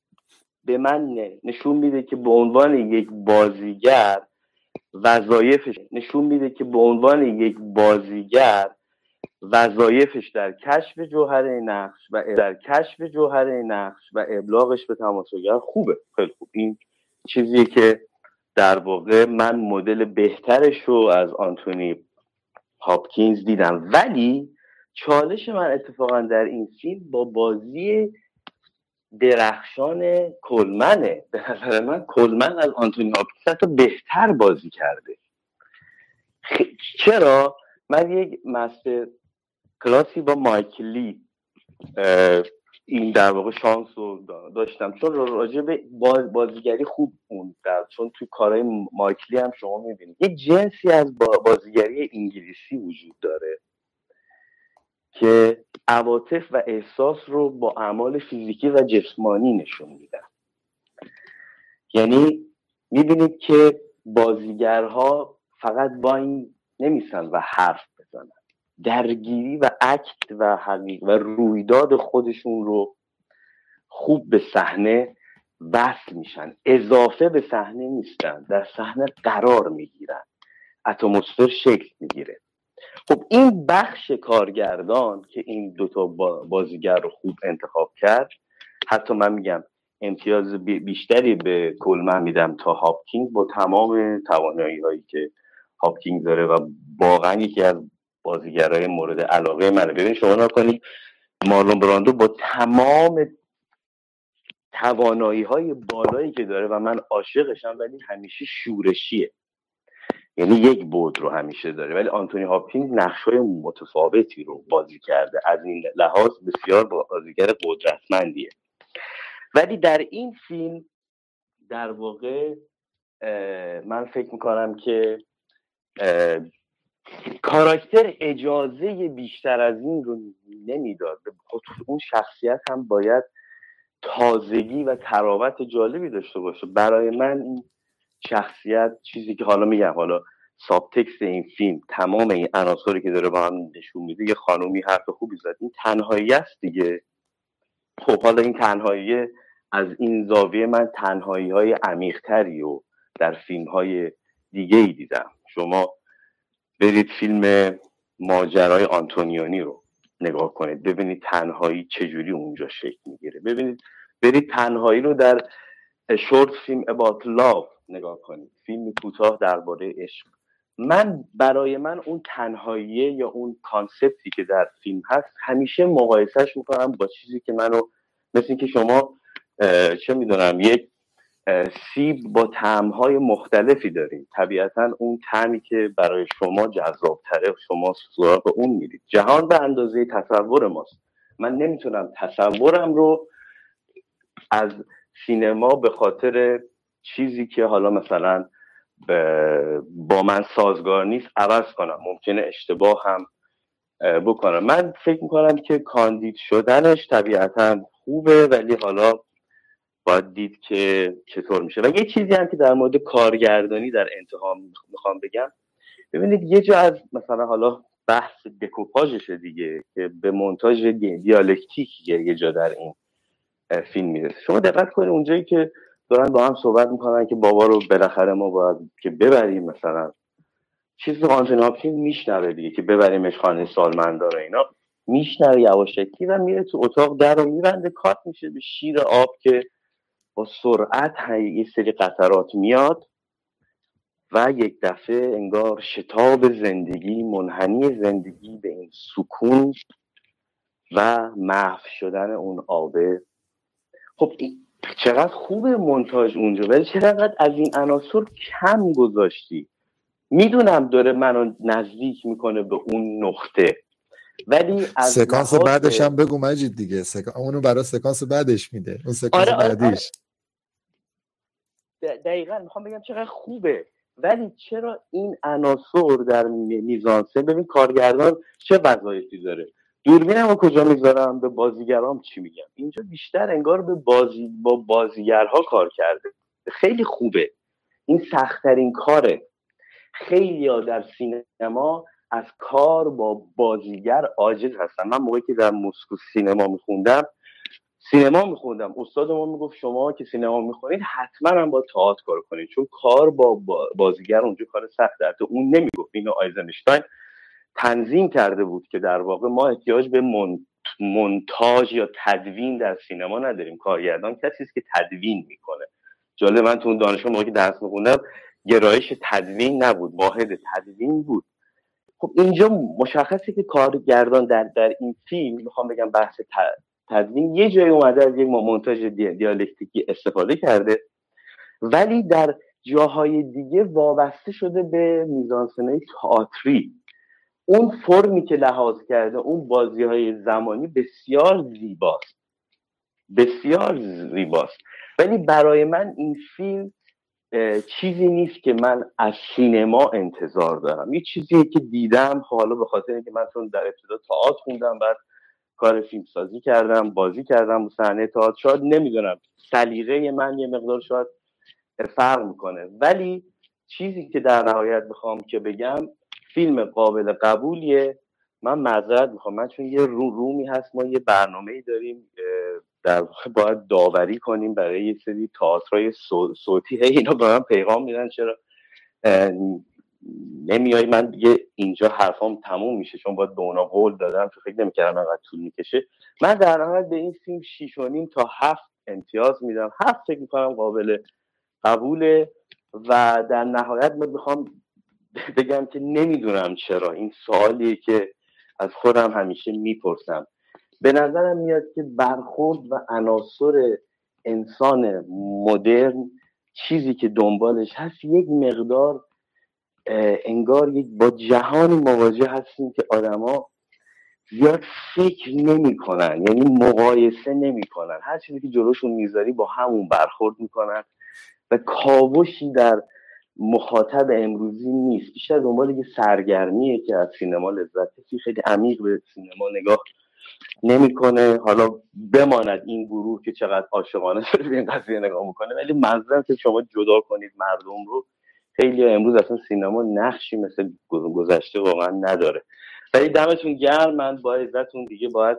به من نشون میده که به عنوان یک بازیگر وظایفش نشون میده که به عنوان یک بازیگر وظایفش در کشف جوهره نقش و در کشف جوهره نقش و ابلاغش به تماشاگر خوبه خیلی خوب. این چیزیه که در واقع من مدل بهترش رو از آنتونی هاپکینز دیدم. ولی چالش من اتفاقا در این فیلم با بازی درخشان کلمنه. به نظر من کلمن از آنتونی هاپکینز بهتر بازی کرده. چرا؟ من یک مستر کلاسی با مایکلی این در واقع شانس رو داشتم. چون راجع به بازیگری خوب در چون تو کارهای مایکلی هم شما می‌بینید. یه جنسی از بازیگری انگلیسی وجود داره که عواطف و احساس رو با اعمال فیزیکی و جسمانی نشون میدن. یعنی می‌بینید که بازیگرها فقط با این نمیسن و حرف بزنن. درگیری و اکت و حقیق و رویداد خودشون رو خوب به صحنه وصل میشن. اضافه به صحنه نیستن در صحنه قرار می‌گیرن. اتمسفر شکل می‌گیره. خب این بخش کارگردان که این دوتا بازیگر رو خوب انتخاب کرد حتی من میگم امتیاز بیشتری به کلمن میدم تا هاپکینگ با تمام توانایی هایی که هاپکینگ داره و واقعا یکی از بازیگرای مورد علاقه منه. ببین شما نکنید مارلون براندو با تمام توانایی های بالایی که داره و من عاشقشم ولی همیشه شورشیه. یعنی یک بود رو همیشه داره. ولی آنتونی هاپکینز نقش های متفاوتی رو بازی کرده. از این لحاظ بسیار بازیگر قدرتمندیه. ولی در این فیلم در واقع من فکر می‌کنم که کاراکتر اجازه بیشتر از این رو نمی‌داد. اون شخصیت هم باید تازگی و تراوت جالبی داشته باشه. برای من شخصیت چیزی که حالا میگم حالا سابتکس این فیلم تمام این عناصری که داره با هم نشون میده یه خانومی حرف خوبی زد. این تنهایی است دیگه. خب حالا این تنهایی از این زاویه من تنهایی های عمیقتری و در فیلم های دیگه ای دیدم. شما برید فیلم ماجرای آنتونیانی رو نگاه کنید. ببینید تنهایی چجوری اونجا شکل می‌گیره. ببینید برید تنهایی رو در شورت فیلم About Love نگاه کنید. فیلم کوتاه درباره عشق. من برای من اون تنهاییه یا اون کانسپتی که در فیلم هست همیشه مقایسهش می‌کنم با چیزی که منو مثل که شما چه می‌دونم یک سیب با تعمهای مختلفی داریم طبیعتا اون تعمی که برای شما جذابتره شما سراغ اون میرید. جهان به اندازه تصور ماست. من نمی‌تونم تصورم رو از سینما به خاطر چیزی که حالا مثلا با من سازگار نیست عوض کنم. ممکنه اشتباه هم بکنم. من فکر می‌کنم که کاندید شدنش طبیعتا خوبه ولی حالا باید دید که چطور میشه. و یه چیزی هم که در مورد کارگردانی در انتها می‌خوام بگم. ببینید یه جا از مثلا حالا بحث دکوپاژشه دیگه که به مونتاژ دیالکتیک یه جا در این فیلم می‌رسه شما دقت کنید اونجایی که دارن با هم صحبت می‌کنن که بابا رو بالاخره ما باید که ببریم مثلا. چیز آنتونی هاپکین میشنوه دیگه که ببریمش خانه سالمندار اینا میشنوه یواشکی و میره تو اتاق در رو میبنده کات میشه به شیر آب که با سرعت یه سری قطرات میاد و یک دفعه انگار شتاب زندگی منحنی زندگی به این سکون و محو شدن اون آبه خب چقدر خوب منتاج اونجا ولی چقدر از این عناصر کم گذاشتی؟ می‌دونم داره منو نزدیک می‌کنه به اون نقطه ولی از سکانس بعدش هم بگو مجید دیگه سکانس اونو برای سکانس بعدش میده اون سکانس آره, آره، بعدیش. آره. دقیقا می‌خوام بگم چقدر خوبه ولی چرا این عناصر در میزانسه ببین کارگردان چه وظایفی داره؟ دوربینم کجا می‌ذارم؟ به بازیگرام چی میگم؟ اینجا بیشتر انگار به بازی با بازیگرها کار کرده. خیلی خوبه. این سختترین کاره. خیلی ها در سینما از کار با بازیگر عاجز هستن. من موقعی که در مسکو سینما میخوندم سینما میخوندم. استاد ما می‌گفت شما که سینما می‌خونید حتما هم با تئاتر کار کنید. چون کار با بازیگر اونجا کار سخت تو اون نمی‌گفت. اینو آیزنشتاین تنظیم کرده بود که در واقع ما احتیاج به منتاج یا تدوین در سینما نداریم. کارگردان کسی است که تدوین می‌کنه. جالب من تو اون دانشگاه موقعی که درس میخوندم گرایش تدوین نبود واحد تدوین بود. خب اینجا مشخصه که کارگردان در در این فیلم می‌خوام بگم بحث تدوین یه جایی اومده از یک مونتاژ دیالکتیکی استفاده کرده ولی در جاهای دیگه وابسته شده به میزانسنه تئاتری. اون فرمی که لحاظ کرده اون بازی های زمانی بسیار زیباست. بسیار زیباست. ولی برای من این فیلم چیزی نیست که من از سینما انتظار دارم. یه چیزی که دیدم خب حالا به خاطر اینکه من چون در ابتدا تئاتر خوندم بعد کار فیلم سازی کردم بازی کردم صحنه تئاتر شاید نمی‌دونم. سلیقه من یه مقدار شاید فرق می‌کنه. ولی چیزی که در نهایت می‌خوام که بگم فیلم قابل قبولیه. من معذرت می‌خوام. من چون یه رو رومی هست ما یه برنامه ای داریم در باید داوری کنیم برای یه سری تئاترای صوتی. هی اینا به من پیغام میدن. چرا؟ نمیای من دیگه اینجا حرفام تموم میشه. چون باید به اونا قول دادم. چون فکر نمی‌کردم انقدر طول می‌کشه. من در نهایت به این فیلم شیش و نیم تا هفت امتیاز میدم. هفت فکر می‌کنم قابل قبوله. و در نهایت من می‌خوام بگم که نمی‌دونم چرا. این سوالیه که از خودم همیشه می‌پرسم. به نظرم میاد که برخورد و عناصر انسان مدرن چیزی که دنبالش هست یک مقدار انگار یک با جهانی مواجه هستیم که آدما زیاد فکر نمی‌کنن یعنی مقایسه نمی‌کنن. هر چیزی که جلوشون می‌ذاری با همون برخورد می‌کنن و کاوشی در مخاطب امروزی نیست. بیشتر دنبال یه سرگرمیه که از سینما لذت خیلی عمیق به سینما نگاه نمی‌کنه. حالا بماند این گروه که چقدر عاشقانه داره به این قضیه نگاه می‌کنه. ولی منظورم که شما جدا کنید مردم رو خیلی امروز اصلا سینما نقشی مثل گذشته واقعا نداره. ولی دمتون گرم. من با عزتون دیگه باید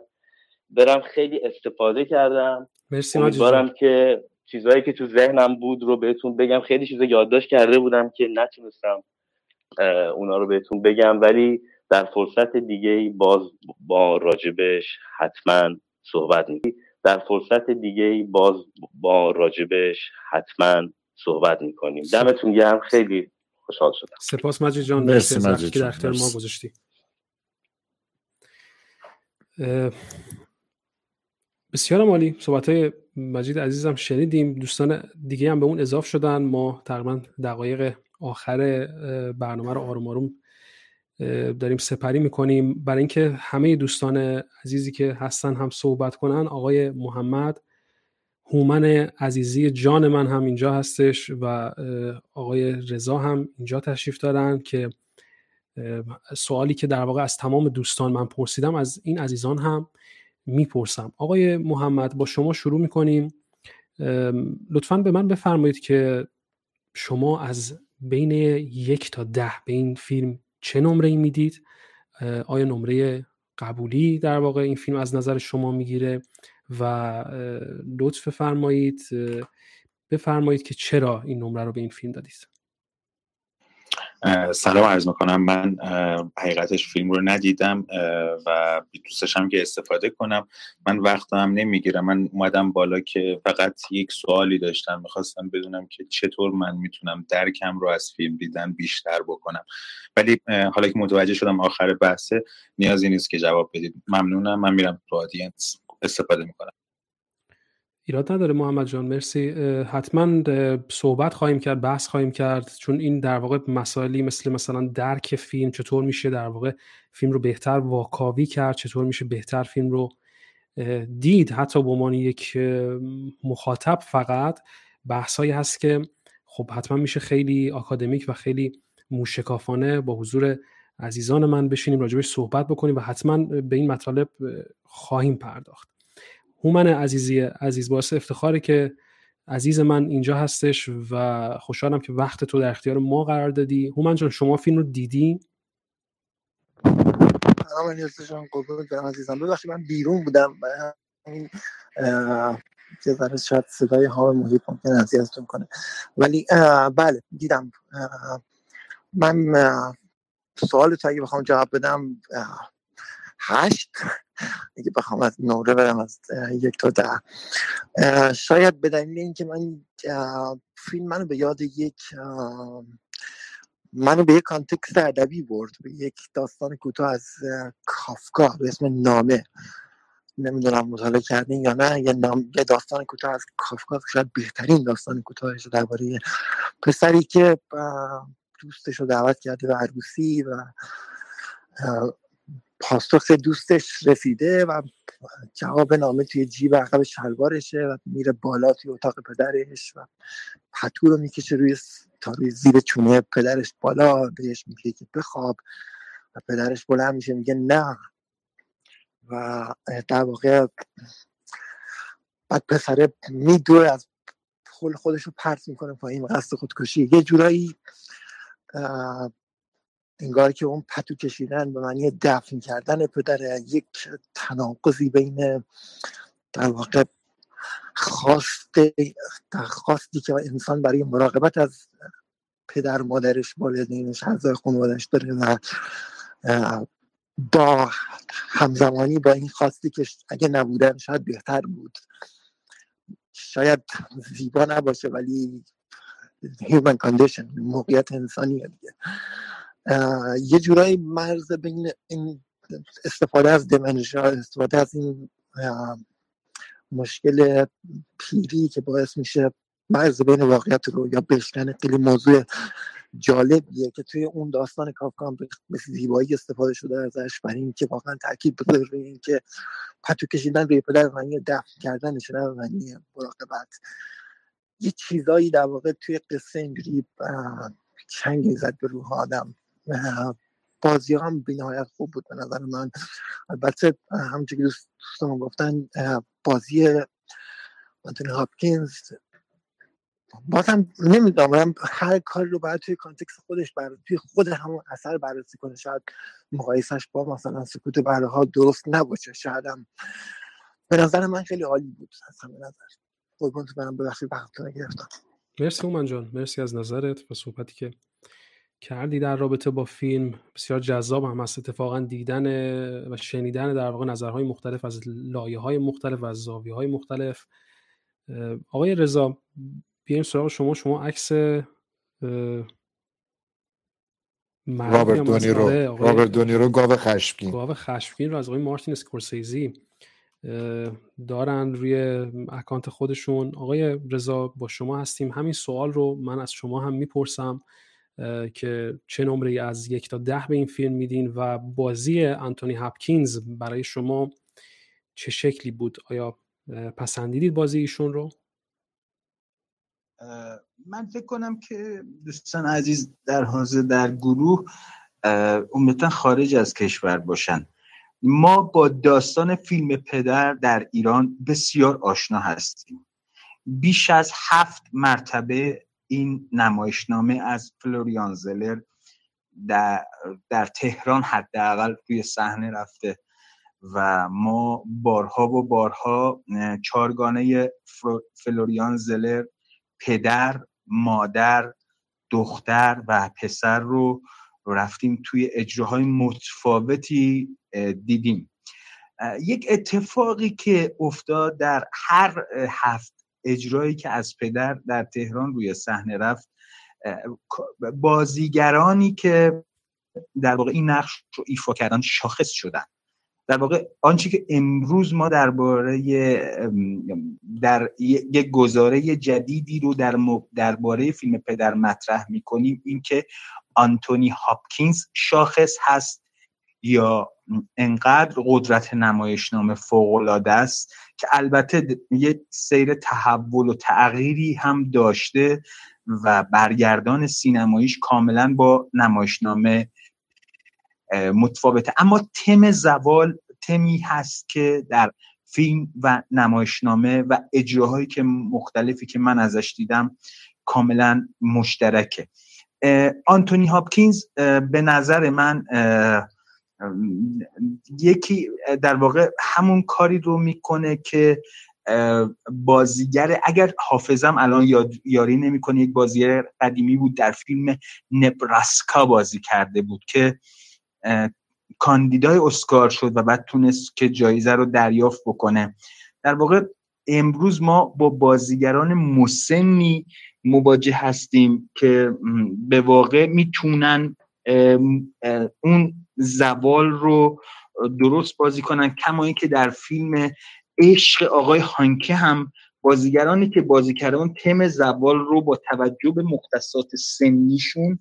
برم. خیلی استفاده کردم. مرسی امیدوارم که چیزهایی که تو ذهنم بود رو بهتون بگم. خیلی چیزا یادداشت کرده بودم که نتونستم اونا رو بهتون بگم. ولی در فرصت دیگه باز با راجبش حتما صحبت می‌کنیم. در فرصت دیگه باز با راجبش حتما صحبت می‌کنیم. دمتون گرم. خیلی خوشحال شدم. سپاس مجید جان. مرسی مجید که در اختیار ما گذاشتی. بسیار مالی صحبت های مجید عزیزم شنیدیم دوستان دیگه هم به اون اضاف شدن. ما تقریبا دقایق آخر برنامه رو آروم آروم داریم سپری می‌کنیم. برای اینکه همه دوستان عزیزی که هستن هم صحبت کنن آقای محمد هومن عزیزی جان من هم اینجا هستش و آقای رضا هم اینجا تشریف دارن که سوالی که در واقع از تمام دوستان من پرسیدم از این عزیزان هم می‌پرسم. آقای محمد با شما شروع می‌کنیم. لطفا به من بفرمایید که شما از بین یک تا ده به این فیلم چه نمره می‌دید؟ آیا نمره قبولی در واقع این فیلم از نظر شما می‌گیره؟ و لطف فرمایید بفرمایید که چرا این نمره رو به این فیلم دادید. سلام عرض می‌کنم. من حقیقتش فیلم رو ندیدم و دوستشم که استفاده کنم. من وقتم نمی‌گیرم. من اومدم بالا که فقط یک سوالی داشتم. می‌خواستم بدونم که چطور من می‌تونم درکم رو از فیلم دیدن بیشتر بکنم. ولی حالا که متوجه شدم آخر بحثه نیازی نیست که جواب بدید. ممنونم. من میرم تو آدینس استفاده می‌کنم. ایراد نداره محمد جان. مرسی. حتما صحبت خواهیم کرد بحث خواهیم کرد چون این در واقع مسائلی مثل مثلا درک فیلم چطور میشه در واقع فیلم رو بهتر واکاوی کرد چطور میشه بهتر فیلم رو دید. حتی به عنوان یک مخاطب فقط بحثایی هست که خب حتما میشه خیلی آکادمیک و خیلی موشکافانه با حضور عزیزان من بشینیم راجبش صحبت بکنیم و حتما به این مطالب خواهیم پرداخت. هومن عزیزی عزیز باعث افتخاره که عزیز من اینجا هستش و خوشحالم که وقت تو در اختیار ما قرار دادی. هومن جان شما فیلم رو دیدی؟ سلام جان عزیزم. ببخشید من بیرون بودم. یه ذره شاید صدای ها محیط ممکن اذیتتون کنه. ولی بله دیدم. من سوال تو اگه بخوام جواب بدم هشت اگه بخوام از نوره برم از یک تا ده. شاید به دلیل اینکه من فیلم منو به یاد یک منو به یک کانتکست ادبی برد به یک داستان کوتاه از کافکا به اسم نامه. نمی‌دونم مطالعه کردین یا نه یه, نام، یه داستان کوتاه از کافکا شاید بهترین داستان کوتاهش درباره پسری که دوستش رو دعوت کرده به عروسی و پاسخ دوستش رسیده و جواب نامه توی جیب عقب شلوارشه و میره بالا توی اتاق پدرش و پتو رو می‌کشه روی تا روی زیر چونه پدرش بالا بهش میگه که بخواب و پدرش بلند میشه میگه نه. و در واقع بعد پسره میدوه از خل خودش رو پرت می‌کنه پایین قصد خودکشی. یه جورایی انگار که اون پتو کشیدن به معنی دفن کردن پدر یک تناقضی بین در واقع خواست درخواستی که انسان برای مراقبت از پدر مادرش والدینش اعضای خانوادش داره و با همزمانی با این خواستی که اگه نبودن شاید بهتر بود. شاید زیبا نباشه ولی human condition موقعیت انسانیه دیگه. یه جورایی مرز بین این استفاده از دمنشا استفاده از این مشکل پیری که باعث میشه مرز بین واقعیت رو یا بشکن خیلی موضوع جالبیه که توی اون داستان کافکا به زیبایی استفاده شده ازش برای اینکه واقعا تاکید بذاره روی اینکه پتو کشیدن روی پدر معنی دفن کردنش نه معنی مراقبت. یه چیزایی در واقع توی قصه اینجوری چنگ می‌زد به روح آدم. بازی هم بینهایت خوب بود به نظر من. البته همچه که دوستان گفتن بازی آنتونی هاپکینز بازم نمی‌دونم هر کار رو باید توی کانتکس خودش بر توی خود همون اثر بررسی کنه. شاید مقایسش با مثلا سکوت برده ها درست نباشه شاید هم. به نظر من خیلی عالی بود از همه نظر. قربونت برم ببخشید وقتتون گرفتم. مرسی اومن جان مرسی از نظرت و صحبتی که کردی در رابطه با فیلم؟ بسیار جذاب هم هست. اتفاقا دیدن و شنیدن در واقع نظرهای مختلف از لایه های مختلف و از زاویه های مختلف آقای رضا بیایم سراغ شما. شما عکس رابرت دونیرو. آره، رابرت دونیرو گاو خشمگین. گاو خشمگین رو از آقای مارتین اسکورسیزی دارن روی اکانت خودشون. آقای رضا با شما هستیم. همین سوال رو من از شما هم می‌پرسم. که چه نمره از یک تا ده به این فیلم میدین و بازی انتونی هپکینز برای شما چه شکلی بود؟ آیا پسندیدید بازی ایشون رو؟ من فکر کنم که دوستان عزیز در حاضر در گروه عمدتا خارج از کشور باشن. ما با داستان فیلم پدر در ایران بسیار آشنا هستیم. بیش از هفت مرتبه این نمایشنامه از فلوریان زلر در, در تهران حداقل روی صحنه رفته و ما بارها و بارها چارگانه فلوریان زلر پدر مادر دختر و پسر رو رفتیم توی اجراهای متفاوتی دیدیم. یک اتفاقی که افتاد در هر هفت اجرایی که از پدر در تهران روی صحنه رفت بازیگرانی که در واقع این نقش رو ایفا کردن شاخص شدن. در واقع آنچه که امروز ما درباره در یک گزاره جدیدی رو در درباره فیلم پدر مطرح می‌کنیم این که آنتونی هاپکینز شاخص هست. یا انقدر قدرت نمایشنامه فوق است که البته یک سیر تحول و تغییری هم داشته و برگردان سینماییش کاملا با نمایشنامه متفاوته. اما تم زوال تمی هست که در فیلم و نمایشنامه و اجراهایی که مختلفی که من ازش دیدم کاملا مشترکه. آنتونی هاپکینز به نظر من یکی در واقع همون کاری رو می‌کنه که بازیگر اگر حافظم الان یاری نمی‌کنه یک بازیگر قدیمی بود در فیلم نبراسکا بازی کرده بود که کاندیدای اسکار شد و بعد تونست که جایزه رو دریافت بکنه. در واقع امروز ما با بازیگران مسنی مواجه هستیم که به واقع می‌تونن اون زوال رو درست بازی کنن کما اینکه در فیلم عشق آقای هانکه هم بازیگرانی که بازی کردن تم زوال رو با توجه به مختصات سنیشون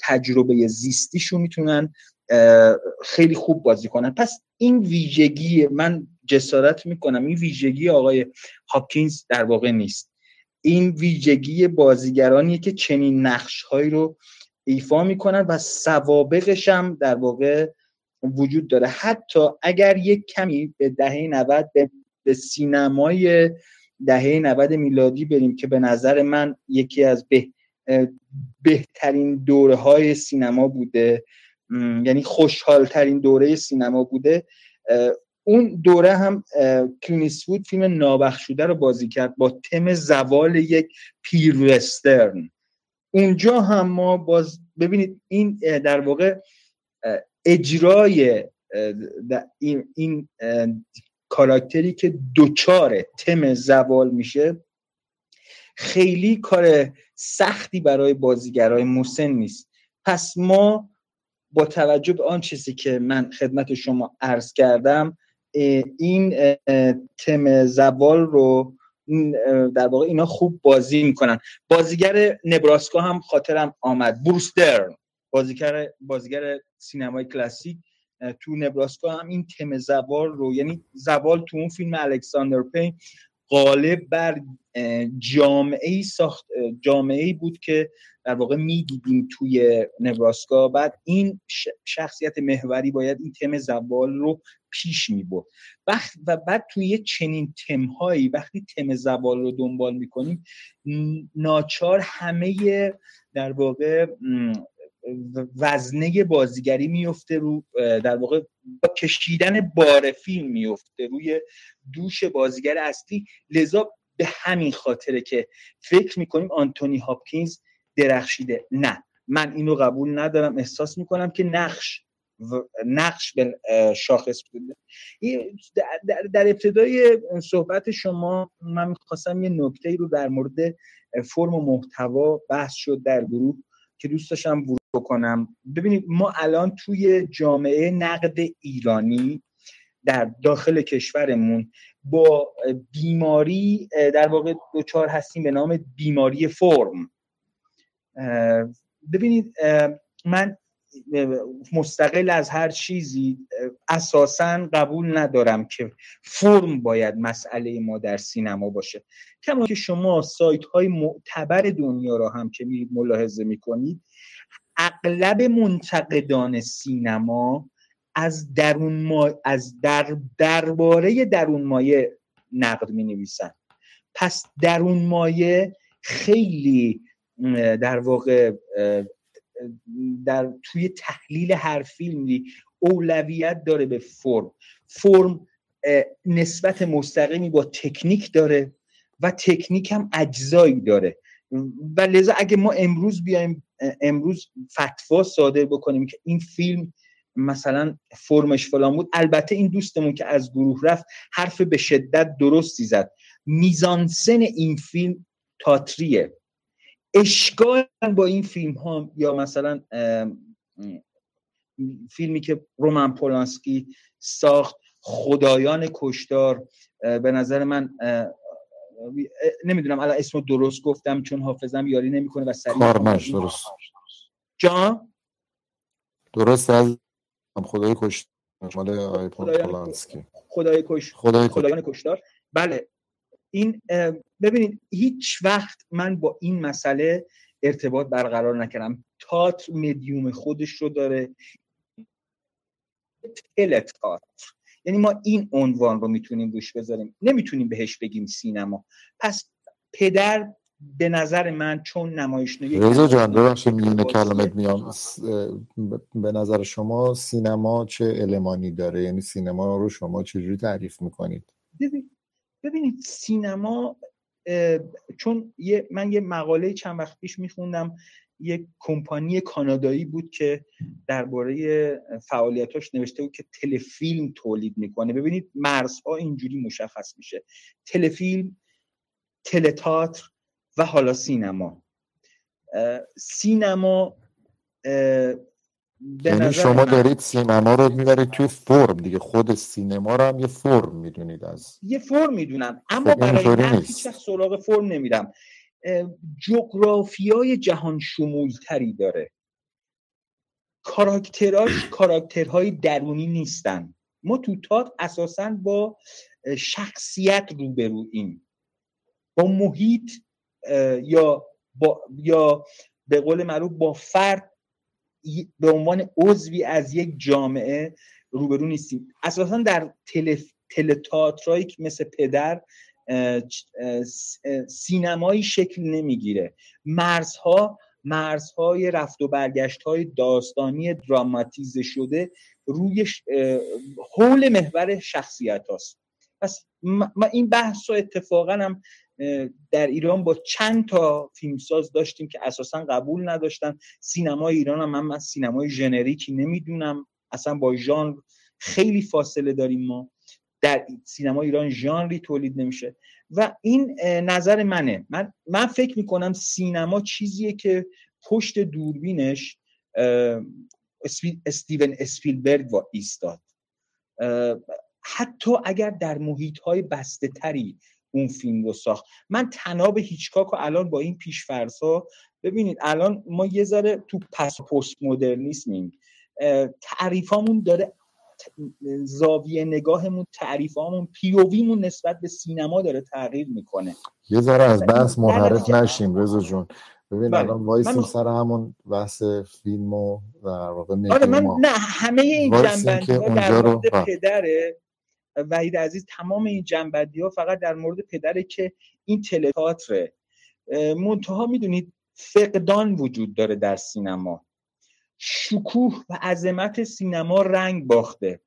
تجربه زیستیشون می‌تونن خیلی خوب بازی کنن. پس این ویژگی من جسارت می‌کنم این ویژگی آقای هاپکینز در واقع نیست. این ویژگی بازیگرانیه که چنین نقش هایی رو ایفا می‌کنن و سوابقش هم در واقع وجود داره. حتی اگر یک کمی به دهه 90 به, سینمای دهه 90 میلادی بریم که به نظر من یکی از به بهترین دوره های سینما بوده یعنی خوشحال ترین دوره سینما بوده اون دوره هم کلینیسوود فیلم نابخشوده رو بازی کرد با تم زوال یک پیر وسترن. اونجا هم ما باز ببینید این در واقع اجرای این, این کاراکتری که دوچار تم زوال میشه خیلی کار سختی برای بازیگرای مسن نیست. پس ما با توجه به آن چیزی که من خدمت شما عرض کردم این تم زوال رو در واقع اینا خوب بازی می‌کنن. بازیگر نبراسکا هم خاطرم آمد. بروستر بازیگر بازیگر سینمای کلاسیک تو نبراسکا هم این تم زوال رو یعنی زوال تو اون فیلم الکساندر پین غالب بر جامعه ساخت جامعه بود که در واقع می‌دیدیم توی نبراسکا. بعد این شخصیت محوری باید این تم زوال رو پیش می برد. و بعد توی یه چنین تمهایی وقتی تم زوال رو دنبال می‌کنیم ناچار همه در واقع وزنه بازیگری میفته رو در واقع با کشیدن بار فیلم میفته روی دوش بازیگر اصلی. لذا به همین خاطره که فکر می‌کنیم آنتونی هاپکینز درخشیده. نه من اینو قبول ندارم. احساس می‌کنم که نقش نقش به شاخص بوده. در, ابتدای صحبت شما من می‌خواستم یه نکته رو در مورد فرم و محتوا بحث شد در گروه که دوست داشتم ورود بکنم. ببینید ما الان توی جامعه نقد ایرانی در داخل کشورمون با بیماری در واقع دچار هستیم به نام بیماری فرم. ببینید من مستقل از هر چیزی اساسا قبول ندارم که فرم باید مسئله ما در سینما باشه. کما که شما سایت های معتبر دنیا را هم که میرید ملاحظه می‌کنید اغلب منتقدان سینما از درون ما از در درباره درون مایه نقد می نویسن پس درون مایه خیلی در واقع در توی تحلیل هر فیلمی اولویت داره به فرم. فرم نسبت مستقیمی با تکنیک داره و تکنیک هم اجزایی داره. و لذا اگه ما امروز بیایم امروز فتوا صادر بکنیم که این فیلم مثلا فرمش فلان بود البته این دوستمون که از گروه رفت حرف به شدت درستی زد. میزانسن این فیلم تاتریه. اشکال با این فیلم ها یا مثلا فیلمی که رومن پولانسکی ساخت خدایان کشدار به نظر من نمی‌دونم الان اسمو درست گفتم چون حافظم یاری نمی‌کنه و سریع کارمش درست. جان؟ درست از خدای کشدار مال آقای پولانسکی. خدای کش خدای خدایان کشدار بله. این ببینید هیچ وقت من با این مسئله ارتباط برقرار نکردم. تاتر مدیوم خودش رو داره. تلتاتر یعنی ما این عنوان رو می‌تونیم روش بذاریم. نمی‌تونیم بهش بگیم سینما. پس پدر به نظر من چون نمایش رضا جان ببخشید میونه کلمت میام. به نظر شما سینما چه المانی داره؟ یعنی سینما رو شما چجوری تعریف می‌کنید؟ ببینید سینما چون یه من یه مقاله چند وقت پیش میخوندم یک کمپانی کانادایی بود که درباره فعالیتاش نوشته بود که تلفیلم تولید می‌کنه. ببینید مرزها اینجوری مشخص میشه. تلفیلم تلتاتر و حالا سینما. سینما یعنی شما دارید سینما رو می‌برید توی فرم دیگه خود سینما رو هم یه فرم می‌دونید از. یه فرم می‌دونم اما خب برای من هیچ سراغ فرم نمیرم. جغرافیای جهان شمولتری داره. کاراکتراش [clears throat] کاراکترهای درونی نیستن. ما تو تات اساسا با شخصیت روبرویم با محیط یا با یا به قول معروف با فرد به عنوان عضوی از یک جامعه روبرو نیستیم اساسا در تل مثل پدر سینمایی شکل نمی‌گیره. مرزها مرزهای رفت و برگشت های داستانی دراماتیزه شده روی حول محور شخصیت هاست. پس ما این بحث رو اتفاقا هم در ایران با چند تا فیلمساز داشتیم که اساسا قبول نداشتن. سینما ایران هم من, من سینمای ژنریکی نمی‌دونم. اصلا با ژانر خیلی فاصله داریم ما. در سینما ایران ژانری تولید نمیشه. و این نظر منه. من من فکر می‌کنم سینما چیزیه که پشت دوربینش استیون اسپیلبرگ و ایستاد. حتی اگر در محیط های بسته تری اون فیلم رو ساخت. من تناب هیچکاک و الان با این ها ببینید الان ما یه ذره تو پس پست مدرنیسمیم تعریفامون داره زاویه نگاهمون تعریفامون پیوویمون نسبت به سینما داره تغییر می‌کنه. یه ذره از بحث منحرف نشیم رضا جون. ببین بله. الان وایسیم من... سر همون بحث فیلم و در واقع آره من نه همه این جنبندی ها در مورد پدره وحید عزیز تمام این جنبندی ها فقط در مورد پدره که این تلتاتره منتها می‌دونید فقدان وجود داره در سینما. شکوه و عظمت سینما رنگ باخته.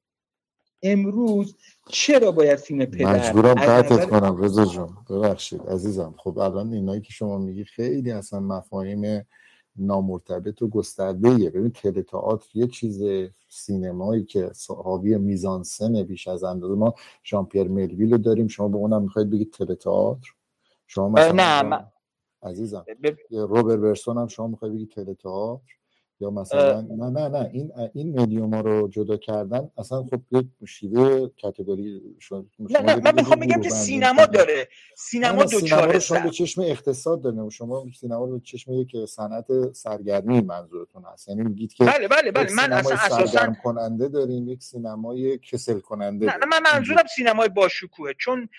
امروز چرا باید فیلم پدر مجبورم قطعت کنم رضا جون. ببخشید عزیزم. خب الان اینایی که شما میگی خیلی اصلا مفاهیم نامرتبط و گسترده ایه ببین تئاتر یه چیز سینمایی که حاوی میزانسن بیش از اندازه ما ژان پیر ملویل رو داریم. شما به اونم می‌خواید بگید تئاتر؟ شما مثلا نه عزیزم روبر برسون هم شما می‌خواید بگید تئاتر؟ یا مثلا نه نه نه این این مدیوم ها رو جدا کردن اصلا خب یک شیوه کاتگوری شد نه نه من می‌خوام بگم که سینما داره. سینما دو چاره شما به چشم اقتصاد داریم شما سینما رو به چشم یک صنعت سرگرمی منظورتون هست. یعنی میگید که بله بله بله. من اصلا اساسا کننده داریم یک سینمای کسل کننده نه, نه من منظورم سینمای باشکوهه. چون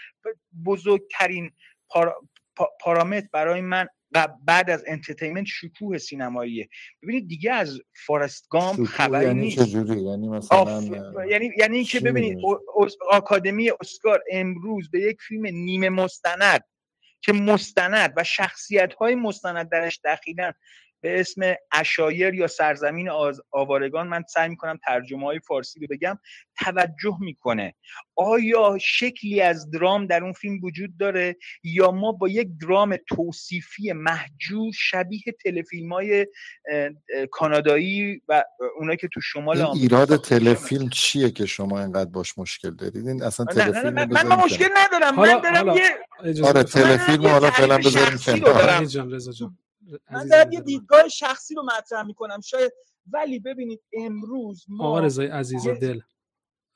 بزرگترین پارامتر برای من بعد از entertainment شکوه سینماییه. ببینید دیگه از فارست گام خبری یعنی نیست. یعنی مثلا یعنی یعنی اینکه ببینید آکادمی اسکار امروز به یک فیلم نیمه مستند که مستند و شخصیت های مستند درش دخیلن. به اسم اشایر یا سرزمین آوارگان من سعی می‌کنم ترجمه های فارسی رو بگم توجه می‌کنه. آیا شکلی از درام در اون فیلم وجود داره یا ما با یک درام توصیفی محجور شبیه تلفیلم های کانادایی و اونایی که تو شمال این ایراد تلفیلم چیه که شما اینقدر باش مشکل دارید؟ این اصلا تلفیلم من, من, من مشکل ندارم. من دارم یه آره تلفیلم حالا فعلا بذاریم کنار. من دارم یه دیدگاه شخصی رو مطرح می‌کنم. شاید ولی ببینید امروز ما آقا رضای عزیز دل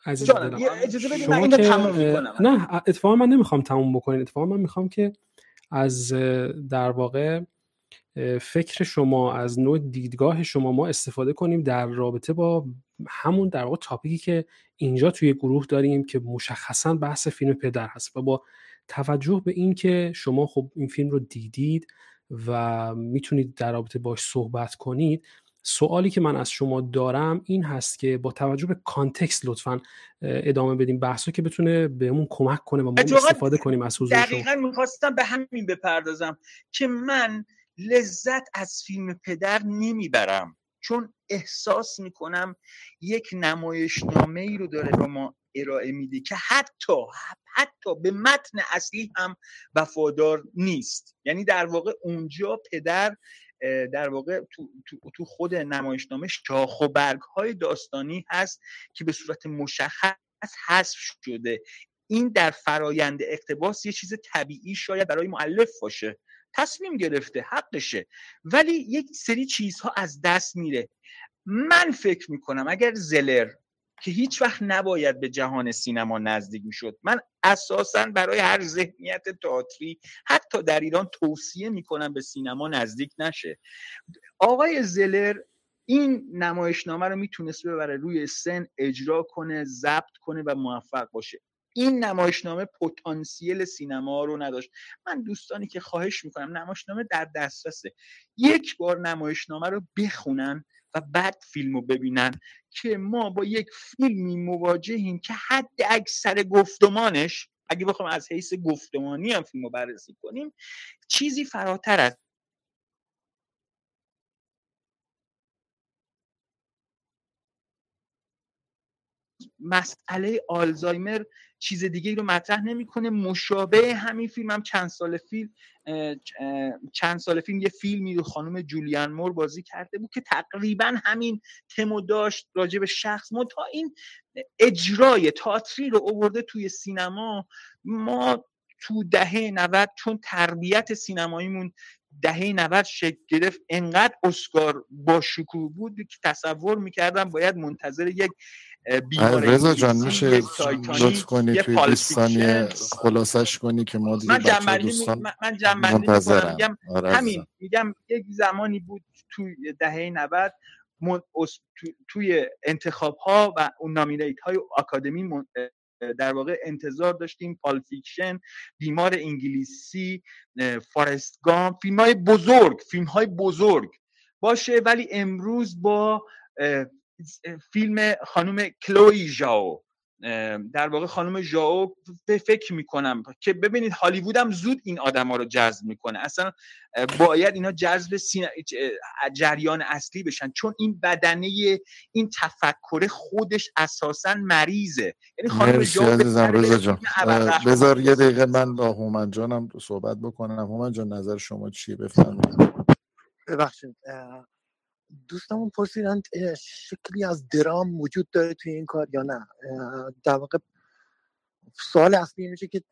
عزیز دل اجازه بدید من اینو تموم می‌کنم. نه اتفاقا من نمی‌خوام تموم بکنین. اتفاقا من می‌خوام که از در واقع فکر شما از نوع دیدگاه شما ما استفاده کنیم در رابطه با همون در واقع تاپیکی که اینجا توی گروه داریم که مشخصا بحث فیلم پدر هست و با توجه به این که شما خب این فیلم رو دیدید و می‌تونید در رابطه باش صحبت کنید سوالی که من از شما دارم این هست که با توجه به کانتکست لطفا ادامه بدیم بحثو که بتونه بهمون کمک کنه و ما استفاده کنیم از حضور دقیقا می‌خواستم به همین بپردازم که من لذت از فیلم پدر نمی‌برم چون احساس می‌کنم یک نمایشنامه ای رو داره به ما ارائه میده که حتی حتی به متن اصلی هم وفادار نیست. یعنی در واقع اونجا پدر در واقع تو, تو, خود نمایشنامه شاخ و برگ های داستانی هست که به صورت مشخص حذف شده. این در فرایند اقتباس یه چیز طبیعی شاید برای معلف باشه. تصمیم گرفته حقشه. ولی یک سری چیزها از دست میره. من فکر می‌کنم اگر زلر که هیچ وقت نباید به جهان سینما نزدیک می‌شد. من اساسا برای هر ذهنیت تئاتری حتی در ایران توصیه می‌کنم به سینما نزدیک نشه. آقای زلر این نمایشنامه رو می‌تونست ببره روی سن اجرا کنه ضبط کنه و موفق باشه. این نمایشنامه پتانسیل سینما رو نداشت. من دوستانی که خواهش می‌کنم نمایشنامه در دسترسه. یک بار نمایشنامه رو بخونن و بعد فیلم رو ببینن که ما با یک فیلمی مواجهیم که حد اکثر گفتمانش اگه بخوام از حیث گفتمانی هم فیلم رو بررسی کنیم چیزی فراتر از مسئله آلزایمر چیز دیگه ای رو مطرح نمی‌کنه. مشابه همین فیلم هم چند سال فیلم چند سال فیلم یه فیلمی رو خانم جولیان مور بازی کرده بود که تقریبا همین تمو داشت راجع به شخص. ما تا این اجرای تاتری رو اوورده توی سینما ما تو دهه 90 چون تربیت سینماییمون دهه 90 شکل گرفت انقدر اسکار با شکوه بود که تصور می‌کردم باید منتظر یک رضا جان میشه لطف کنی توی 20 ثانیه خلاصش کنی که ما دیگه من جنبندی من جنبندی میگم آره همین میگم یک زمانی بود توی دهه 90 توی انتخاب ها و اون نامینیت های آکادمی در واقع انتظار داشتیم پالپ فیکشن بیمار انگلیسی فارست گام فیلم های بزرگ فیلم های بزرگ باشه. ولی امروز با فیلم خانم کلوی ژاو. در واقع خانم ژاو به فکر می‌کنم که ببینید هالیوود هم زود این آدما رو جذب می‌کنه. اصلا باید اینا جذب جریان اصلی بشن. چون این بدنه این تفکر خودش اساسا مریضه. یعنی خانم ژاو بذار یه دقیقه من با هومن جانم صحبت بکنم. هومن جان نظر شما چیه؟ بفرمایید. ببخشید دوستمون پرسیدن شکلی از درام وجود داره توی این کار یا نه؟ در واقع سوال اصلی میشه که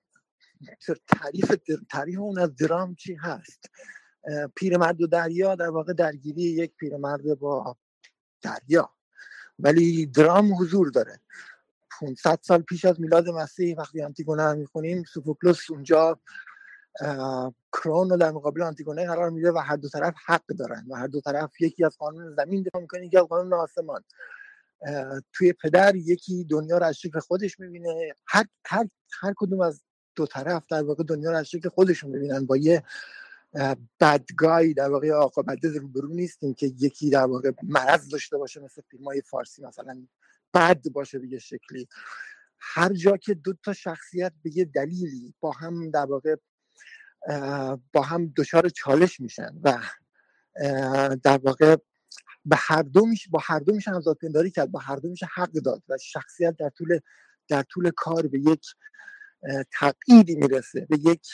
تعریف تعریف اون از درام چی هست؟ پیرمرد و دریا در واقع درگیری یک پیرمرد با دریا ولی درام حضور داره. 500 سال پیش از میلاد مسیح وقتی انتیگونه می‌خونیم سوفوکلوس اونجا کرون رو در مقابل آنتیگونه قرار میده و هر دو طرف حق دارن و هر دو طرف یکی از قانون زمین دفاع می‌کنه یکی از قانون آسمان. توی پدر یکی دنیا رو از شکل خودش می‌بینه. هر, هر, هر کدوم از دو طرف در واقع دنیا رو از شکل خودشون می‌بینن با یه بدگای در واقع آقا بده روبرو نیستیم که یکی در واقع مرض داشته باشه مثل فیلم های فارسی مثلا بد باشه به یه شکلی. هر جا که دو تا شخصیت به یه دلیلی با هم در واقع با هم دچار چالش میشن و در واقع به هر دو میشه با هر دو میشه همزاد پنداری کرد با هر دو میشه حق داد و شخصیت در طول در طول کار به یک تقییدی می‌رسه به یک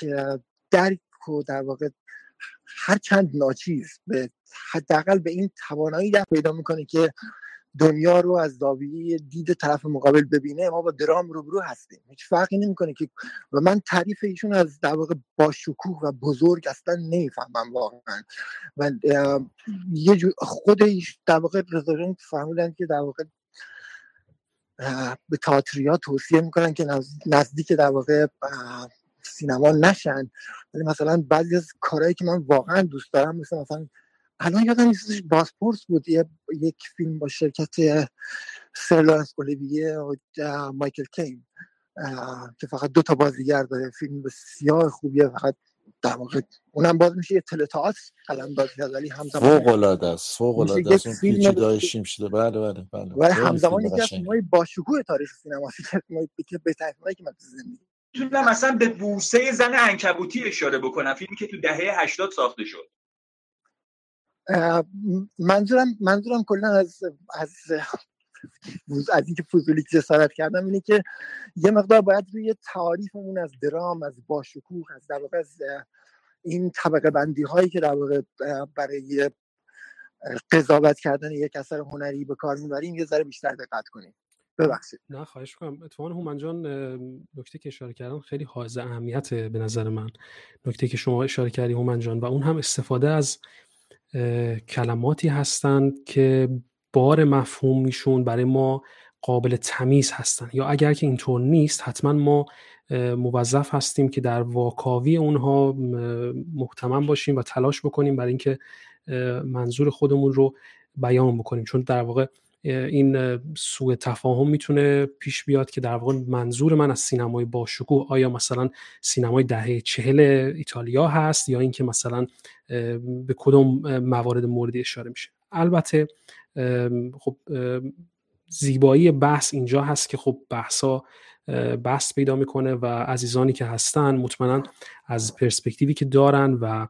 درک و در واقع هر چند ناچیز به حداقل به این توانایی در پیدا می‌کنه که دنیا رو از زاویه دید طرف مقابل ببینه ما با درام روبرو هستیم. هیچ فرقی نمی‌کنه که و من تعریف ایشون از در واقع با شکوه و بزرگ اصلا نمی‌فهمم واقعا. و یه جو خود در واقع رضا فهمیدن که در واقع به تاتریا توصیه می‌کنن که نزدیک در واقع سینما نشن. ولی مثلا بعضی از کارهایی که من واقعا دوست دارم مثل مثلا الان یادم نیستش باسپورس بود. یه یک فیلم با شرکت سرلانس اولیویه و مایکل کین که فقط دو تا بازیگر داره. فیلم بسیار خوبیه. فقط در واقع اونم باز میشه یه تلتئاتر قلم کرد ولی همزمان فوق العاده است فوق العاده است. اون فیلم این شده بله بله بله و خیلی همزمان یکی از فیلم‌های باشکوه تاریخ سینما که که بهترین فیلمایی که من تو زندگی می‌تونم مثلا به بوسه زن انکبوتی اشاره بکنم. فیلمی که تو دهه 80 ساخته شد. منظورم منظورم کلا از از از اینکه فضولی جسارت کردم اینه که یه مقدار باید روی تعاریفمون از درام از باشکوه از در از این طبقه بندی هایی که در واقع برای قضاوت کردن یک اثر هنری به کار می‌بریم یه ذره بیشتر دقت کنیم. ببخشید. نه خواهش کنم اتفاقا هومن جان نکته که اشاره کردن خیلی حائز اهمیت به نظر من. نکته که شما اشاره کردی هومن جان و اون هم استفاده از کلماتی هستند که بار مفهومیشون برای ما قابل تمیز هستن. یا اگر که اینطور نیست حتما ما موظف هستیم که در واکاوی اونها محتمم باشیم و تلاش بکنیم برای اینکه منظور خودمون رو بیان بکنیم. چون در واقع این سوء تفاهم می‌تونه پیش بیاد که در واقع منظور من از سینمای باشکوه آیا مثلا سینمای دهه چهل ایتالیا هست یا اینکه مثلا به کدوم موارد موردی اشاره میشه. البته خب زیبایی بحث اینجا هست که خب بحثا بحث پیدا می‌کنه و عزیزانی که هستن مطمئنا از پرسپکتیوی که دارن و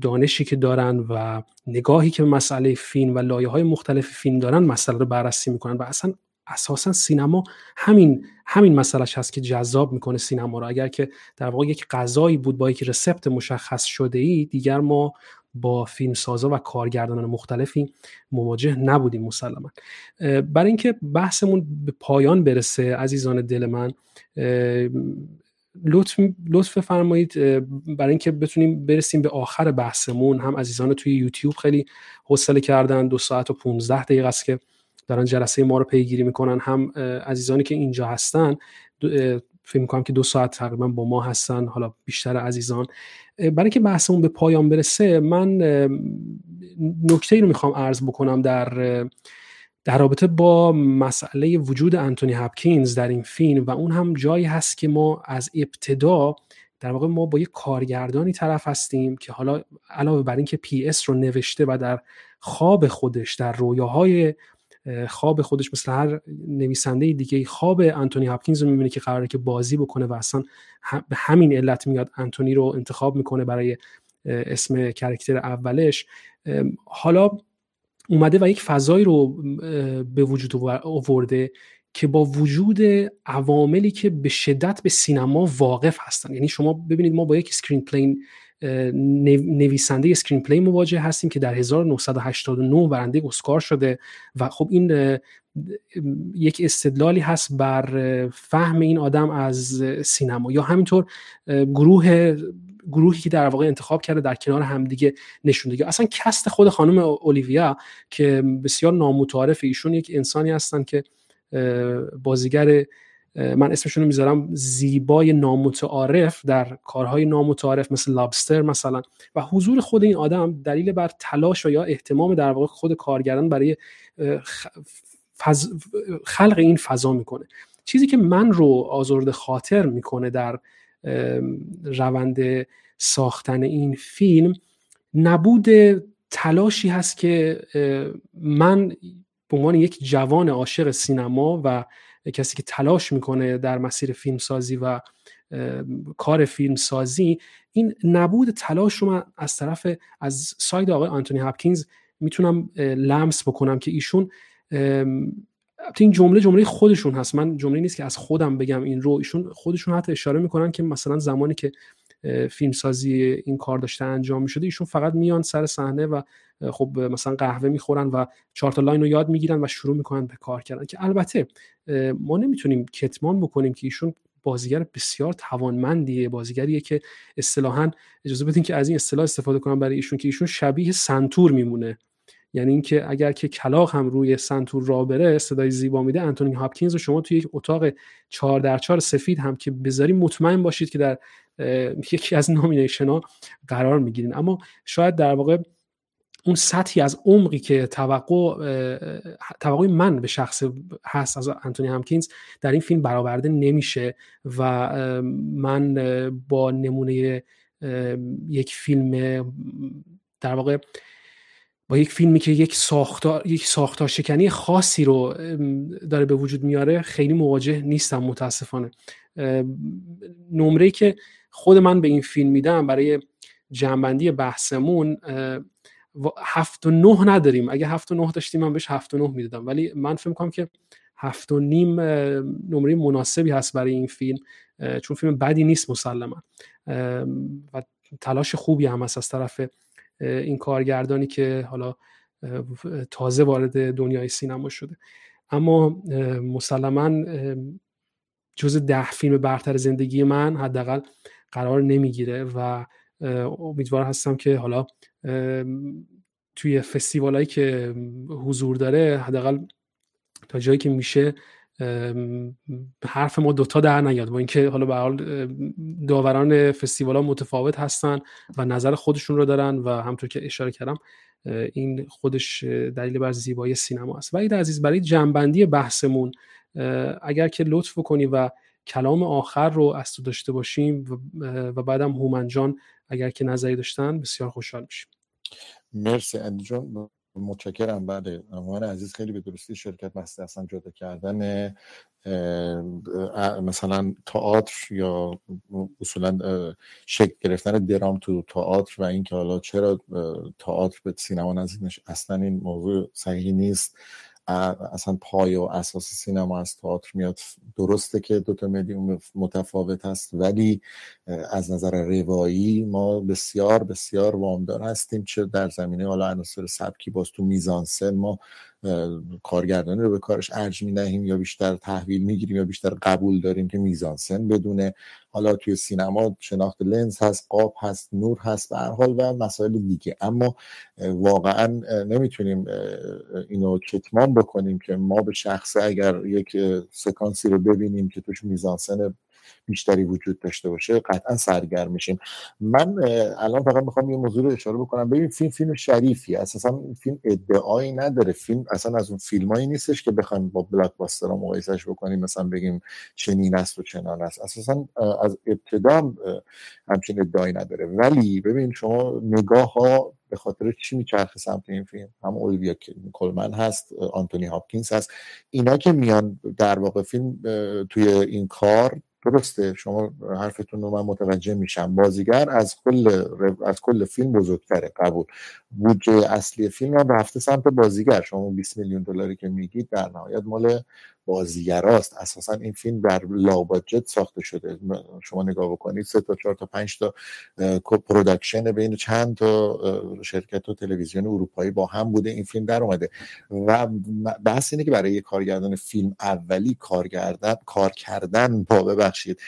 دانشی که دارن و نگاهی که به مسئله فیلم و لایه های مختلف فیلم دارن مسئله رو بررسی می‌کنن و اصلا اساسا سینما همین همین مسئلهش هست که جذاب می‌کنه سینما رو. اگر که در واقع یک غذایی بود با یک رسپت مشخص شده ای دیگر ما با فیلمسازا و کارگردانان مختلفی مواجه نبودیم مسلما. برای اینکه بحثمون به پایان برسه عزیزان دل من لطف لطف بفرمایید اه، برای اینکه بتونیم برسیم به آخر بحثمون. هم عزیزان توی یوتیوب خیلی حوصله کردن دو ساعت و 15 دقیقه است که دارن جلسه ما رو پیگیری می‌کنن. هم عزیزانی که اینجا هستن فکر می‌کنم که دو ساعت تقریبا با ما هستن. حالا بیشتر عزیزان. برای که بحثمون به پایان برسه من نکته ای رو می‌خوام عرض بکنم در در رابطه با مسئله وجود انتونی هپکینز در این فیلم و اون هم جایی هست که ما از ابتدا در واقع ما با یک کارگردانی طرف هستیم که حالا علاوه بر اینکه پیس رو نوشته و در خواب خودش در رویاهای اه، خواب خودش مثل هر نویسنده دیگه خواب انتونی هاپکینز رو می‌بینه که قراره که بازی بکنه و اصلا به همین علت میاد انتونی رو انتخاب می‌کنه برای اسم character اولش. حالا اومده و یک فضایی رو به وجود آور- آورده که با وجود عواملی که به شدت به سینما واقف هستن. یعنی شما ببینید ما با یک screenplay نویسنده screenplay مواجه هستیم که در 1989 برنده اسکار شده و خب این یک استدلالی هست بر فهم این آدم از سینما. یا همینطور گروه گروهی که در واقع انتخاب کرده در کنار همدیگه نشونده یا اصلا کست خود خانم اولیویا که بسیار نامتعارف ایشون یک انسانی هستن که بازیگر من اسمشون رو می‌ذارم زیبای نامتعارف در کارهای نامتعارف مثل لابستر مثلا. و حضور خود این آدم دلیل بر تلاش و یا احتمام در واقع خود کارگردان برای خلق این فضا می‌کنه. چیزی که من رو آزرده خاطر می‌کنه در روند ساختن این فیلم نبود تلاشی هست که من به عنوان یک جوان عاشق سینما و کسی که تلاش می‌کنه در مسیر فیلمسازی و کار فیلمسازی این نبود تلاش رو من از طرف از ساید آقای آنتونی هاپکینز می‌تونم لمس بکنم که ایشون البته این جمله جمله خودشون هست. من جمله نیست که از خودم بگم این رو. ایشون خودشون حتی اشاره می‌کنن که مثلا زمانی که فیلمسازی این کار داشته انجام می‌شده ایشون فقط میان سر صحنه و خب مثلا قهوه می‌خورن و چهار تا لاین رو یاد می‌گیرن و شروع می‌کنن به کار کردن. که البته ما نمی‌تونیم کتمان بکنیم که ایشون بازیگر بسیار توانمندیه بازیگریه که اصطلاحا اجازه بدین که از این اصطلاح استفاده کنم برای ایشون که ایشون شبیه سنتور میمونه. یعنی اینکه اگر که کلاق هم روی سنتور را بره صدای زیبا میده انتونی هاپکینز رو شما توی یک اتاق چهار در چهار سفید هم که بذاری مطمئن باشید که در یکی از نامینیشن ها قرار می‌گیرین. اما شاید در واقع اون سطحی از عمقی که توقع توقع من به شخص هست از انتونی همکینز در این فیلم برآورده نمیشه و من با نمونه یک فیلم در واقع با یک فیلمی که یک ساختار یک ساختار شکنی خاصی رو داره به وجود میاره خیلی مواجه نیستم متاسفانه. نمره که خود من به این فیلم میدم برای جنبندی بحثمون هفت و نه نداریم. اگه هفت و نه داشتیم من بهش هفت و نه می‌دادم. ولی من فکر می‌کنم که هفت و نیم نمره مناسبی هست برای این فیلم چون فیلم بدی نیست مسلما. و تلاش خوبی هم هست از طرف این کارگردانی که حالا تازه وارد دنیای سینما شده. اما مسلما جز ده فیلم برتر زندگی من حداقل قرار نمی‌گیره و امیدوار هستم که حالا توی فستیوال که حضور داره حداقل تا جایی که میشه حرف ما دوتا در نیاد. با اینکه حالا به حال داوران فستیوال ها متفاوت هستن و نظر خودشون رو دارن و همطور که اشاره کردم این خودش دلیل بر زیبایی سینما است. و عزیز برای جنبندی بحثمون اگر که لطف کنی و کلام آخر رو از تو داشته باشیم و بعدم هومن جان اگر که نظری داشتن بسیار خوشحال میشیم. مرسی اندی جان. متشکرم. بله امان عزیز خیلی به درستی شرکت مسته اصلا جدا کردن مثلا تئاتر یا اصولا شکل گرفتن درام تو تئاتر و اینکه حالا چرا تئاتر به سینما نزدیک اصلا این موضوع صحیح نیست. اصلا پای و اساس سینما از تئاتر میاد. درسته که دوتا مدیوم متفاوت هست ولی از نظر روایی ما بسیار بسیار وامدار هستیم چه در زمینه حالا عناصر سبکی باز تو میزانسن ما کارگردانی رو به کارش ارج می نهیم یا بیشتر تحویل می‌گیریم یا بیشتر قبول داریم که میزانسن بدونه. حالا توی سینما شناخت لنز هست قاب هست نور هست به هر حال و مسائل دیگه. اما واقعا نمی‌تونیم اینو کتمان بکنیم که ما به شخصه اگر یک سکانسی رو ببینیم که توش میزانسن بیشتری وجود داشته باشه قطعا سرگرم میشیم. من الان فقط می‌خوام یه موضوع رو اشاره بکنم. ببین فیلم فیلم شریفی اساسا فیلم ادعایی نداره. فیلم اصلا از اون فیلمایی نیستش که بخوایم با بلاک باستر مقایسش بکنیم. مثلا بگیم چنین است و چنان است. اساسا از ابتدا همچین ادعایی نداره. ولی ببین شما نگاه ها به خاطر چی میچرخه سمت این فیلم؟ هم اولویا کلمن هست آنتونی هاپکینز هست. اینا که میان در واقع فیلم توی این کار درسته شما حرفتون رو من متوجه میشم. بازیگر از کل از کل فیلم بزرگتره قبول. بودجه اصلی فیلم هم رفته سمت بازیگر. شما 20 میلیون دلاری که میگید در نهایت مال بازیگراست. اساسا این فیلم در low budget ساخته شده. شما نگاه بکنید سه تا چهار تا پنج تا production بین چند تا شرکت و تلویزیون اروپایی با هم بوده این فیلم در اومده. و بحث اینه که برای کارگردان فیلم اولی کارگردن کار کردن با ببخشید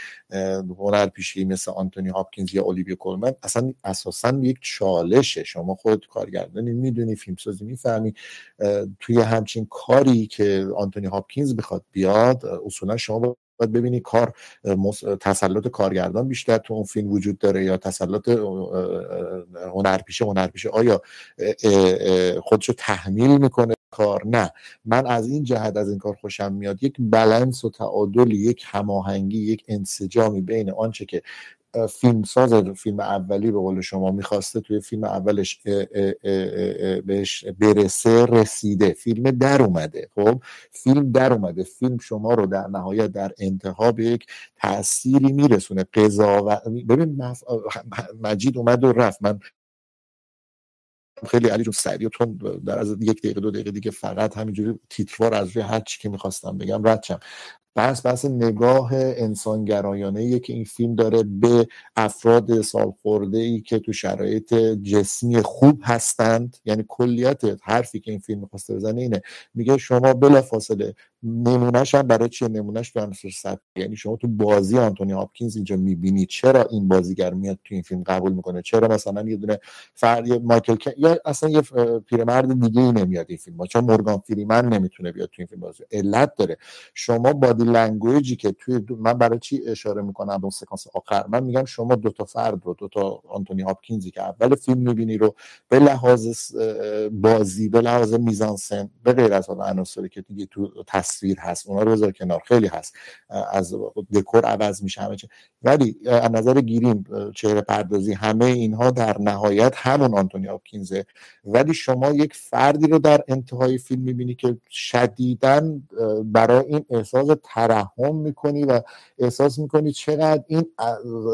هنر پیشی مثل آنتونی هاپکینز یا اولیویا کولمن اصلا اساسا یک چالشه. شما خود کارگردانی می‌دونی فیلمسازی می‌فهمی. توی همچین کاری که آنتونی هاپکینز بخواد بیاد اصولا شما باید ببینی کار تسلط کارگردان بیشتر تو اون فیلم وجود داره یا تسلط هنرپیشه هنرپیشه آیا خودشو تحمیل می‌کنه کار؟ نه. من از این جهت از این کار خوشم میاد. یک بلنس و تعادلی یک هماهنگی یک انسجامی بین آنچه که فیلمساز فیلم اولی به قول شما می‌خواسته توی فیلم اولش بهش برسه رسیده. فیلم در اومده. خب؟ فیلم در اومده. فیلم شما رو در نهایت در انتها به یک تأثیری میرسونه. قضاوت ببین مجید اومد و رفت. من خیلی علی جون سریع تون در از یک دقیقه دو دقیقه دیگه فقط همینجوری تیتروار از روی هر چی که می‌خواستم بگم رد شم. بحث بحث نگاه انسانگرایانه که این فیلم داره به افراد سالخورده ای که تو شرایط جسمی خوب هستند. یعنی کلیت حرفی که این فیلم می‌خواسته بزنه اینه. میگه شما بلا فاصله نمونهش هم برای چه نمونهش تو سطح. یعنی شما تو بازی آنتونی هاپکینز اینجا می‌بینید چرا این بازیگر میاد تو این فیلم قبول می‌کنه؟ چرا مثلا یه دونه فرد مایکل یا اصلا یه پیرمرد دیگه ای نمیاد این فیلم. چون مورگان فریمن نمی‌تونه بیاد تو این فیلم بازی. علت داره. شما body language ی که توی من برای چی اشاره می‌کنم اون سکانس آخر؟ من میگم شما دو تا فرد رو دو تا آنتونی هاپکینزی که اول فیلم می‌بینی رو به لحاظ بازی به لحاظ میزانسن به غیر از عناصری که دیگه تو تصویر هست اونا رو بذار کنار خیلی هست. از دکور عوض میشه همه چه ولی از نظر گیریم چهره پردازی همه اینها در نهایت همون آنتونی هاپکینزه. ولی شما یک فردی رو در انتهای فیلم می‌بینی که شدیدا برای این احساس ترحم می‌کنی و احساس می‌کنی چقدر این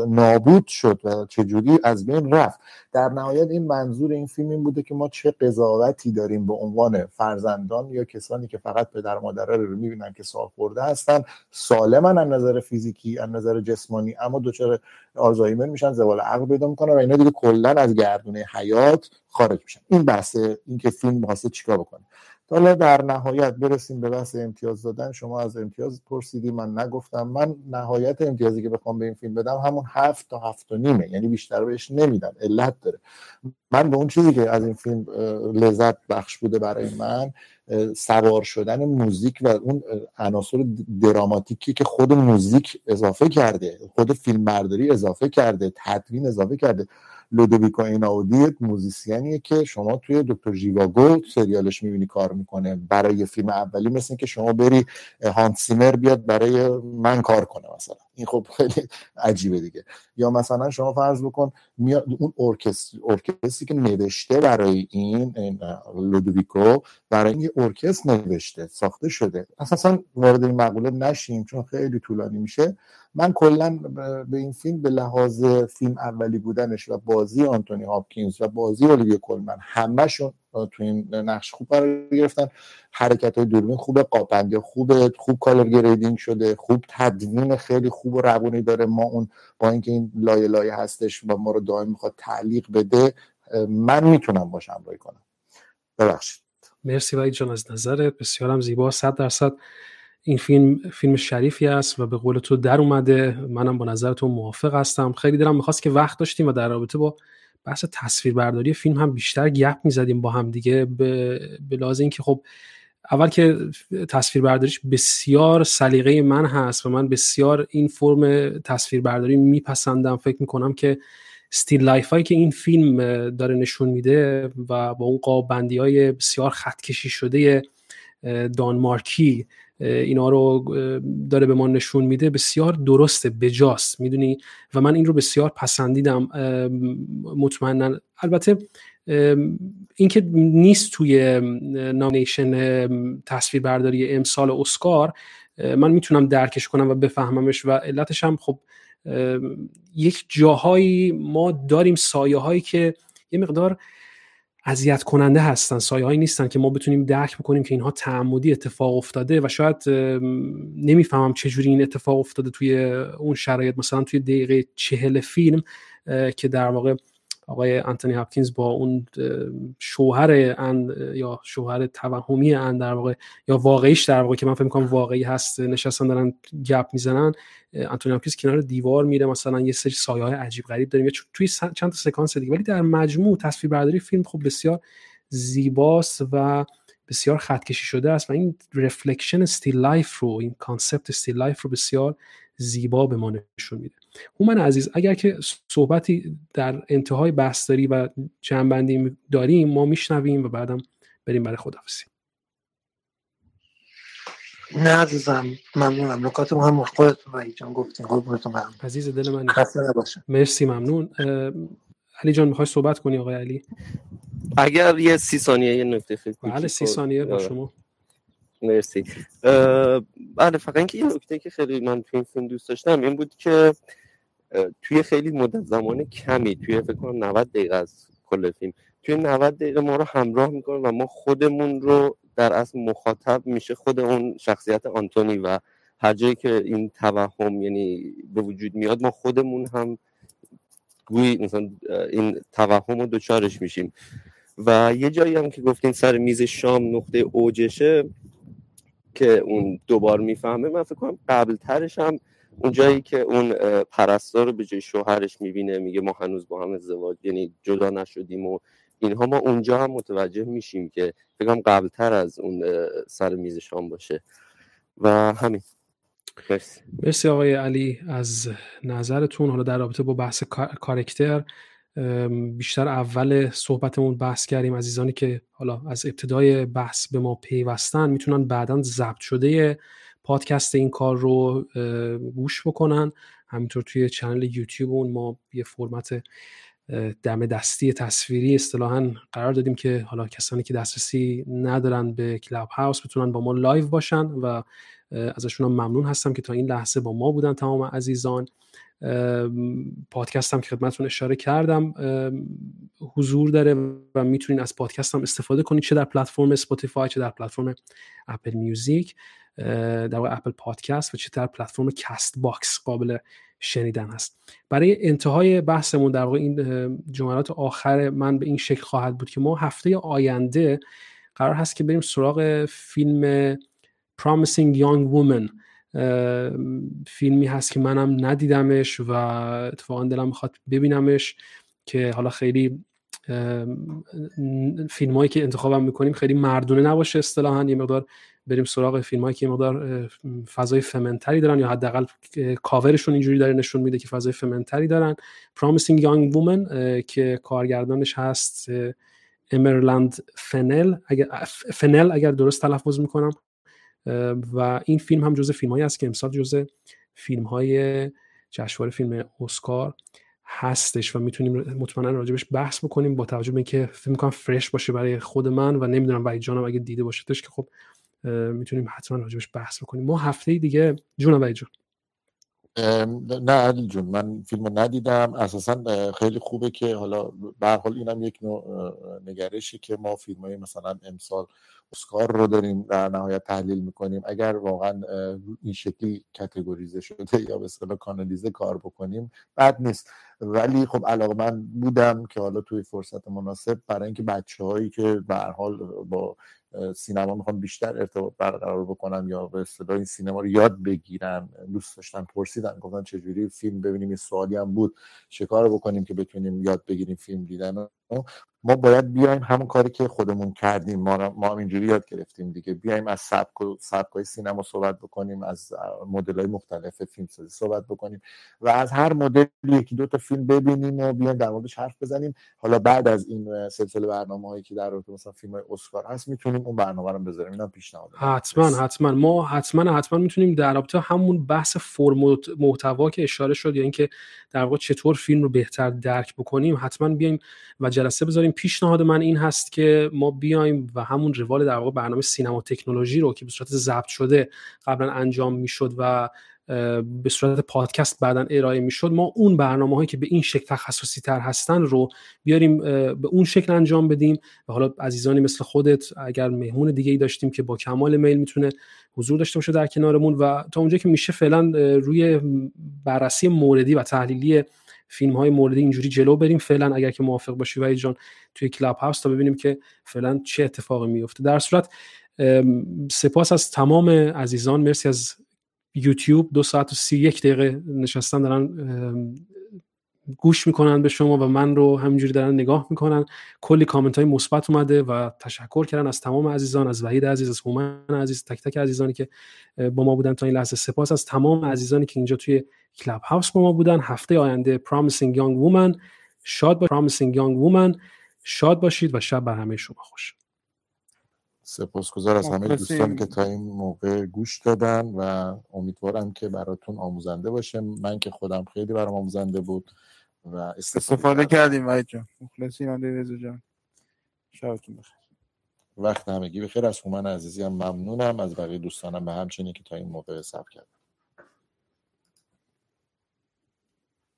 نابود شد و چجوری از بین رفت. در نهایت این منظور این فیلم این بوده که ما چه قضاوتی داریم به عنوان فرزندان یا کسانی که فقط پدر مادره رو می‌بینن که سال خورده هستن. سالمن از نظر فیزیکی از نظر جسمانی اما دچار آلزایمر میشن زوال عقل پیدا می‌کنن و اینا دیگه کلا از گردونه حیات خارج میشن. این بحثه این که فیلم واسه چیکار بکنه؟ حالا در نهایت برسیم به بحث امتیاز دادن. شما از امتیاز پرسیدی من نگفتم. من نهایت امتیازی که بخوام به این فیلم بدم همون هفت تا هفت و نیمه یعنی بیشتر بهش نمیدم. علت داره. من به اون چیزی که از این فیلم لذت بخش بوده برای من سوار شدن موزیک و اون عناصر دراماتیکی که خود موزیک اضافه کرده خود فیلم برداری اضافه کرده تدوین اضافه کرده. لودویکو ایناودی موزیسیانیه که شما توی دکتر ژیواگو سریالش می‌بینی کار می‌کنه. برای فیلم اولی مثل که شما بری هانسیمر بیاد برای من کار کنه مثلا. این خب خیلی عجیبه دیگه. یا مثلا شما فرض بکن میاد اون ارکستر ارکستری که نوشته برای این, این لودویکو برای این ارکستر نوشته ساخته شده. اساسا وارد این مقوله نشیم چون خیلی طولانی میشه. من کلا به این فیلم به لحاظ فیلم اولی بودنش و بازی آنتونی هاپکینز و بازی اولیوی کلمن همشون تو این نقش خوب قرار گرفتن. حرکت های دوربین خوبه قاب بندی خوبه خوب color grading شده خوب تدوین خیلی خوب و روونی داره. ما اون با اینکه این لایه لایه هستش و ما رو دائم می‌خواد تعلیق بده من می‌تونم باش همراهی کنم. ببخشید. مرسی وحید جان از نظرت. بسیارم زیبا. صد درصد این فیلم فیلم شریفی است و به قول تو در اومده. منم با نظر تو موافق هستم. خیلی دلم می‌خواست که وقت داشتیم و در رابطه با بحث تصویربرداری فیلم هم بیشتر گپ می‌زدیم با هم دیگه. به, به لازم اینکه خب اول که تصویربرداریش بسیار سلیقه من هست و من بسیار این فرم تصویربرداری میپسندم. فکر می‌کنم که still life هایی که این فیلم داره نشون میده و با اون قاب بندی های بسیار خطکشی شده دانمارکی اینا رو داره به ما نشون میده. بسیار درسته بجاست. می‌دونی؟ و من این رو بسیار پسندیدم. مطمئنا البته اینکه نیست توی nomination تصویر برداری امسال اسکار من می‌تونم درکش کنم و بفهممش و علتش هم خب یک جاهایی ما داریم سایه هایی که یه مقدار اذیت کننده هستن سایه هایی نیستن که ما بتونیم درک بکنیم که اینها تعمدی اتفاق افتاده و شاید نمی‌فهمم چجوری این اتفاق افتاده توی اون شرایط. مثلا توی دقیقه چهل فیلم که در واقع آقای انتونی هاپکینز با اون شوهر ان یا شوهر توهمی ان در واقع یا واقعیش در واقع که من فکر می‌کنم واقعی هست نشستن دارن گپ می‌زنن انتونی هاپکینز کنار دیوار میره مثلا یه سری سایه های عجیب غریب داریم. یا توی چند تا سکانس دیگه. ولی در مجموع تصویر برداری فیلم خب بسیار زیباست و بسیار خطکشی شده است و این reflection still life رو این concept still life رو بسیار زیبا به ما نشون میده. هومن عزیز اگر که صحبتی در انتهای بحث داری و جمع بندی داریم ما میشنویم و بعدم بریم برای خدافزی نه عزیزم ممنونم. نکات مهم خودتون و جان گفتین قربونتون برم. عزیز دل من خسته نباشم. مرسی ممنون. علی جان می‌خوای صحبت کنی آقای علی؟ اگر یه سی ثانیه یه نکته فکر بله سی ثانیه با شما. مرسی. بله فقط اینکه یه نکته که خیلی من تو این فیلم دوست داشتم این بود که توی خیلی مدت زمان کمی توی فکر کنم 90 دقیقه از کل فیلم توی 90 دقیقه ما رو همراه می‌کنه و ما خودمون رو در اصل مخاطب میشه خود اون شخصیت آنتونی و هر جایی که این توهم یعنی به وجود میاد ما خودمون هم گویی مثلا این توهم رو دوچارش میشیم. و یه جایی هم که گفتین سر میز شام نقطه اوجشه که اون دوبار می‌فهمه من فکر کنم قبل ترش هم اون جایی که اون پرستار رو به جای شوهرش می‌بینه میگه ما هنوز با هم ازدواج یعنی جدا نشدیم و اینها ما اونجا هم متوجه میشیم که فکرم قبل تر از اون سر میز شام باشه. و همین. مرسی. مرسی آقای علی از نظرتون. حالا در رابطه با بحث کارکتر بیشتر اول صحبتمون بحث کردیم. عزیزانی که حالا از ابتدای بحث به ما پیوستن می‌تونن بعدا ضبط شده پادکست این کار رو گوش بکنن. همینطور توی channel یوتیوب اون ما یه فرمت دم دستی تصویری اصطلاحا قرار دادیم که حالا کسانی که دسترسی ندارن به Clubhouse بتونن با ما live باشن و ازشون ممنون هستم که تا این لحظه با ما بودن تمام عزیزان. پادکست هم که خدمتتون اشاره کردم حضور داره و می‌تونین از پادکست هم استفاده کنید چه در پلتفرم Spotify چه در پلتفرم Apple Music در Apple Podcast و چه در پلتفرم Castbox قابل شنیدن هست برای انتهای بحثمون در واقع این جملات آخر من به این شکل خواهد بود که ما هفته آینده قرار هست که بریم سراغ فیلم Promising Young Woman. فیلمی هست که منم ندیدمش و اتفاقا دلم می‌خواد ببینمش که حالا خیلی فیلم هایی که انتخابم می‌کنیم خیلی مردونه نباشه اصطلاحا یه مقدار بریم سراغ فیلم هایی که مقدار فضای فمنتری دارن یا حداقل کاورشون اینجوری داره نشون میده که فضای فمنتری دارن. Promising Young Woman که کارگردانش هست امرلند فنل اگر فنل اگر درست تلفظ می‌کنم. و این فیلم هم جزء فیلم هایی است که امسال جزء فیلم های جشنواره فیلم اسکار هستش و می‌تونیم مطمئنا راجبش بحث بکنیم با توجه به اینکه فیلم کنم فرش باشه برای خود من و نمی‌دونم وحید جانم اگه دیده باشدش که خب می‌تونیم حتما راجبش بحث بکنیم. ما هفته دیگه جونم وحید جان نه علی جون من فیلم ندیدم. اساسا خیلی خوبه که حالا به حال اینم یک نوع نگرشی که ما فیلم های مثلا امسال اسکار رو داریم در نهایت تحلیل می‌کنیم. اگر واقعا این شکلی کتگوریزه شده یا به اصطلاح کانالیزه کار بکنیم بد نیست. ولی خب علاقه من بودم که حالا توی فرصت مناسب برای اینکه بچه هایی که به حال با سینما می‌خوام بیشتر ارتباط برقرار بکنم یا به اصطلاح این سینما رو یاد بگیرن. دوست داشتن پرسیدن گفتن چجوری فیلم ببینیم این سوالی هم بود. چه کار بکنیم که بتونیم یاد بگیریم فیلم دیدن؟ ما باید بیایم همون کاری که خودمون کردیم. ما, ما هم اینجوری یاد گرفتیم دیگه. بیایم از سبک و سبکای سینما صحبت بکنیم از مدل های مختلف فیلم سازی صحبت بکنیم و از هر مدل یکی دو تا فیلم ببینیم و بیایم در موردش حرف بزنیم. حالا بعد از این سلسله برنامه هایی که در رابطه مثلا فیلم های اسکار هست می‌تونیم اون برنامه رو بذاریم. اینا پیشنهاد حتما حتما. ما حتما حتما می‌تونیم در رابطه همون بحث فرم محتوا که اشاره شد یا اینکه در واقع چطور فیلم رو بهتر درک بکنیم حتما بیایم و جلسه بذاریم. پیشنهاد من این هست که ما بیایم و همون روال در واقع برنامه سینما تکنولوژی رو که به صورت ضبط شده قبلا انجام می‌شد و به صورت پادکست بعدا ارائه می‌شد ما اون برنامه هایی که به این شکل تخصصی تر هستن رو بیاریم به اون شکل انجام بدیم. و حالا عزیزانی مثل خودت اگر مهمون دیگه ای داشتیم که با کمال میل می‌تونه حضور داشته باشه در کنارمون. و تا اونجا که میشه فعلا روی بررسی موردی و تحلیلی فیلم های موردی اینجوری جلو بریم. فعلا اگر که موافق باشی و جان توی کلاب هاوس تا ببینیم که فعلا چه اتفاقی میفته در صورت سپاس از تمام عزیزان. مرسی از یوتیوب. دو ساعت و سی یک دقیقه نشستن دارن گوش می‌کنن به شما و من رو همینجوری دارن نگاه می‌کنن. کلی کامنت های مثبت اومده و تشکر کردن از تمام عزیزان از وحید عزیز از هومن عزیز تک تک عزیزانی که با ما بودن تا این لحظه. سپاس از تمام عزیزانی که اینجا توی کلاب هاوس با ما بودن. هفته آینده Promising Young Woman. شاد با Promising Young Woman. شاد باشید و شب بر همه شما خوش. سپاسگزار از همه دوستان که تا این موقع گوش دادن و امیدوارم که براتون آموزنده باشه من که خودم خیلی برام آموزنده بود و استفاده, استفاده کردیم وحید جان. مخلصیم رضا جان. شبتون بخیر. وقت همگی بخیر. از هومن عزیزی هم ممنونم. از بقیه دوستانم به همچنین که تا این موقع صبر کردن.